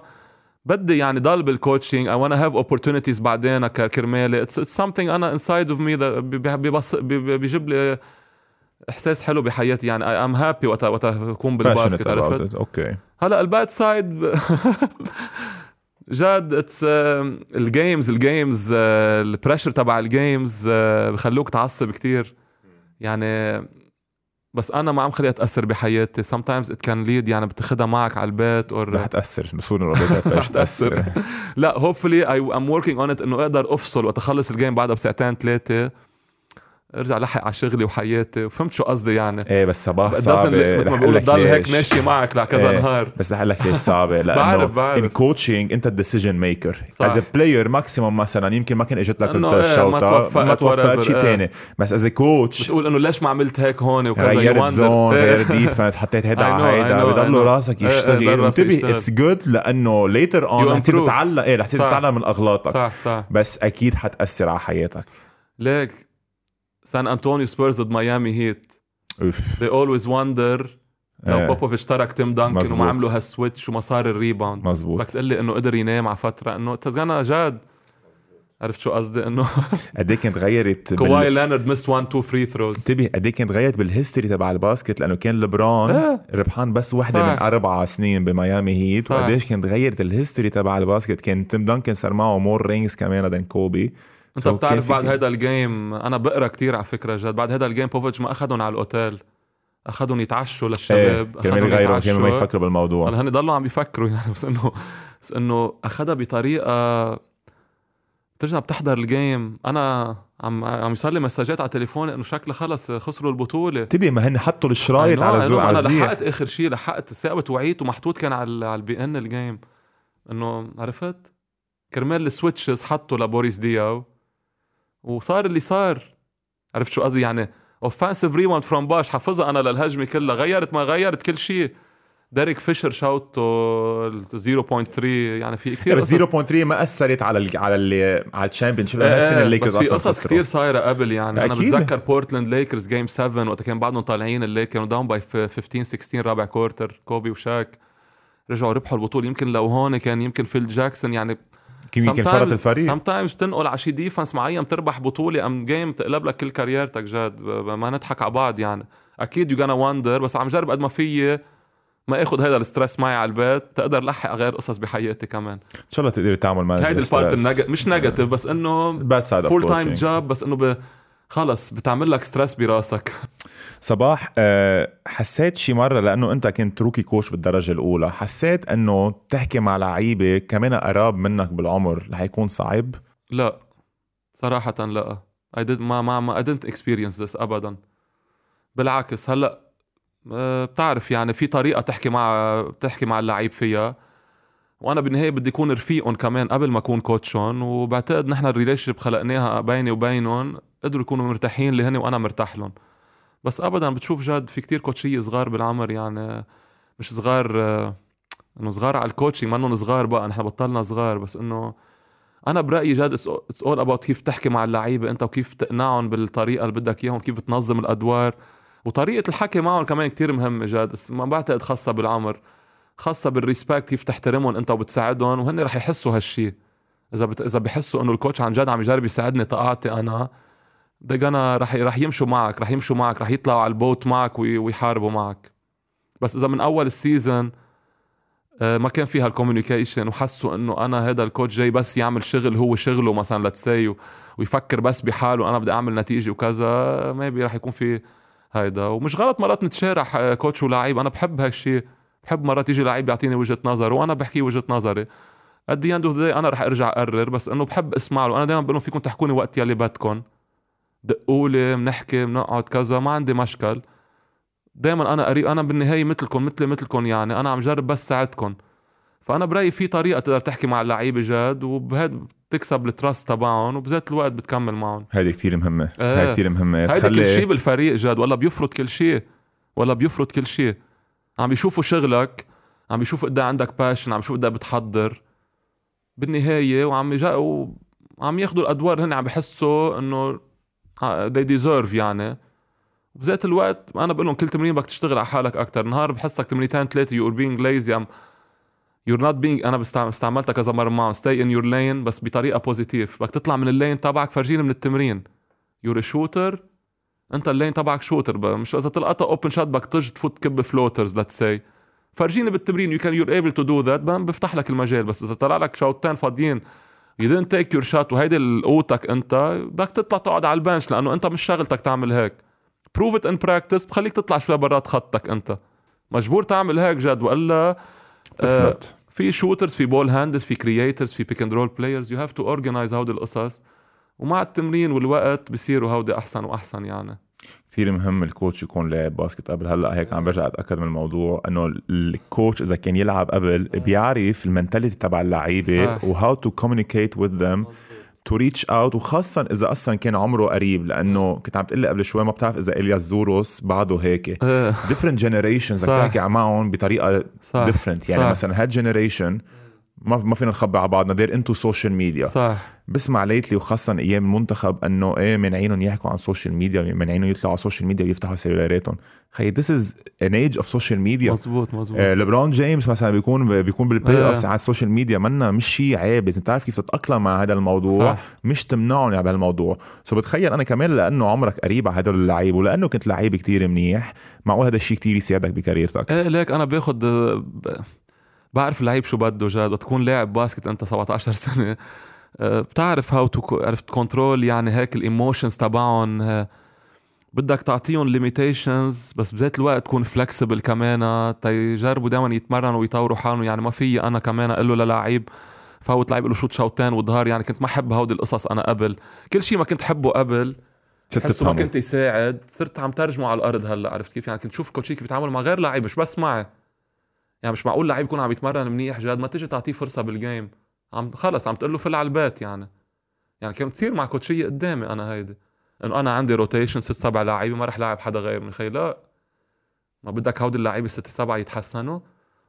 بدي يعني ضل بال coaching I wanna have opportunities بعدين كرمالي it's something أنا inside of me بيجيب لي إحساس حلو بحياتي. يعني I am happy وقت وقت أكون بال basket عرفت. okay هلأ ال bad side جد اتس الجيمز الجيمز البريشر تبع الجيمز بخلوك تعصب كتير. يعني بس أنا ما عم خليها تاثر بحياتي. Sometimes it can lead يعني بتاخدها معك على البيت رح or تاثر بصور الرابطات رح رح تأثر. لا hopefully I, I'm working on it إنه أقدر أفصل وقت اخلص ال game بعدها بساعتين ثلاثة. ارجع لحق على شغلي وحياتي وفهمت شو قصدي يعني إيه بس صباح صعبة مثل ما بقولوا تضل هيك. ماشي معك لكذا إيه. نهار بس رح أقول لك ليش صعبة لأنه بعرف- بعرف. in coaching انت ال decision maker. as player maximum مثلا يمكن ما كان إجت لك إنه إيه، ما الشوتة توفقت ما توفقت whatever، شيء إيه. ثاني بس as coach بتقول إنه ليش ما عملت هيك هون وكذا غيرت. zone إيه. غير defense حطيت هيدا على هيدا بضلوا. راسك إيه، إيه، يشتغل انتبه. اتس جود لأنه later on رح. تتعلم إيه رح. تتعلم من أغلاطك صح صح بس أكيد حتأثر على حياتك ليك سان انطونيو سبيرز ضد ميامي هيت اوف they always wonder لو إيه. بوبوفيتش ترك تيم دانكن. وما عملوا هال switch وما صار ال rebound. بدك مزبوط تقول لي إنه قدر ينام على فترة. إنه تزغنا جاد. عرفت شو قصدي؟ إنه قد إيه كانت غيرت بال- كواي لينارد missed 1 2 free throws انتبه قد إيه كانت غيرت بال history تبع ال basket؟ لأنه كان لبران إيه. ربحان بس وحده. من أربع سنين بميامي هيت. وقديش كانت غيرت ال history تبع ال basket؟ كان تيم دانكن صار معه more rings كمان than كوبي انت So بتعرف بعد هيدا ال game أنا بقرأ كتير على فكرة جد. بعد هيدا ال game بوبوفيتش ما اخذهم على الأوتيل. اخذهم يتعشوا إيه للشباب كمان أخدهم غيروا كانوا ما. يفكروا بالموضوع. هلا هن ضلوا عم يفكروا يعني بس إنه بس إنه اخذها بطريقة بترجع بتحضر ال game أنا عم عم يصير لي مساجات على تليفوني إنه شكله خلص خسروا البطولة. انتبه ما هن حطوا الشرايط على زو. على أنا لحقت آخر شيء لحقت ثابت وعيت ومحطوط كان على على البي إن ال game إنه عرفت؟ كرمال ال switches حطوا لبوريس دياو. وصار اللي صار. عرفت شو قصدي؟ يعني اوفنسيف ريباوند فروم باش حافظها أنا للهجمة كلها. غيرت ما غيرت كل شيء. ديريك فيشر شوتة 0.3 يعني في كثير بس 0.3 ما أثرت على ال على ال على ال championship لأنه هالسنه الليكرز بس في قصص. كثير صايرة قبل يعني. أنا. بتذكر بورتلاند ليكرز game 7 وقت كان بعدهم طالعين الليكرز كانوا down by 15 16 رابع quarter كوبي وشاك رجعوا ربحوا البطولة. يمكن لو هون كان يمكن فيل جاكسون يعني يمكن فرط الفريق. سم تايمز تنقل على شي defense معين تربح بطولة أم game تقلب لك كل career تك جد ما نضحك على بعض يعني. أكيد you gonna wonder بس عم جرب قد ما فيي ما آخذ هذا ال stress معي على البيت تقدر لحق غير قصص بحياتي كمان. إن شاء الله تقدري تعمل manage هيدي ال part ال neg... مش negative بس إنه full time job بس إنه ب... خلص بتعمل لك stress براسك. صباح آه، حسيت شي مرة لأنه أنت كنت rookie coach بالدرجة الأولى. حسيت إنه تحكي مع لعيبة كمان قراب منك بالعمر رح يكون صعب؟ لا. صراحة لا. I did ما ما ما I didn't experience this ابدا. بالعكس هلأ آه، بتعرف يعني في طريقة تحكي مع تحكي مع اللعيب فيها. وأنا بالنهاية بدي أكون رفيقهم كمان قبل ما أكون coach هم وبعتقد نحن ال relation خلقناها بيني وبينهم. قدروا يكونوا مرتاحين هني وأنا مرتاح لهم. بس ابدا بتشوف جد في كتير كوتشية صغار بالعمر يعني مش صغار إنه صغار على ال coaching ما إنهم صغار بقى نحن بطلنا صغار بس إنه أنا برأيي جد it's all about كيف تحكي مع اللعيبة أنت وكيف تقنعهم بالطريقة اللي بدك إياهم كيف تنظم الأدوار. وطريقة الحكي معهم كمان كتير مهمة جد ما بعتقد خاصة بالعمر خاصة بال respect كيف تحترمهم أنت وبتساعدهم وهن رح يحسوا هالشي. إذا بت... إذا بحسوا إنه ال coach عن جد عم يجرب يساعدني تقاعتي أنا دقنا رح رح يمشوا معك رح يمشوا معك رح يطلعوا على ال boat معك ويحاربوا معك. بس إذا من أول ال season آه، ما كان فيها ال communication وحسوا إنه أنا هذا ال coach جاي بس يعمل شغل هو شغله مثلا let's say ويفكر بس بحاله أنا بدي أعمل نتيجة وكذا ما رح يكون في هيدا. ومش غلط مرات نتشارع آه، coach ولاعيب. أنا بحب هالشيء بحب مرات يجي لعيب يعطيني وجهة نظر وأنا بحكي وجهة نظري. at the end أنا رح أرجع أقرر بس إنه بحب اسمع له أنا دائما بقول لهم فيكم تحكوني وقت يلي بدكم. دقوا لي بنحكي بنقعد كذا ما عندي مشكل. دائما أنا قريب أنا بالنهاية مثلكم مثلي مثلكم يعني. أنا عم جرب بس ساعدكم. فأنا برأيي في طريقة تقدر تحكي مع اللعيبة جد وبهاد بتكسب ال trust تبعهم وبذات الوقت بتكمل معهم. هيدي كثير مهمة. آه. هاي كثير مهمة. هيدي تخلي... كل شيء بالفريق جد ولا بيفرض كل شيء ولا بيفرض كل شيء عم بيشوفوا شغلك عم بيشوفوا قد عندك passion عم بيشوفوا قد بتحضر. بالنهاية وعم يجا عم ياخذوا الأدوار هن عم بحسوا إنه they deserve يعني. وبذات الوقت أنا بقول لهم كل تمرين بدك تشتغل على حالك أكثر نهار بحسك تمرينتين ثلاثة you being lazy أم you're not being أنا استعملتها كذا مرة معهم. stay in your lane بس بطريقة positive بدك تطلع من ال lane تبعك فرجيني من التمرين. you're shooter أنت ال lane تبعك shooter مش إذا طلعتها open shot بدك تجي تفوت كب floaters let's see فرجيني بالتمرين. you can you're able to do that بفتح لك المجال بس. إذا طلع لك شوتين فاضيين. you didn't take your shot وهيدي قوتك انت بدك تطلع تقعد على ال bench لأنه انت مش شغلتك تعمل هيك. prove it in practice بخليك تطلع شوي برات خطك انت. مجبور تعمل هيك جد. وإلا آه في shooters في ball handlers في creators في pick and roll players you have to organize هودي القصص. ومع التمرين والوقت بصيروا هودي أحسن وأحسن يعني. كثير مهم ال coach يكون لاعب basket قبل. هلأ هيك عم برجع أتأكد من الموضوع إنه ال coach إذا كان يلعب قبل بيعرف ال mentality تبع اللعيبة و how to communicate with them to reach out وخاصة إذا أصلا كان عمره قريب لأنه كنت عم تقول قبل شوي ما بتعرف إذا إلياس زوروس بعده هيك. different generations بدك تحكي معهم بطريقة different يعني صح. مثلا هاد generation ما ما فينا نخبي على بعضنا. they're into social media صح. بسمع lately وخاصة أيام المنتخب إنه إيه منعينهم يحكوا عن ال social media منعينهم يطلعوا على ال social media ويفتحوا سيلولاراتهم خي this is an age of social media مزبوط مزبوط آه ليبرون جيمس مثلا بيكون بيكون بال playoffs على ال social media منا مش شيء عيب اذا تعرف كيف تتأقلم مع هذا الموضوع؟ صح. مش تمنعهم يعني بهالموضوع so بتخيل أنا كمان لأنه عمرك قريب على هدول اللعيب ولأنه كنت لعيب كتير منيح معقول هذا الشيء كتير يساعدك بكاريرتك؟ إيه ليك أنا باخذ بعرف اللعيب شو بده جد. تكون لاعب basket أنت 17 سنة. آه، بتعرف how to عرفت control يعني هيك ال emotions تبعهم آه، بدك تعطيهم limitations بس بذات الوقت تكون flexible كمان تيجربوا دائما يتمرنوا ويطوروا حالهم. يعني ما في أنا كمان أقول له للعيب فوت لعيب له shot شوتين وظهر. يعني كنت ما أحب هودي القصص أنا قبل. كل شيء ما كنت حبه قبل حسه ما كنت يساعد. صرت عم ترجمه على الأرض هلأ عرفت كيف؟ يعني كنت شوف كوتشي بيتعامل مع غير لعيب مش بس معي. يعني مش معقول لعيب يكون عم يتمرن منيح جد ما تيجي تعطيه فرصة بال game عم خلص عم تقول له فل على البيت يعني. يعني كانت تصير مع كوتشية قدامي أنا هيدي. إنه أنا عندي rotation ست سبع لعيبة ما رح لاعب حدا غير من خي لا. ما بدك هودي اللعيبة ست سبعة يتحسنوا.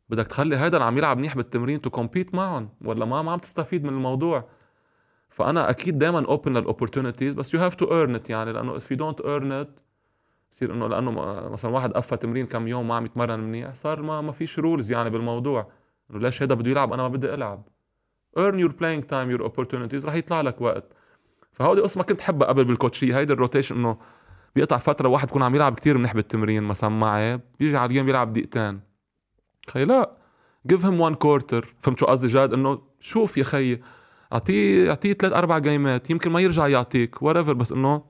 بدك تخلي هيدا اللي عم يلعب منيح بالتمرين to compete معهم. ولا ما ما عم تستفيد من الموضوع. فأنا أكيد دائما open لل opportunities بس you have to earn it يعني. لأنه if you don't earn it بصير إنه لأنه مثلا واحد قفى تمرين كم يوم ما عم يتمرن منيح صار ما ما فيش rules يعني بالموضوع. إنه ليش هذا بده يلعب أنا ما بدي ألعب. Earn your playing time your opportunities. رح يطلع لك وقت. فهودي قصة ما كنت حبها قبل بالكوتشي هيدي ال rotation إنه بيقطع فترة واحد يكون عم يلعب كتير منيح بالتمرين مثلا معي. بيجي على ال game يلعب دقيقتين. خي لا. give him one quarter فهمت شو قصدي جاد؟ إنه شوف يا خيي أعطيه أعطيه ثلاث أربع جيمات يمكن ما يرجع يعطيك. whatever بس إنه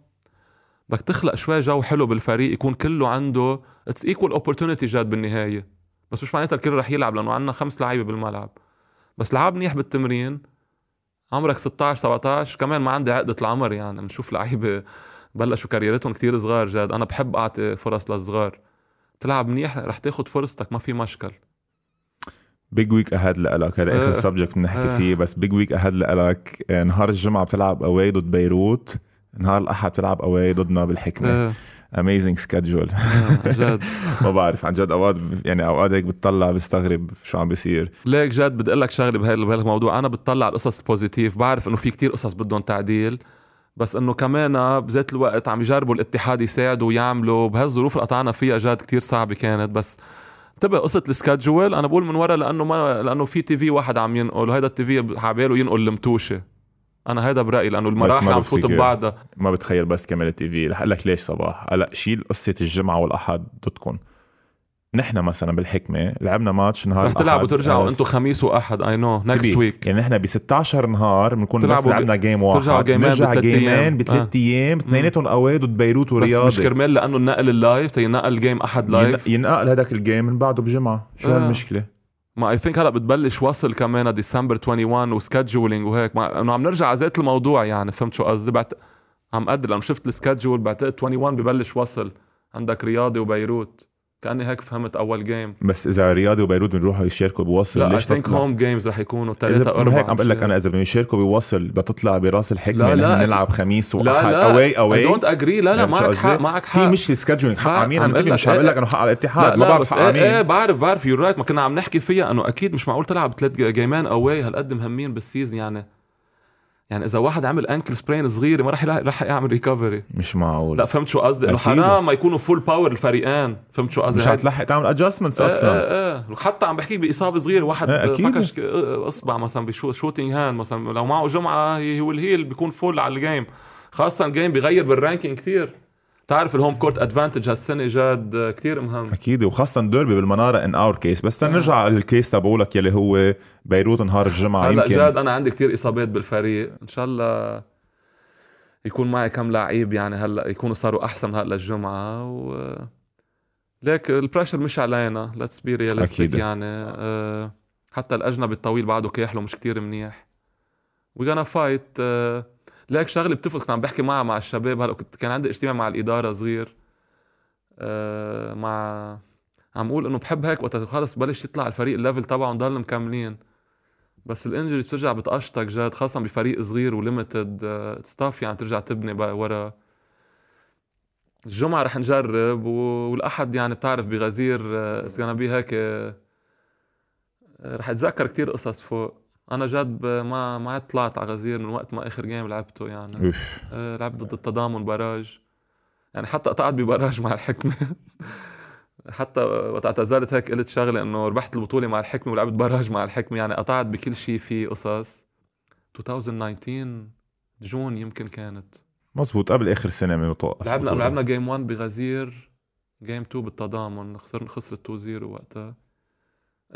بدك تخلق شوي جو حلو بالفريق يكون كله عنده it's equal opportunity جاد بالنهاية. بس مش معناتها الكل رح يلعب لأنه عندنا خمس لعيبة بالملعب. بس لعب منيح بالتمرين. عمرك 16 17 كمان ما عندي عقدة العمر يعني. بنشوف لعيبة بلشوا كاريرتهم كثير صغار جاد. أنا بحب أعطي فرص للصغار. تلعب منيح رح تاخد فرصتك ما في مشكل. big week ahead لك هذا آخر subject بنحكي فيه. بس big week ahead لك نهار الجمعة بتلعب away ضد بيروت. نهار الأحد بتلعب away ضدنا بالحكمة. amazing schedule جد. ما بعرف عن جد أوقات يعني أوقات هيك بتطلع بستغرب شو عم بيصير. ليك جد بدي أقول لك شغلة بهالموضوع أنا بتطلع على القصص ال positive بعرف إنه في كتير قصص بدهم تعديل بس إنه كمان بذات الوقت عم يجربوا الاتحاد يساعدوا ويعملوا. بهالظروف اللي قطعنا فيها جد كتير صعبة كانت بس انتبه قصة ال schedule أنا بقول من ورا لأنه ما لأنه في تي في واحد عم ينقل وهذا ال TV عباله ينقل المتوشة. أنا هيدا برأيي لأنه المراحل عم تفوت ببعضها ما بتخيل بس كمان ال TV. رح لك ليش صباح. هلا شيل قصة الجمعة والأحد ضدكم نحن مثلا بالحكمة لعبنا ماتش نهار رح تلعبوا وترجعوا أنتم خميس وأحد. I know next week يعني نحن ب 16 نهار بنكون بس لعبنا game واحد. ترجعوا جيمين نرجع جيمين بثلاث أيام. اثنيناتهم آه. away ضد بيروت ورياض بس مش كرمال لأنه النقل اللايف تينقل جيم أحد لايف ينقل هذاك الجيم من بعده بجمعة. شو آه. هالمشكلة؟ ما اي ثينك هلا بتبلش وصل كمان ديسمبر 21 وسكادجولينج وهيك. إنه عم نرجع على ذات الموضوع يعني فهمت شو قصدي؟ بعت... عم قدر لأنه شفت السكادجول بعتقد 21 ببلش وصل عندك رياضي وبيروت. كأني هيك فهمت أول جيم بس إذا رياضي وبيروت بنروحوا يشاركوا بوصل لا ليش ثينك هوم جيمز رح يكونوا ثلاثة أربعة هيك عم بقول لك أنا إذا بدهم يشاركوا بوصل بتطلع براس الحكمة لا لا نلعب خميس وأحد. لا. لا أواي أواي دونت أجري لا لا معك حق معك حق. في مشكلة scheduling حق عمين عم مش عم بقول لك إنه حق على الاتحاد ما بعرف حق عمين إيه بعرف بعرف you're right ما كنا عم نحكي فيها إنه أكيد مش معقول تلعب ثلاث جيمات away هالقد مهمين بال season يعني. يعني إذا واحد عمل ankle sprain صغيره ما راح راح يعمل recovery مش معقول. لا فهمت شو قصدي؟ إنه حرام ما يكونوا full power الفريقين فهمت شو قصدي؟ مش حتلحق تعمل adjustments أصلا. إيه إيه. حتى عم بحكيك بإصابة صغيرة واحد إيه فكش أصبع مثلا ب shooting hand مثلا. لو معه جمعة هو ال heal بيكون full على ال game خاصة ال game بيغير بال ranking كتير. تعرف ال home court advantage هالسنة جاد كتير مهم. أكيد وخاصة ديربي بالمنارة in our case بس تنرجع آه. لل case تبعولك يلي هو بيروت نهار الجمعة. هلأ يمكن جاد أنا عندي كتير إصابات بالفريق. إن شاء الله يكون معي كم لعيب يعني هلأ يكونوا صاروا أحسن هلأ الجمعة. و ليك ال pressure مش علينا let's be realistic يعني أه حتى الأجنبي الطويل بعده كاحله مش كتير منيح. we gonna fight ليك شغلة بتفرق كنت عم بحكي معها مع الشباب هلا كنت كان عندي اجتماع مع الإدارة صغير. أه مع عم أقول إنه بحب هيك وقت خلص بلش يطلع الفريق ال level تبعه نضل مكملين. بس ال injuries بترجع بتقشطك جد خاصة بفريق صغير و limited staff يعني ترجع تبني بقى ورا. الجمعة رح نجرب والأحد يعني بتعرف بغزير it's bit هيك آه، رح أتذكر كتير قصص فوق. أنا جد ما ما طلعت على غزير من وقت ما آخر game لعبته يعني. آه، لعبت ضد التضامن barrage. يعني حتى قطعت ب barrage مع الحكمة. حتى وقت اعتذرت هيك قلت شغلة إنه ربحت البطولة مع الحكمة ولعبت barrage مع الحكمة. يعني قطعت بكل شيء في قصص. 2019 June يمكن كانت. مزبوط قبل آخر سنة من توقف لعبنا لعبنا game 1 بغزير game 2 بالتضامن. خسرنا خسرت 2 0 وقتها.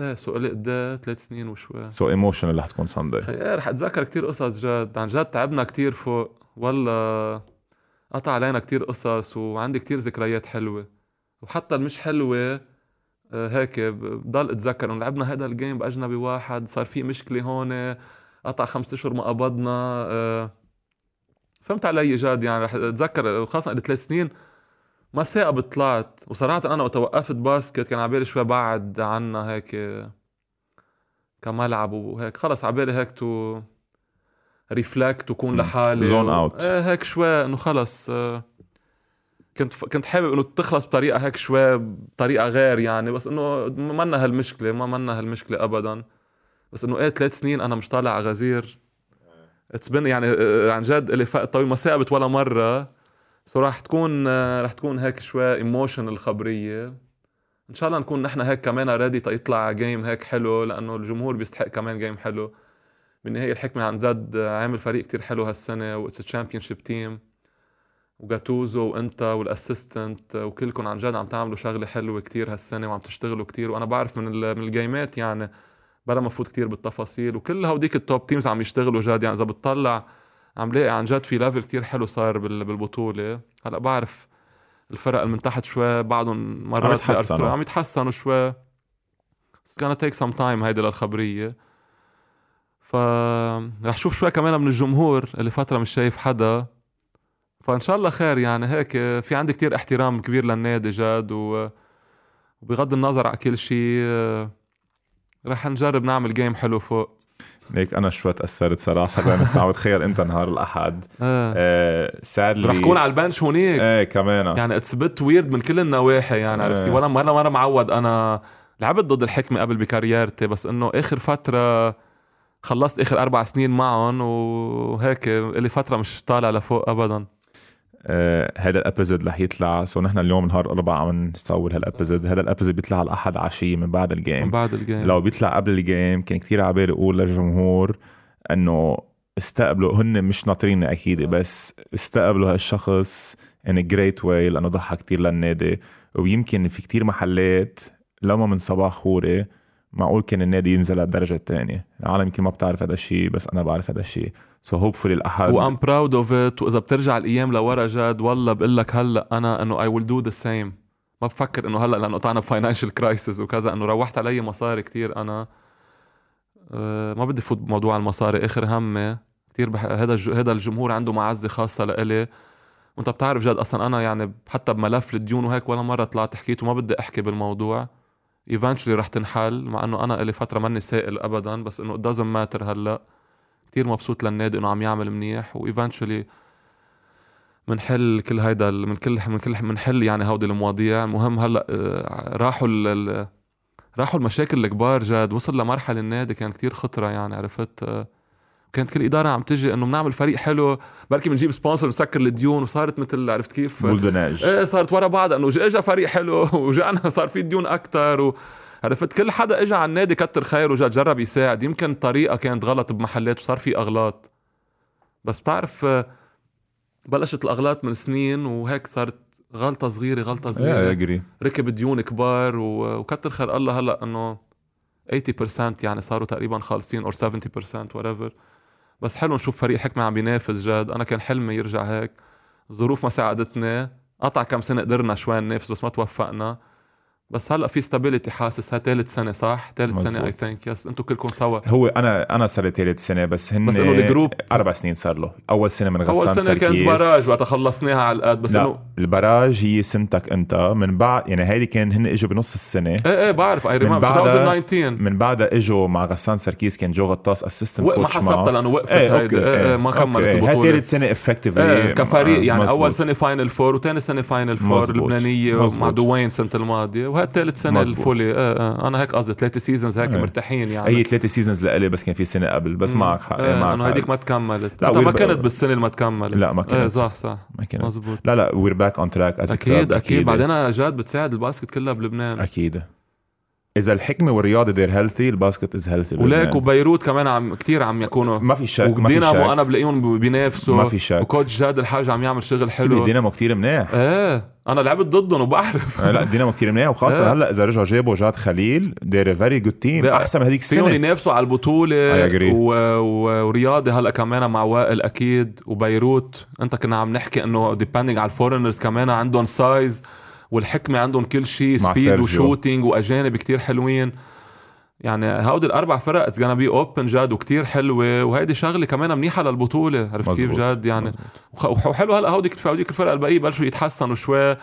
إيه قلت قد ثلاث سنين وشوي. so emotionally حتكون Sunday إيه رح اتذكر كثير قصص جد. عن جد تعبنا كثير فوق. ولا قطع علينا كثير قصص وعندي كثير ذكريات حلوة. وحتى المش حلوة آه، هيك بضل أتذكر إنه لعبنا هذا ال game بأجنبي واحد. صار في مشكلة هون قطع خمس أشهر ما قبضنا آه، فهمت علي جد يعني. رح أتذكر خاصة قبل ثلاث سنين ما ساقب طلعت وصراحة أنا وقت وقفت basket كان عبالي شوي بعد عنا هيك كملعب وهيك. خلص عبالي هيك to reflect وكون لحالي zone out إيه هيك شوي إنه خلص آه كنت كنت حابب إنه تخلص بطريقة هيك شوي بطريقة غير يعني. بس إنه منا هالمشكلة ما منا هالمشكلة ابدا. بس إنه إيه ثلاث سنين أنا مش طالع على غزير. it's been يعني آه، عن جد الي وقت طويل ما ساقبت ولا مرة. so راح تكون آه، راح تكون هيك شوي emotional الخبريه إن شاء الله نكون نحن هيك كمان ready تيطلع game هيك حلو لأنه الجمهور بيستحق كمان game حلو. بالنهاية الحكمة عن جد عامل فريق كتير حلو هالسنة و it's championship team وجو غطاس وانت وال assistant وكلكم عن جد عم تعملوا شغلة حلوة كتير هالسنة وعم تشتغلوا كتير. وأنا بعرف من من الجيمات يعني بلا ما فوت كتير بالتفاصيل. وكل هوديك ال top teams عم يشتغلوا جد يعني إذا بتطلع عم لاقي عن جد في level كتير حلو صار بالبطولة. هلأ بعرف الفرق اللي من تحت شوي بعضهم مرات عم يتحسنوا. عم يتحسنوا شوي. بس gonna take some time هيدي للخبرية. ف رح شوف شوي كمان من الجمهور اللي فترة مش شايف حدا. فإن شاء الله خير يعني هيك. في عندي كتير احترام كبير للنادي جد و... وبغض النظر على كل شيء رح نجرب نعمل game حلو فوق. ليك أنا شوي تأثرت صراحة لأنه عم بتخيل أنت نهار الأحد. آه. آه sadly رح كون على ال bench هونيك. إيه كمان. يعني it's bit weird من كل النواحي يعني عرفتي؟ آه. وأنا مره مرة معود أنا لعبت ضد الحكمة قبل ب career تي بس إنه آخر فترة خلصت آخر أربع سنين معهم وهيك لي فترة مش طالع لفوق ابدا. هذا ال episode رح يطلع. so نحن اليوم نهار الأربعاء عم نصور هال episode. هذا ال episode بيطلع على الاحد عشية من بعد من ال game بعد ال game لو بيطلع قبل ال game كان كتير عبالي أقول للجمهور إنه استقبلوا هن مش ناطريني أكيد بس استقبلوا هالشخص in great way لأنه ضحى كتير للنادي. ويمكن في كتير محلات لو ما من صباح خوري معقول كان النادي ينزل للدرجة الثانية العالم يمكن ما بتعرف هذا الشيء بس أنا بعرف هذا الشيء so hopefully الأحد و I'm proud of it وإذا بترجع الأيام لورا جد والله بقول لك هلأ أنا إنه I will do the same ما بفكر إنه هلأ لأنه قطعنا ب financial crisis وكذا إنه روحت علي مصاري كتير. أنا أه ما بدي فوت بموضوع المصاري آخر همي كثير بح... هذا الج... هذا الجمهور عنده معزة خاصة لإلي. وأنت بتعرف جد أصلا أنا يعني حتى بملف الديون وهيك ولا مرة طلعت حكيت وما بدي أحكي بالموضوع. eventually رح تنحل مع إنه أنا إلي فترة ماني سائل ابدا بس إنه doesn't matter هلأ. كتير مبسوط للنادي إنه عم يعمل منيح و eventually منحل كل هيدا من كل من كل منحل يعني هودي المواضيع. المهم هلأ آه، راحوا ال راحوا المشاكل الكبار جد وصل لمرحلة النادي كان كتير خطرة يعني عرفت؟ آه، كانت كل إدارة عم تجي إنه بنعمل فريق حلو بركي بنجيب sponsor نسكر الديون وصارت مثل عرفت كيف؟ boule de neige. إيه صارت ورا بعض إنه اجى فريق حلو وجانا صار في ديون أكثر و... عرفت كل حدا اجى على النادي كتر خير وجا جرب يساعد. يمكن الطريقة كانت غلط بمحلات وصار في أغلاط. بس بتعرف بلشت الأغلاط من سنين وهيك صارت غلطة صغيرة غلطة صغيره ركب ديون كبار. وكتر خير الله هلأ إنه 80% يعني صاروا تقريبا خالصين اور 70% whatever. بس حلو نشوف فريق حكمة عم بينافس جد أنا كان حلمي يرجع هيك. الظروف ما ساعدتنا قطع كم سنة قدرنا شوي ننافس بس ما توفقنا. بس هلا في stability حاسس ها ثالث سنة صح؟ ثالث سنة اي. think yes أنتم كلكم سوا. هو أنا أنا صار لي ثالث سنة بس هن بس إنه ال group- أربع سنين صار له. أول سنة من غسان أول سنة كانت barrage وقت خلصناها على القد بس لا انه ال barrage هي سنتك أنت. من بعد يعني هيدي كان هن إجوا بنص السنة. إيه إيه بعرف. I mean remember بعدها- 2019 من بعدها إجوا مع غسان سركيس كان جو غطاس assistant و- ما coach حسبتها لأنه وقفت هيدي إيه إيه ما كملت هاي البطوله ثالث سنة effectively إيه كفريق يعني أول سنة final four وثاني سنة final four مزبوط. اللبنانية مع. دوين السنة الماضية. وهي ثالث سنة مزبوط. hopefully. إيه إيه أنا هيك قصدي ثلاثة seasons هيك إيه. مرتاحين يعني. هي ثلاثة seasons لإلي بس كان في سنة قبل بس. معك حق إيه معك إنه. هذيك ما تكملت. لا، انت ما كنت بالسنة اللي ما تكملت. لا، ما كنت. صح صح. ما كانت. مزبوط. لا لا we're back on track أكيد أكيد. بعدين جد بتساعد ال basket كلها بلبنان. أكيد. إذا الحكمة والرياضة they're healthy ال basket is healthy وليك وبيروت كمان عم كتير عم يكونوا. ما في شك ما في ودينامو شك. أنا بلاقيهم بينافسوا. ما في شك. و coach جاد الحاج عم يعمل شغل حلو. دينامو كتير منيح. إيه أنا لعبت ضدهم وبعرف. آه، لا دينامو كتير منيح. وخاصة إيه. هلأ إذا رجعوا جابوا جاد خليل they're very good team أحسن من هذيك فيهم السنة. ينافسوا على agree. و... و... ورياضي هلأ كمان مع وائل أكيد. وبيروت أنت كنا عم نحكي إنه depending على ال foreigners كمان عندهم size والحكمة عندهم كل شيء speed. و shooting وأجانب كتير حلوين يعني هودي الأربع فرق it's gonna be open جد وكتير حلوة وهيدي شغلة كمان منيحة للبطولة عرفت كيف. جد يعني مزبوط. وحلو هلا هوديك هوديك الفرق الباقيه بلشوا يتحسنوا شوي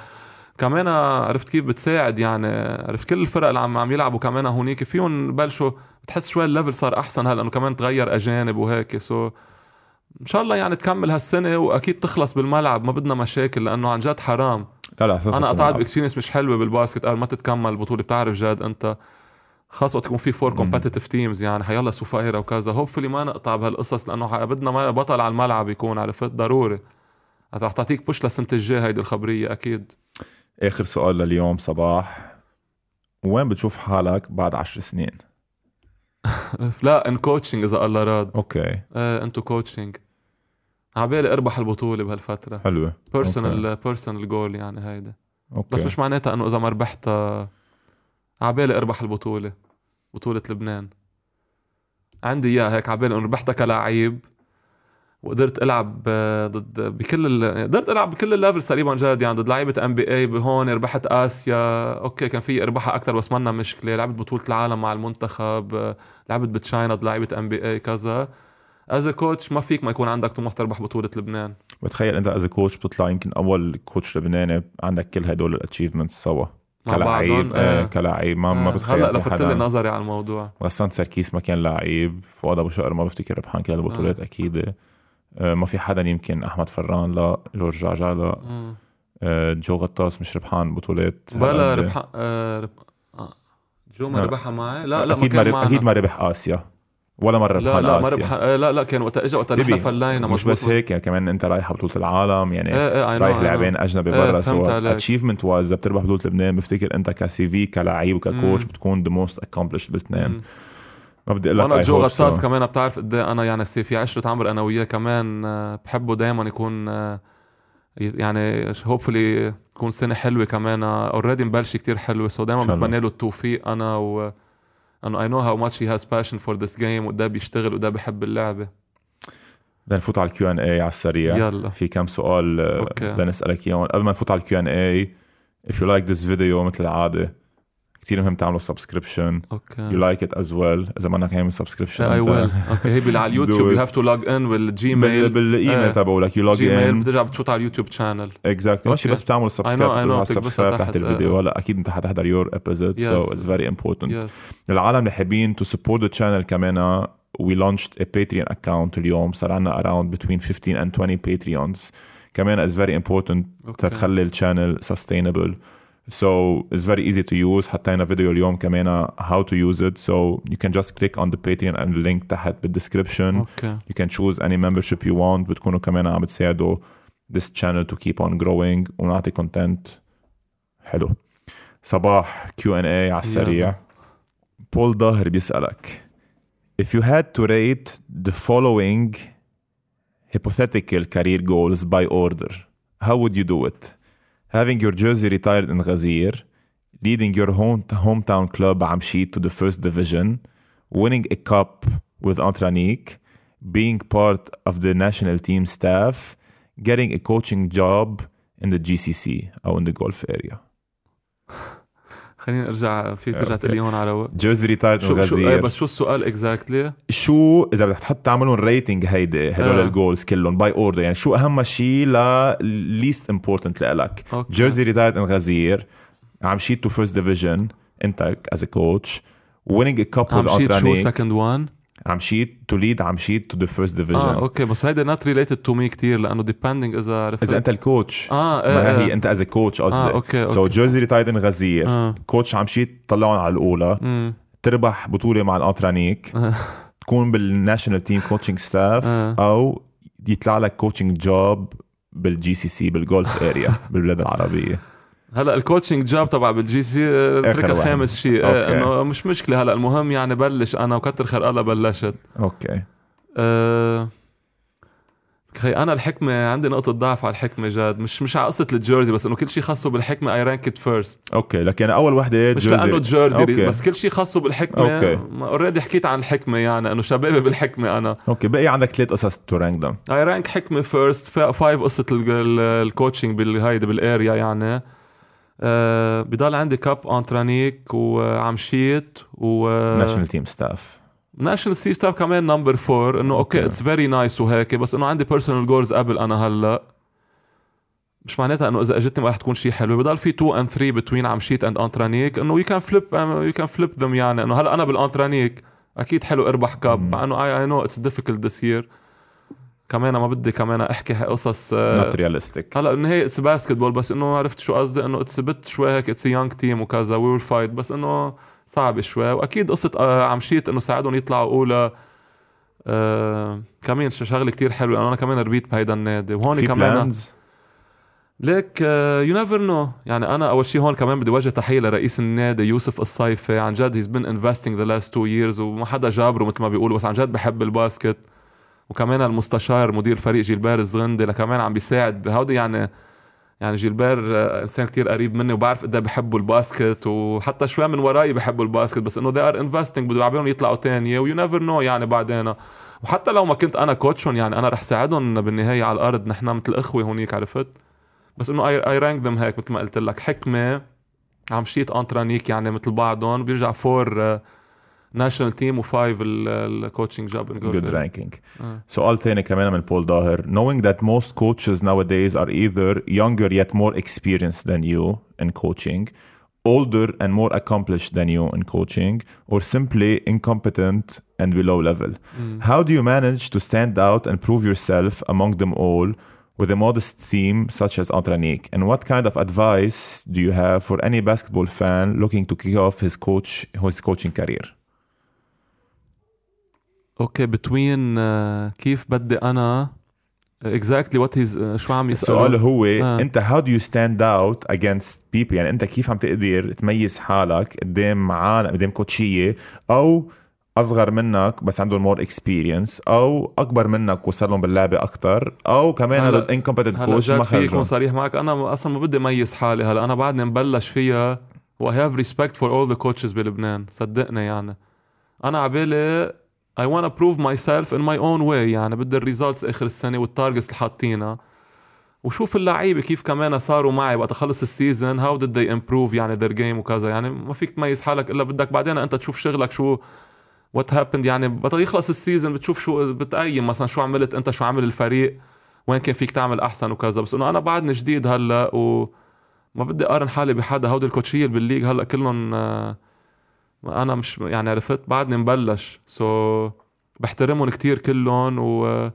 كمان عرفت كيف بتساعد يعني عرفت كل الفرق اللي عم عم يلعبوا كمان هونيك فيهم بلشوا بتحس شوي ال level صار أحسن هلا إنه كمان تغير أجانب وهيك so إن شاء الله يعني تكمل هالسنة وأكيد تخلص بالملعب ما بدنا مشاكل لأنه عن جد حرام لا لا أنا قطعت ب experience مش حلوة بال basket. قال ما تتكمل البطوله بتعرف جد أنت. خاصة وقت يكون في four. competitive teams يعني حيلا سفايرة وكذا. hopefully ما نقطع بهالقصص لأنه بدنا ما- بطل على الملعب يكون عرفت؟ ضروري. رح تعطيك push للسنة الجاي هيدي الخبرية أكيد. آخر سؤال لليوم صباح. وين بتشوف حالك بعد عشر سنين؟ لا in coaching إذا الله راد. okay. into coaching عبالي أربح البطولة بهالفترة. حلوة. personal personal goal يعني هيدا. okay. بس مش معناتها إنه إذا ما ربحتها عبالي أربح البطولة بطولة لبنان. عندي إياها هيك عبالي إنه ربحتها كلاعب وقدرت ألعب آه، ضد بكل ال... قدرت ألعب بكل ال levels تقريبا جد يعني ضد لعيبة NBA بهون ربحت آسيا. okay كان في أربحها أكثر بس منا مشكلة. لعبت بطولة العالم مع المنتخب آه، لعبت ب China ضد لعيبة NBA كذا. as coach ما فيك ما يكون عندك طموح تربح بطولة لبنان بتخيل انت as coach بتطلع يمكن أول coach لبناني عندك كل هدول ال achievements سوا كلاعب آه آه. كلاعب ما ما آه. بتخيل هلا لفت لي نظري على الموضوع غسان سركيس ما كان لعيب فؤاد أبو شقر ما بفتكر ربحان كل البطولات أكيد آه، ما في حدا يمكن أحمد فران لا جورج جعجع لا. آه، جو غطاس مش ربحان بطولات بلا هالقد. ربح آه رب... آه. جو ما. ربحها معي لا لا أكيد ما ما كان رب... معنا. أكيد ما ربح آسيا ولا مرة لا لا ما. ربح آه لا لا كان وقت اجى وقت نحن فلينا مش. بس هيك يعني كمان أنت رايح على بطوله العالم يعني إيه إيه رايح. لاعبين أجنبي إيه، برا فهمت so عليك. achievement wise إذا بتربح بطوله لبنان بفتكر أنت كسي في كلاعب وك coach. بتكون the most accomplished بلبنان. ما بدي أقول لك وأنا I جو غطاس so. كمان بتعرف قد إيه أنا يعني سي في عشرة عمر أنا وياه كمان آه، بحبه دائما يكون آه، يعني hopefully تكون سنة حلوة كمان already مبلشه كتير حلوة so دائما. بتمنى له التوفيق أنا و انه I know how much he has passion for this game وده بيشتغل وده بحب اللعبة. بدنا نفوت على ال Q&A على السريع. يلا. في كم سؤال آه،. بدنا نسالك إياهم. قبل ما نفوت على ال Q&A if you like this video مثل العادة كثير مهم تعملوا subscription you okay like it as well اذا منك عامل subscription I will okay هي على اليوتيوب. you have to log in وال Gmail بال email. تبعه لك you log in بترجع بتشوت على اليوتيوب شانل اكزاكتلي أوكي. بس بتعمل subscribe. على ال subscribe تحت. الفيديو. هلا أكيد انت حتحضر your episode so. it's very important للعالم اللي حابين to support the channel كمان we launched a Patreon account اليوم صار عندنا around between 15 and 20 Patreons كمان it's very important تخلي الشانل sustainable so it's very easy to use حطينا فيديو اليوم كمان how to use it so you can just click on the Patreon and the link تحت بالدescription اوكي you can choose any membership you want بتكونوا كمان عم بتساعدوا this channel to keep on growing ونعطي content حلو صباح Q&A على السريع بول ظاهر بيسألك if you had to rate the following hypothetical career goals by order how would you do it Having your jersey retired in Ghazir leading your home hometown club Amshit to the first division winning a cup with Antranik being part of the national team staff getting a coaching job in the GCC أو uh, in the Gulf area خليني أرجع في ترجع أوكي. هون على jersey retired in شو شو إيه بس شو السؤال اكزاكتلي شو إذا بدك تحط تعملهم rating هيدي هدول آه. ال goals كلهم by order يعني شو أهم شيء ل least important لإلك؟ jersey retired in غزير عم شيت to first division انت as coach winning a cup عم شيت شو second one عم شيت to lead عم شيت to the first division آه أوكي بس هيدا not related to me كثير لأنه depending اذا إذا أنت ال coach آه إيه ما هي أنت as coach آه قصدي okay so jersey retired in غزير آه. coach عم شيت طلعهم على الأولى. تربح بطولة مع الانترانيك آه. تكون بال national team coaching staff آه. أو يطلع لك coaching job بال GCC بال Gulf area بالبلاد العربية. هلا ال coaching job تبع بال GCC ترك واحد. خامس شيء. إيه إنه مش مشكلة. هلا المهم يعني بلش أنا وكتر خير الله بلشت. okay. أه... خي أنا الحكمة عندي نقطة ضعف على الحكمة جاد. مش مش على قصة ال jersey بس إنه كل شيء خاصه بالحكمة I rank first okay لكن أول وحدة مش لأنه jersey okay. بس كل شيء خاصه بالحكمة. okay. already حكيت عن الحكمة يعني إنه شبابي بالحكمة أنا. okay بقي عندك ثلاث قصص to rank them I rank حكمة first five قصة ال- ال- ال coaching بالهيدي بال area يعني. أه بضل عندي cup انترانيك وعم شيت و national team staff national سي staff كمان number four إنه okay. it's very nice وهيك بس إنه عندي personal goals قبل أنا هلأ. مش معناتها إنه إذا أجتني ما رح تكون شيء حلو بضل في 2 and 3 between عم شيت and انترانيك إنه you can flip you can flip them يعني. إنه هلأ أنا بالانترانيك أكيد حلو أربح cup. مع إنه I know it's difficult this year كمان ما بدي كمان أحكي قصص آه، not realistic هلأ بالنهايه it's basketball بس إنه عرفت شو قصدي؟ إنه it's بت شوي هيك it's young team وكذا we will fight بس إنه صعب شوي. وأكيد قصة آه، عم شيت إنه ساعدهم يطلعوا أولى. آه كمان شغلة كتير حلوة لأنه أنا كمان ربيت بهيدا النادي. وهون كمان like you never know يعني أنا أول شيء هون كمان بدي وجه تحية لرئيس النادي يوسف الصيفي. عن جد he's been investing the last two years وما حدا جابره مثل ما بيقولوا بس عن جد بحب ال basket. وكمان المستشار مدير فريق جيلبير الزغندي كمان عم بيساعد. بهودي يعني يعني جيلبير آه، إنسان كتير قريب مني وبعرف قد إيه بحبوا ال basket وحتى شوي من وراي بحبوا ال basket بس إنه they are investing بده يعبيهم يطلعوا تانية و you never know يعني بعدين. وحتى لو ما كنت أنا coach هم يعني أنا رح ساعدهم بالنهاية على الأرض نحن مثل إخوة هونيك عرفت؟ بس إنه اي رانك ذم هيك مثل ما قلت لك. حكمة عم شيت انترانيك يعني مثل بعضهم بيرجع فور ناشونال تيم وفايف الكوتشنج جوب ان جود رانكينج سؤال ثاني كمان من بول ظاهر knowing that most coaches nowadays are either younger yet more experienced than you in coaching older and more accomplished than you in coaching or simply incompetent and below level mm. how do you manage to stand out and prove yourself among them all with a modest theme such as Antranik? And what kind of advice do you have for any basketball fan looking to kick off his coach his coaching career? أوكي between uh, كيف بدي أنا exactly what he's شو عم يسأل السؤال هو آه. أنت how do you stand out against people يعني أنت كيف عم تقدر تميز حالك قدام عالم قدام coach ية أو أصغر منك بس عندهم more experience أو أكبر منك وصل لهم باللعبة أكثر أو كمان هذا incompetent coach ما في يكون صريح معك. أنا أصلا ما بدي أميز حالي. هلا أنا بعدني مبلش فيها و I have respect for all the coaches بلبنان. صدقني يعني. أنا عبالي I wanna prove myself in my own way. يعني بدي ال results آخر السنة وال targets اللي حاطينها وشوف اللعيبة كيف كمان صاروا معي وقت اخلص ال season how did they improve يعني their game وكذا. يعني ما فيك تميز حالك إلا بدك بعدين أنت تشوف شغلك شو what happened يعني بطل يخلص ال season بتشوف شو بتقيم مثلا شو عملت أنت شو عمل الفريق وين كان فيك تعمل أحسن وكذا. بس إنه أنا بعدني جديد هلأ و ما بدي أقارن حالي بحدا. هودي ال coach ية اللي بال league هلأ كلهم آه أنا مش يعني عرفت بعدني مبلش. سو so بحترمهم كتير كلهم و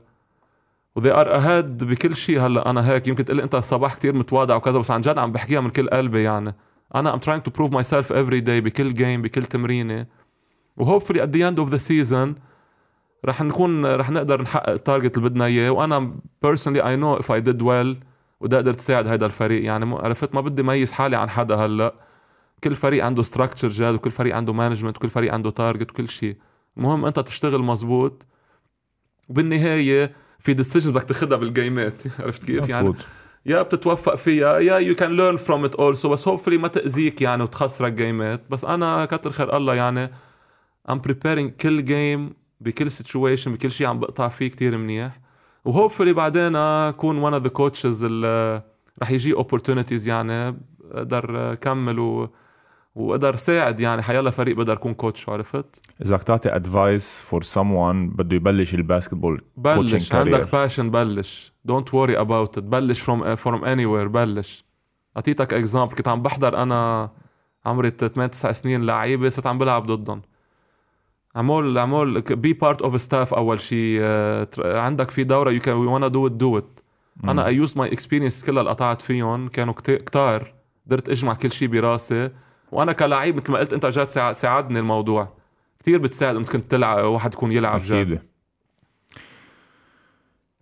و they are ahead بكل شيء. هلأ أنا هيك يمكن تقول أنت صباح كتير متواضع وكذا بس عن جد عم بحكيها من كل قلبي يعني. أنا I'm trying to prove myself every day بكل game بكل تمرينة. و hopefully at the end of the season رح نكون رح نقدر نحقق ال target اللي بدنا إياه. وأنا personally I know if I did well وإذا قدرت ساعد هيدا الفريق. يعني عرفت ما بدي ميز حالي عن حدا هلأ. كل فريق عنده structure جاد وكل فريق عنده management وكل فريق عنده target وكل شيء. المهم أنت تشتغل مزبوط وبالنهايه في decision بدك تاخذها بال game ات عرفت كيف؟ يعني يا بتتوفق فيها يا you can learn from it also بس hopefully ما تأذيك يعني وتخسرك game ات بس أنا كتر خير الله يعني I'm preparing كل game بكل situation بكل شيء عم بقطع فيه كتير منيح. و hopefully بعدين أكون one of the coaches اللي رح يجي opportunities يعني أقدر كمل و وقدر ساعد يعني حيالله فريق بقدر اكون coach عرفت؟ إذا بدك تعطي advice for someone بده يبلش ال basketball بلش عندك passion بلش. don't worry about it بلش from from anywhere بلش. أعطيتك example كنت عم بحضر أنا عمري 8 9 سنين لعيبة صرت عم بلعب ضدهم. عمول عمول بي بارت اوف ستاف أول شيء عندك في دورة يو كان وأنا دو ات دو ات أنا اي يوز ماي اكسبيرينس كلها اللي قطعت فيهم كانوا كتار. قدرت أجمع كل شيء براسي. وأنا كلاعب مثل ما قلت أنت جات ساعدني الموضوع. كثير بتساعد انت كنت تلعب واحد يكون يلعب جد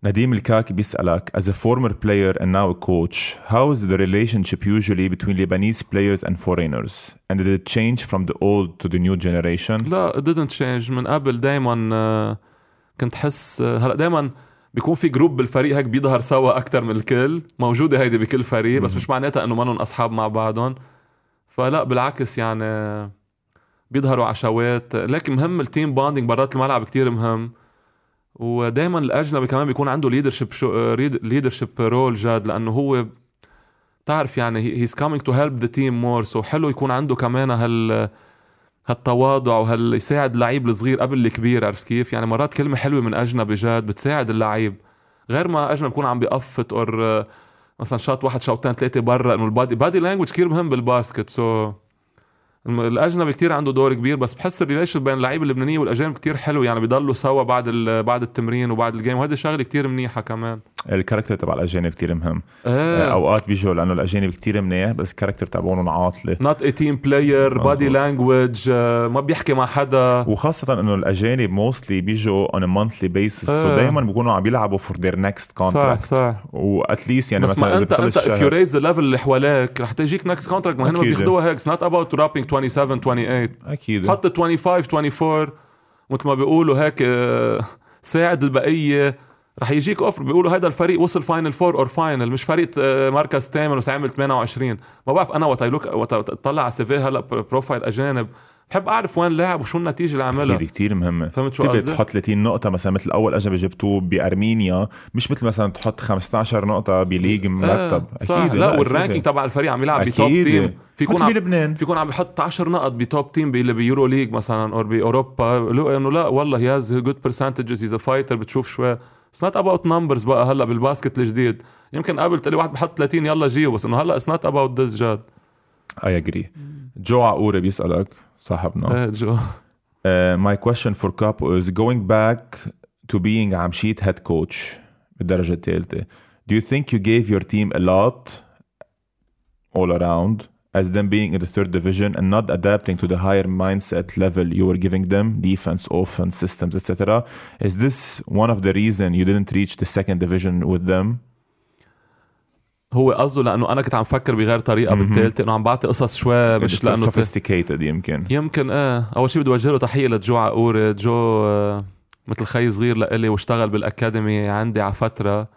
نديم الكاكي بيسألك as a former player and now a coach how is the relationship usually between Lebanese players and foreigners? And did it change from the old to the new generation? لا it didn't change. من قبل دايما آه، كنت حس آه، هلأ دايما بيكون في group بالفريق هيك بيظهر سوا أكثر من الكل. موجودة هيدي بكل فريق بس مش معناتها إنه منهم أصحاب مع بعضهم. فلا بالعكس يعني بيظهروا عشوات. لكن مهم ال team bonding برات الملعب كتير مهم. ودائما الأجنبي كمان بيكون عنده leadership شو leadership role جاد لأنه هو بتعرف يعني he's coming to help the team more so حلو يكون عنده كمان هال هالتواضع وهال يساعد اللعيب الصغير قبل الكبير. عرفت كيف؟ يعني مرات كلمة حلوة من أجنبي جاد بتساعد اللعيب. غير ما أجنبي يكون عم بيقفط اور مثلا شاط واحد شوطين ثلاثة برا إنه البادي بادي لانجوج كثير مهم بالباسكت سو so الأجنبي كتير عنده دور كبير بس بحس الريليشن بين اللعيبة اللبنانية والأجانب كتير حلو يعني بيضلوا سوا بعد بعد التمرين وبعد الجيم وهذه شغلة كتير منيحة كمان. الكاركتر تبع الأجانب كتير مهم. إيه أوقات بيجوا لأنه الأجانب كتير منيح بس الكاركتر تبعونهم عاطلة. نوت 18 بلاير بادي. لانجوج ما بيحكي مع حدا. وخاصة إنه الأجانب موستلي بيجوا on a monthly basis. آه. سو دائما بيكونوا عم يلعبوا for their next صح contract. صح. واتليست يعني بس مثلا ما إذا انت أنت بخلص if you شهر raise the level اللي حواليك رح تجيك next contract. ما هن. بياخدوها هيك. It's not about dropping 27 28 أكيد. حط 25 24 مثل ما بيقولوا هيك آه، ساعد البقية. رح يجيك offer بيقولوا هذا الفريق وصل final four or final مش فريق آه، مركز ثامن وسعمل 28 ما بعرف أنا وقت look وقت اطلع على CV هلا profile أجانب. بحب أعرف وين لاعب وشو النتيجة اللي عملها. أكيد كثير مهمة فهمت شو قصدي؟ تحط 30 نقطة مثلا مثل أول أجنبي جبتوه بأرمينيا مش مثل مثلا تحط 15 نقطة ب league مرتب. آه صح لا أكيد. وال ranking تبع الفريق عم يلعب ب top. team في يكون مثل عم بلبنان في يكون عم بيحط 10 نقط بتوب تيم بي- بيورو ليج مثلا أو بأوروبا. لو إنه لا والله he has good percentages he's fighter بتشوف شوي. it's not about numbers بقى هلا بالباسكت الجديد. يمكن قبل تقول لي واحد بحط 30 يلا جيو بس إنه هلا اتس نوت اباوت ذس جاد. I agree جو عقوري بيسألك صاحبنا. إيه جو. My question for Capo is going back to being عمشيت head coach بالدرجة الثالثة. Do you think you gave your team a lot all around? As them being in the third division and not adapting to the higher mindset level you were giving them defense offense systems etc is this one of the reason you didn't reach the second division with them هو قصده لأنه أنا كنت عم فكر بغير طريقه. بالثالثه انه عم بعطي قصص شوي مش لأنه sophisticated يمكن يمكن إيه اول شيء بدي اوجه له تحيه لجو عقوري جو آه، مثل خي صغير لإلي واشتغل بال academy عندي على فتره آه،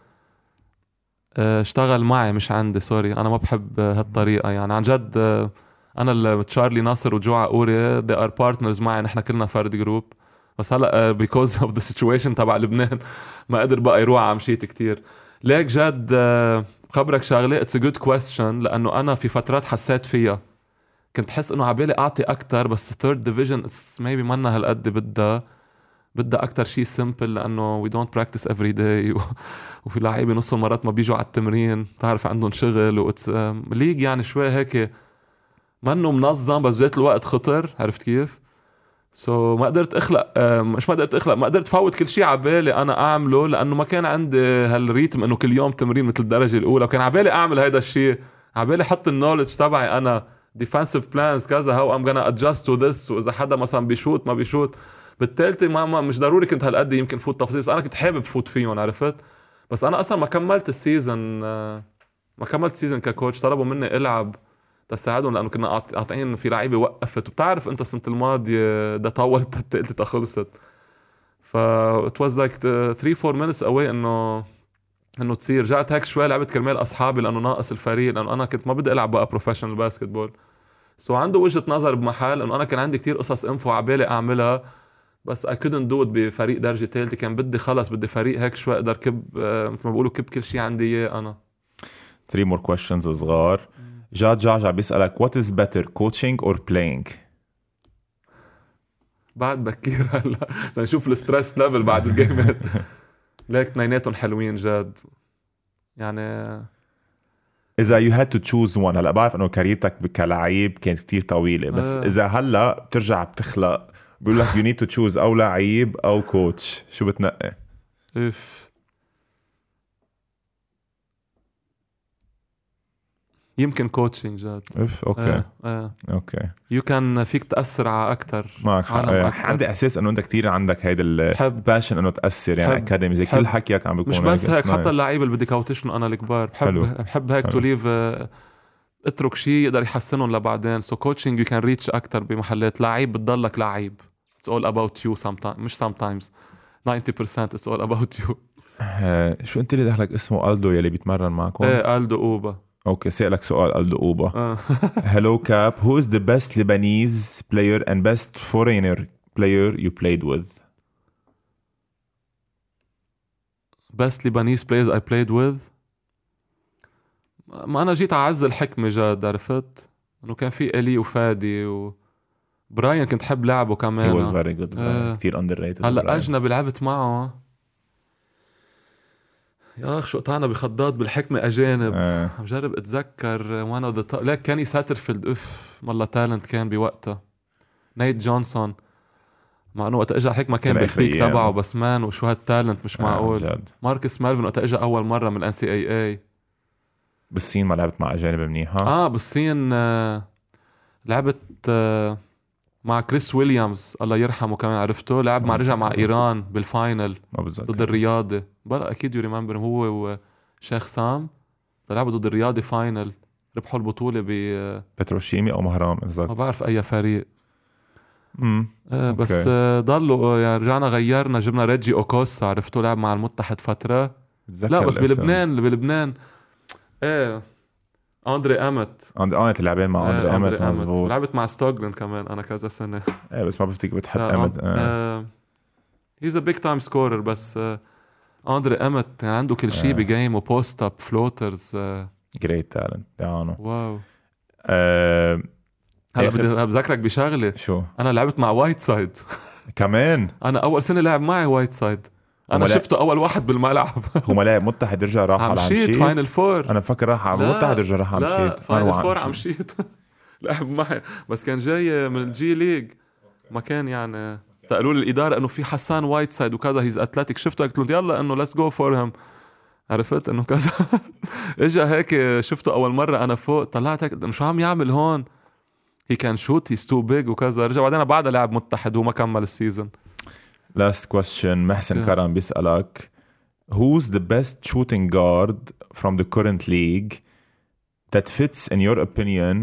اشتغل معي مش عندي sorry. أنا ما بحب آه، هالطريقة. يعني عن جد آه، أنا تشارلي ناصر وجو عقوري they are partners معي. نحن كلنا فرد group بس هلا because of the situation تبع لبنان ما قدر بقى يروح على مشيت كتير. ليك جد آه، بخبرك شغلة it's a good question لأنه أنا في فترات حسيت فيها. كنت حس إنه عبالي أعطي أكثر بس third division it's maybe منا هالقد بدها. بدها أكثر شيء simple لأنه we don't practice every day وفي لعيبه نص المرات ما بيجوا على التمرين بتعرف عندهم شغل what's league يعني شوي هيك منه منظم بس بذات الوقت خطر عرفت كيف؟ so so, ما قدرت أخلق مش ما قدرت أخلق ما قدرت فوت كل شيء على بالي أنا أعمله لأنه ما كان عندي هال rhythm إنه كل يوم تمرين مثل الدرجة الأولى وكان على بالي أعمل هيدا الشيء على بالي أحط ال knowledge تبعي أنا defensive plans كذا how I'm gonna adjust to this وإذا حدا مثلا بيشوت ما بيشوت. بالثالثه ما, ما مش ضروري كنت هالقد يمكن فوت تفاصيل بس أنا كنت حابب فوت فيهم عرفت؟ بس أنا أصلا ما كملت ال season آه، ما كملت ال season ك coach. طلبوا مني ألعب تساعدهم لأنه كنا قاط- قاطعين في لعيبة وقفت. وبتعرف أنت السنة الماضية ده طولت الثالثه خلصت. ف it was like 3 4 minutes away إنه إنه تصير. رجعت هيك شوي لعبت كرمال أصحابي لأنه ناقص الفريق لأنه أنا كنت ما بدي ألعب بقى professional basketball so عنده وجهة نظر بمحل إنه أنا كان عندي كتير قصص info على بالي أعملها. بس couldn't do it بفريق درجة ثالثه كان بدي خلص بدي فريق هيك شوي أقدر كب آه، مثل ما بيقولوا كب كل شيء عندي إياه أنا. Three more questions صغار. جاد عم بيسألك what is better coaching or playing بعد بكير هلا. لنشوف ال stress level بعد ال gameات. ليك اثنيناتهم حلوين جد يعني إذا you had to choose one هلا بعرف إنه careerتك كلاعب كانت كتير طويلة بس آه. إذا هلا بترجع بتخلق بيقول لك you need to choose أو لعيب أو coach شو بتنقي؟ اف يمكن coaching جد اف okay. إيه إيه okay. you can فيك تأثر على أكثر معك حق. إيه، عندي إحساس إنه أنت كتير عندك هيدا ال passion إنه تأثر يعني academy زي. كل حكيك عم بيكون مش بس هيك حتى. اللعيبه اللي بدي coachن أنا الكبار. بحب حلو. بحب هيك to. leave اترك شيء يقدر يحسنهم لبعدين. so coaching you can reach أكثر بمحلات. لعيب بتضلك لعيب. it's all about you sometimes مش sometimes. 90% it's all about you آه، شو انت اللي دخلك اسمه ألدو يلي بيتمرن معكم؟ إيه ألدو أوبا. okay سألك سؤال ألدو أوبا. Hello Cap, who is the best Lebanese player and best foreigner player you played with? best Lebanese players I played with? ما أنا جيت اعز الحكمه جد عرفت؟ إنه كان في إلي وفادي و Brian كنت حب لعبه كمان was very good. آه. كتير underrated. هلأ Brian. أجنبي لعبت معه يا اخ شو قطعنا بخضات بالحكمة أجانب آه. عم جرب أتذكر one of the ليك كاني ساترفيلد اف والله talent كان بوقتها نيت جونسون مع إنه وقت اجى ما كان بال peak. تبعه بس man وشو هال talent مش آه، معقول جد ماركس مالفن وقت اجى أول مرة من ال NCAA بالصين ما لعبت مع أجانب منيحه آه بالصين آه لعبت آه مع كريس ويليامز الله يرحمه كمان عرفته؟ لعب مع ما رجع مع. إيران بال final ما بتذكر. ضد الرياضي. بلا أكيد you remember هو وشيخ سام. لعبوا ضد الرياضي final. ربحوا البطولة ب آه، بتروشيمي أو مهرام ما قصدك بعرف أي فريق. امم آه بس. آه ضلوا آه، يعني رجعنا غيرنا جبنا ريجي أوكوسا عرفتوا لعب مع المتحد فترة. لا بس. بلبنان بلبنان. إيه. اندري امت عند آه أنت لعبين مع أندري آه، أمت مزبوط لعبت مع ستوغلن كمان أنا كذا سنة. إيه بس ما بفتكر بتحط لا، أمت. آه. he's a big time scorer بس آه أندري أمت يعني عنده كل شيء آه. بgame و post up floaters آه. جريت تالنت بيعانوا. واو. آه هلا بدي بذكرك بشغلة. شو؟ أنا لعبت مع وايت سايد كمان؟ أنا أول سنة لعب معي وايت سايد أنا هم لا- شفته أول واحد بالملعب. هو لاعب متحد يرجع راح على شيت عمشيت فاينل فور أنا بفكر راح على لا، متحد يرجع راح على لا مشيت فاينل فور وعم عم شيت. لعب معي بس كان جاي من الجي ليج ما كان يعني قالوا لي الإدارة إنه في حسان وايت سايد وكذا هيز اتلتيك شفته قلت لهم يلا إنه ليتس جو فور هيم عرفت؟ إنه كذا. اجى هيك شفته أول مرة أنا فوق طلعت هيك شو عم يعمل هون؟ هي كان shoot he's too big وكذا. رجع بعدين بعدها لعب متحد وما كمل ال season last question محسن Okay. كرم بيسألك Who's the best shooting guard from the current league that fits in your opinion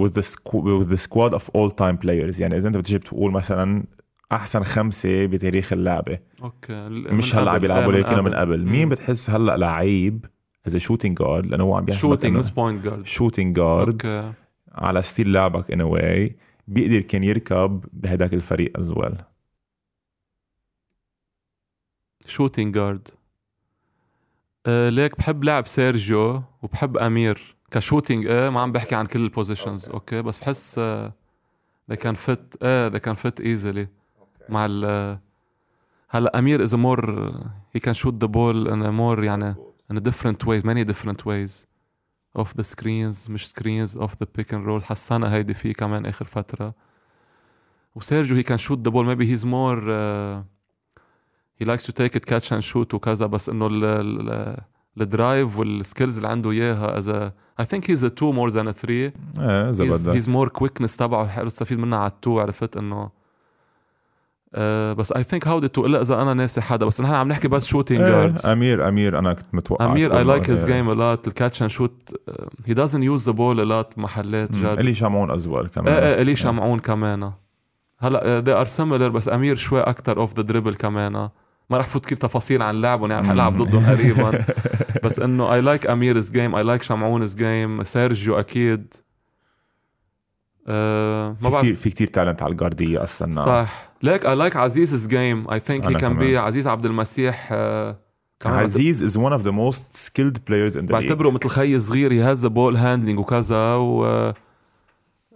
with the, squ- with the squad of all time players? يعني إذا أنت بتجي بتقول مثلا أحسن خمسة بتاريخ اللعبة. okay. مش هلا عم بيلعبوا إيه، لكن من قبل. مين. بتحس هلأ لعيب as shooting guard لأنه هو عم بيحسبك shooting مش point guard shooting guard على style لعبك in way بيقدر كان يركب بهداك الفريق as well shooting guard آه ليك بحب لعب سيرجيو وبحب امير ك shooting إيه ما عم بحكي عن كل ال positions okay بس بحس آه they can fit إيه they can fit easily مع ال آه، هلا امير more he can shoot the ball in a more يعني in a different ways many different ways off the screens مش screens off the pick and roll حسنا هيدي فيه كمان اخر فتره وسيرجيو he can shoot the ball maybe he's more he likes to take it catch and shoot وكذا بس انه ال- ال- الدرايف والسكيلز اللي عنده إياها a I think he's a two more than a three. إيه إذا بدك he's more quickness تبعه حلو تستفيد منها على التو عرفت إنه. آه بس think how did to إلا إذا أنا ناسي حدا بس نحن عم نحكي بس guards إيه أمير أمير أنا كنت متوقع أمير إنه his إيه. game a lot. ال catch and shoot he doesn't use the ball a lot محلات. جد. إيلي شمعون as well كمان. إيه إيه إيلي شمعون كمان. هلا they are similar بس أمير شوي أكثر off the dribble كمان. ما رح فوت كثير تفاصيل عن لعبهم يعني رح العب. ضدهم قريبا بس إنه I like Amir's game I like شمعون's game سيرجيو أكيد. أه ما في بعرف. في كتير talent على ال guard يه أصلا. صح. ليك I like عزيز's game I think he can be. عزيز عبد المسيح كمان عزيز is one of the most skilled players in the league. بعتبره مثل خيي صغير he has ball handling وكذا و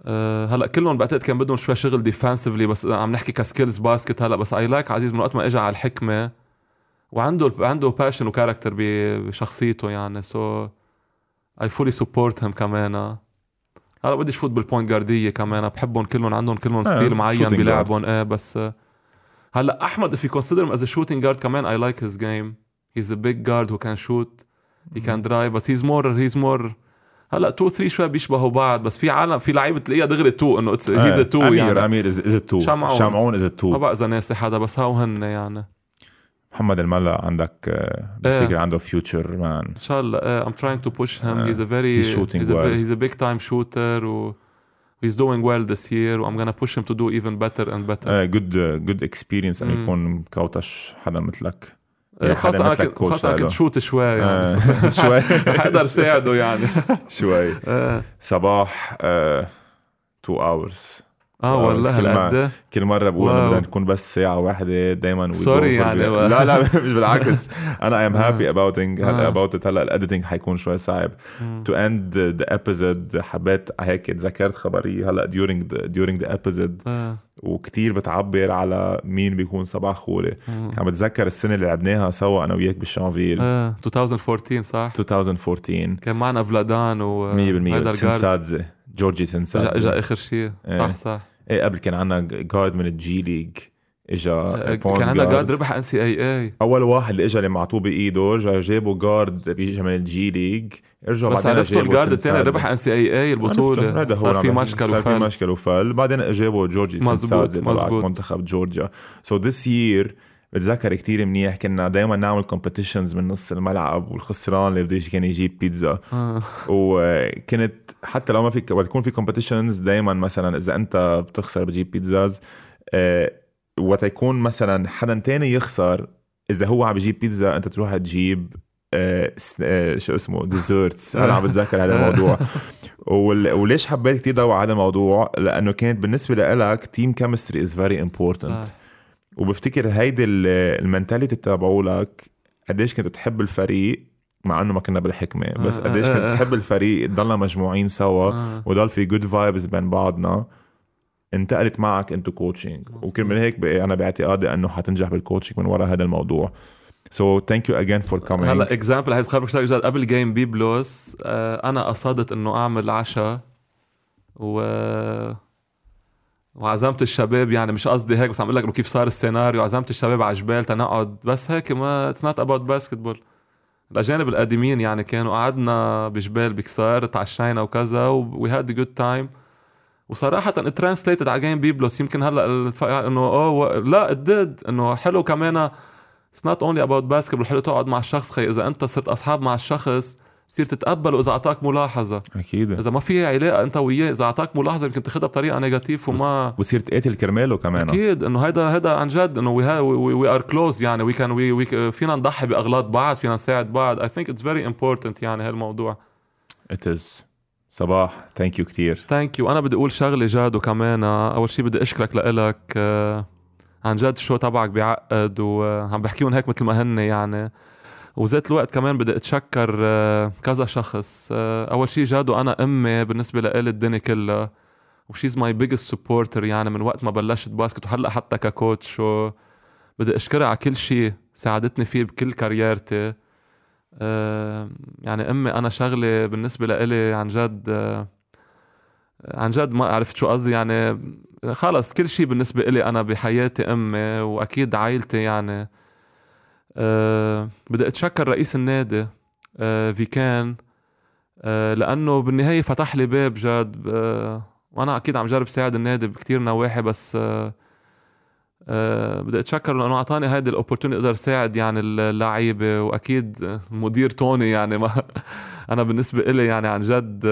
آه، هلا كلهم بعتقد كان بدهم شوي شغل defensively بس عم نحكي ك skills basket هلا بس I like عزيز من وقت ما اجى على الحكمة وعنده عنده passion و character بشخصيته يعني so I fully support him كمان. هلا بديش فوت بال point guard يه كمان بحبهم كلهم عندهم كلهم آه، style معين shooting بيلعبهم إيه بس آه، هلا أحمد if you consider him as a shooting guard كمان I like his game. He's a big guard who can shoot. He can drive but he's more he's more هلا 2 3 شوي بيشبهوا بعض بس في عالم في لعيبة تلاقيها دغري 2 إنه he's a 2 امير يعني امير از از تو شمعون. شمعون از ما تو بقى إذا ناسي حدا بس هاو هن يعني. محمد الملا عندك آه، بفتكر عنده future man إن شاء الله. I'm trying to push him. he's a very He's shooting he's a, well. he's a big time shooter و he's doing well this year و I'm gonna push him to do even better and better. good good experience إنه. يكون مكوتش حدا مثلك. إيه، خاصة حدا أنا مثلك كنت خاصة. كنت shoot شوي يعني. آه، شوي. حقدر ساعده يعني. شوي. آه. صباح 2 hours آه والله كل ما- هالقد كل مرة بقول. إنه بدنا نكون بس ساعة واحدة دائما Sorry يعني. لا لا مش بالعكس أنا I am آه. happy about آه. about هلأ ال editing حيكون شوي صعب to end the episode حبيت هيك تذكرت خبريه هلأ during the during the episode آه. وكتير بتعبر على مين بيكون صباح خوري آه. عم بتذكر السنة اللي لعبناها سوا أنا وياك بالشانفيل آه 2014 صح 2014 كان معنا فلادان و 100% هيدا ال guard سنسادزي جورجي اجا سنسادزي آخر شيء إيه. صح. صح إيه قبل كان عنا guard من ال G League اجى كان عندنا guard. ربح NCAA أول واحد اللي اجى اللي معطوه بإيده رجع جابوا guard بيجي من ال G League رجعوا بس عرفتوا ال guard الثاني ربح NCAA البطولة. هذا هو صار في مشكل وفل صار في مشكل وفل. بعدين جابوا جورجي مزبوط مزبوط منتخب جورجيا. so this year بتذكر كتير منيح كنا دائما نعمل competitions من نص الملعب والخسران اللي بده كان يجيب بيتزا آه. وكنت حتى لو ما في وقت يكون في competitions دائما مثلا إذا أنت بتخسر بتجيب pizzas آه وقت يكون مثلا حدا تاني يخسر إذا هو عم بيجيب بيتزا أنت تروح تجيب آه آه شو اسمه desserts أنا عم بتذكر هذا الموضوع. وليش حبيت كثير ضوء على هذا الموضوع؟ لأنه كانت بالنسبة لك team chemistry is very important وبفتكر هيدي ال mentality تبعولك قديش كنت تحب الفريق مع إنه ما كنا بالحكمة بس قديش كنت تحب الفريق تضلنا مجموعين سوا وضل في good vibes بين بعضنا. انتقلت معك into coaching وكرمال هيك أنا باعتقادي إنه حتنجح بال coaching من وراء هذا الموضوع. so thank you again for coming هلا example هي بخبرك شغله قبل game بيبلوس آه أنا قصدت إنه أعمل عشاء و وعزمت الشباب يعني مش قصدي هيك بس عم أقول لك كيف صار السيناريو. عزمت الشباب على جبال تنقعد بس هيك ما it's not about basketball الأجانب القديمين يعني كانوا قعدنا بجبال بكسار تعشينا وكذا we had good time وصراحة translated على game بيبلوس. يمكن هلأ إنه اوه لا ادد إنه حلو كمان it's not only about basketball حلو تقعد مع الشخص خي إذا أنت صرت أصحاب مع الشخص بتصير تتقبله اذا أعطاك ملاحظة. أكيد. إذا ما في علاقة أنت وياه إذا أعطاك ملاحظة يمكن تاخذها بطريقة negative وما بصير تقاتل كرماله كمان. أكيد. إنه هيدا هيدا عن جد إنه we are close يعني. we can we فينا نضحي بأغلاط بعض فينا نساعد بعض. I think it's very important يعني هالموضوع. it is صباح. thank you كثير thank you أنا بدي أقول شغلة جاد وكمان أول شيء بدي أشكرك لك آه، عن جد ال show تبعك بيعقد وعم بحكيهم هيك مثل ما هن يعني. وذات الوقت كمان بدي أتشكر آه، كذا شخص. آه، أول شيء جادو أنا أمي بالنسبة لإلي الدنيا كلها و she's my biggest supporter يعني من وقت ما بلشت basket وهلأ حتى ك coach. بدي أشكرها على كل شيء ساعدتني فيه بكل كاريرتي. آه، يعني أمي أنا شغله بالنسبة لإلي عن جد عن جد ما عرفت شو قصدي يعني خلص كل شيء بالنسبة إلي أنا بحياتي أمي وأكيد عائلتي يعني. أه بدي أتشكر رئيس النادي أه فيكان أه لأنه بالنهاية فتح لي باب جد وأنا أكيد عم جرب ساعد النادي بكتير نواحي بس بدي أتشكر لأنه أعطاني هيدي ال opportunity أقدر ساعد يعني اللعيبة وأكيد المدير توني يعني ما أنا بالنسبة إلي يعني عن جد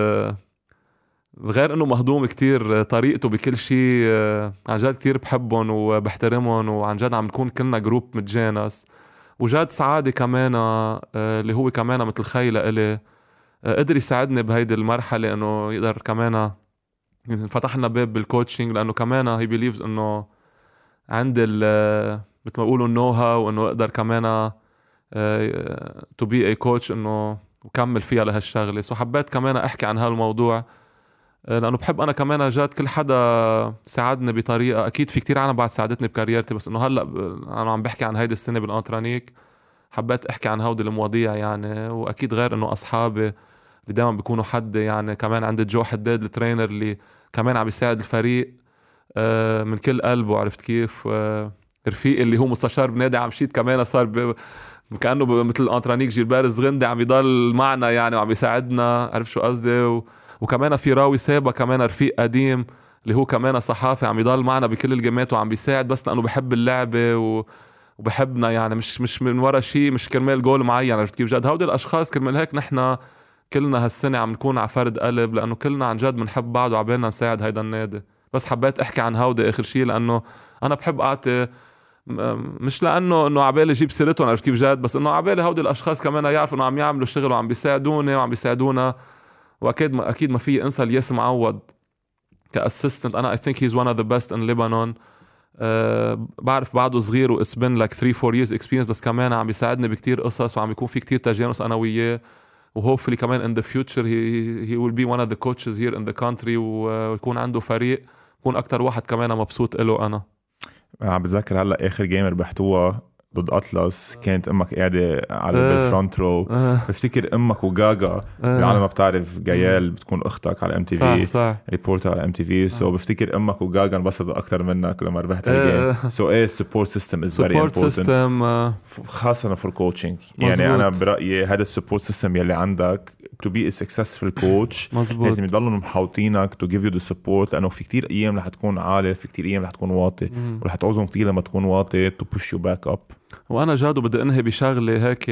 غير إنه مهضوم كتير طريقته بكل شيء عن جد كتير بحبهم وبحترمهم وعن جد عم نكون كلنا group متجانس. وجاد سعادة كمان آه، اللي هو كمان مثل خي لإلي آه، قدر يساعدني بهيدي المرحلة إنه يقدر كمان فتح لنا باب بال coaching لأنه كمان he believes إنه عندي مثل ما بيقولوا ال know-how إنه أقدر كمان to be a coach إنه وكمل فيها لهالشغلة. so حبيت كمان أحكي عن هالموضوع. آه، لأنه بحب أنا كمان جاد كل حدا ساعدني بطريقة أكيد في كتير عالم بعد ساعدتني ب career تي بس إنه هلأ أنا عم بحكي عن هيدي السنة بالأنترانيك حبيت أحكي عن هودي المواضيع يعني وأكيد غير إنه أصحابي اللي دائما بيكونوا حد يعني كمان عندي جو حداد ال trainer اللي كمان عم بيساعد الفريق آه، من كل قلبه عرفت كيف؟ آه، رفيقي اللي هو مستشار بنادي عمشيت كمان صار كأنه مثل انترانيك جيلبير الزغندي عم يضل معنا يعني وعم يساعدنا عرفت شو قصدي؟ و... وكمان في راوي سابا كمان رفيق قديم اللي هو كمان صحافي عم يضل معنا بكل ال game ات وعم بيساعد بس لأنه بحب اللعبة و... وبحبنا يعني مش مش من ورا شيء مش كرمال جول معين عرفت كيف جد؟ هودي الأشخاص كرمال هيك نحن كلنا هالسنة عم نكون على فرد قلب لأنه كلنا عن جد بنحب بعض وعبالنا نساعد هيدا النادي. بس حبيت أحكي عن هودي آخر شيء لأنه أنا بحب أعطي مش لأنه إنه عبالي جيب سيرتهم عرفت كيف جد؟ بس إنه عبالي هودي الأشخاص كمان يعرفوا إنه عم يعملوا شغل وعم بيساعدوني وعم بيساعدونا وأكيد ما أكيد ما في انسى الياس معوض ك assistant. أنا I think he's one of the best in Lebanon بعرف بعده صغير و it's been like 3 4 years experience بس كمان عم بيساعدني بكتير قصص وعم يكون في كتير تجانس أنا وياه و hopefully كمان in the future he will be one of the coaches here in the country ويكون عنده فريق يكون أكثر واحد كمان مبسوط له أنا. عم بتذكر هلا آخر game ربحتوها ضد أطلس كانت أمك قاعدة على آه. بال front row آه. بفتكر أمك وجاجا آه. العالم ما بتعرف جيال بتكون أختك على ام تي صح في صح. reporter على ام تي في so بفتكر أمك وجاجا انبسطوا أكثر منك لما ربحت ال game آه. so إيه ال support system is very support important system خاصة for coaching يعني أنا برأيي هذا ال support system يلي عندك to be a successful coach مزبوط لازم يضلوا محوطينك to give you the support. لأنه في كتير أيام رح تكون عالي في كتير أيام رح تكون واطي. ورح تعوزهم كتير لما تكون واطي to push you back up. وأنا جادو بدي أنهي بشغلة هيك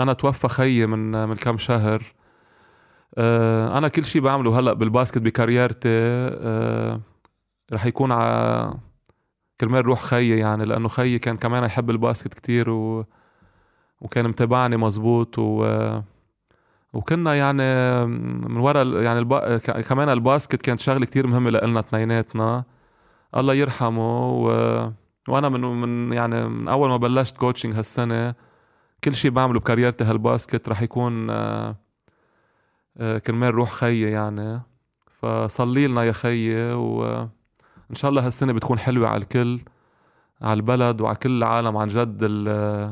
أنا توفى خيي من من كم شهر. آه، أنا كل شيء بعمله هلأ بال basket ب career تي. آه، رح يكون ع كرمال روح خيي يعني لأنه خيي كان كمان يحب ال basket كتير و... وكان متابعني مزبوط و وكنا يعني من ورا يعني الب... كمان ال basket كانت شغلة كتير مهمة لنا اثنيناتنا. الله يرحمه و... وأنا من من يعني من أول ما بلشت coaching هالسنة كل شيء بعمله ب career تي هال basket رح يكون آه، آه، كرمال روح خيي يعني. فصلي لنا يا خيي وان شاء الله هالسنة بتكون حلوة على الكل على البلد وعلى كل العالم عن جد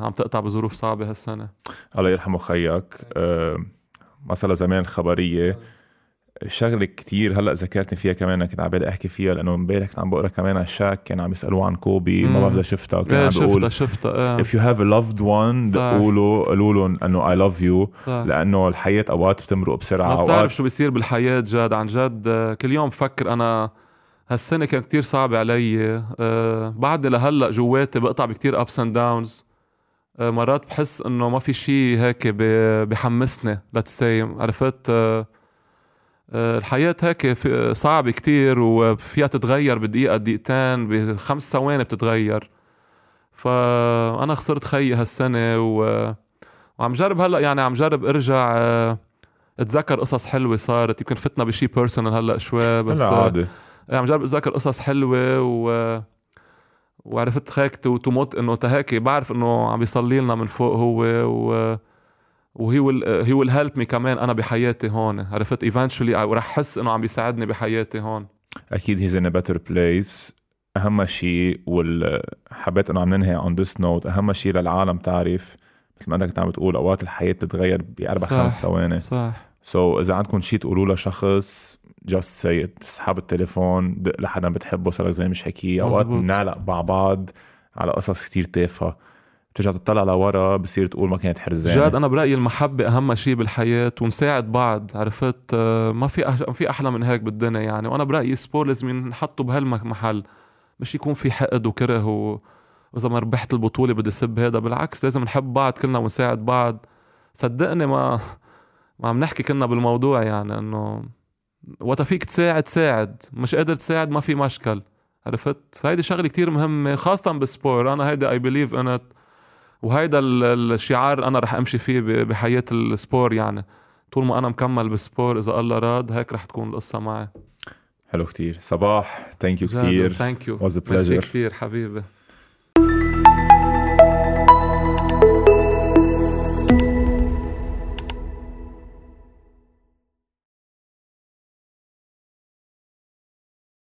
عم تقطع بظروف صعبة هالسنة. الله يرحمه خيك. أه مثلا زمان الخبرية شغلة كتير هلأ ذكرتني فيها كمان كنت عم بالي أحكي فيها لأنه إمبارح كنت عم بقرأ كمان على شاك كان عم يسألوه عن كوبي ما. بعرف إذا شفتها كان إيه عم شفتها بيقول شفتها إيه if you have a loved one صح. دقوا له قولوا لهم إنه I love you صح. لأنه الحياة أوقات بتمرق بسرعة ما أوقات بتعرف شو بيصير بالحياة جاد عن جد آه، كل يوم بفكر أنا هالسنة كانت كتير صعبة علي أه بعد لهلأ جواتي بقطع بكتير and downs أه مرات بحس إنه ما في شيء هيك بحمسني say عرفت أه الحياة هيك صعبة كتير وفيها تتغير بدقيقة دقيقتين بخمس ثواني بتتغير. فأنا خسرت خيي هالسنة و... وعم جرب هلأ يعني عم جرب أرجع أه أتذكر قصص حلوة صارت. يمكن فتنا بشي personal هلأ شوي بس هلأ آه، عادي. عم جرب أتذكر قصص حلوة و وعرفت هيك تو موت إنه هيك بعرف إنه عم بيصلي لنا من فوق هو و و he he will help me كمان أنا بحياتي هون. عرفت؟ eventually ورح احس إنه عم بيساعدني بحياتي هون. أكيد he's in better place أهم شيء وال حبيت إنه عم ننهي on this note. أهم شيء للعالم تعرف. مثل ما انت كنت عم بتقول أوقات الحياة بتتغير بأربع. خمس ثواني. صح. so so, إذا عندكم شيء تقولوه لشخص just say it. اسحب التليفون دق لحدا بتحبه صار زي مش حكي. أوقات. بنعلق مع بعض على قصص كتير تافهة. بترجع تطلع لورا بصير تقول ما كانت حرزانة. جاد أنا برأيي المحبة أهم شيء بالحياة ونساعد بعض عرفت؟ آه، ما في أح- في أحلى من هيك بالدنيا يعني. وأنا برأيي ال sport لازم نحطه بهالمحل. مش يكون في حقد وكره. واذا ما ربحت البطولة بدي سب هذا بالعكس لازم نحب بعض كلنا ونساعد بعض. صدقني ما ما عم نحكي كنا بالموضوع يعني إنه وقت فيك تساعد ساعد. مش قادر تساعد ما في مشكل. عرفت؟ فهيدي شغلة كتير مهمة خاصة بال sport أنا هيدا I believe in وهيدا ال- الشعار أنا رح أمشي فيه بحياة ال sport يعني. طول ما أنا مكمل بال sport إذا الله راد هيك رح تكون القصة معي. حلو كتير. صباح. ثانك يو كتير. ثانك يو كتير حبيبي.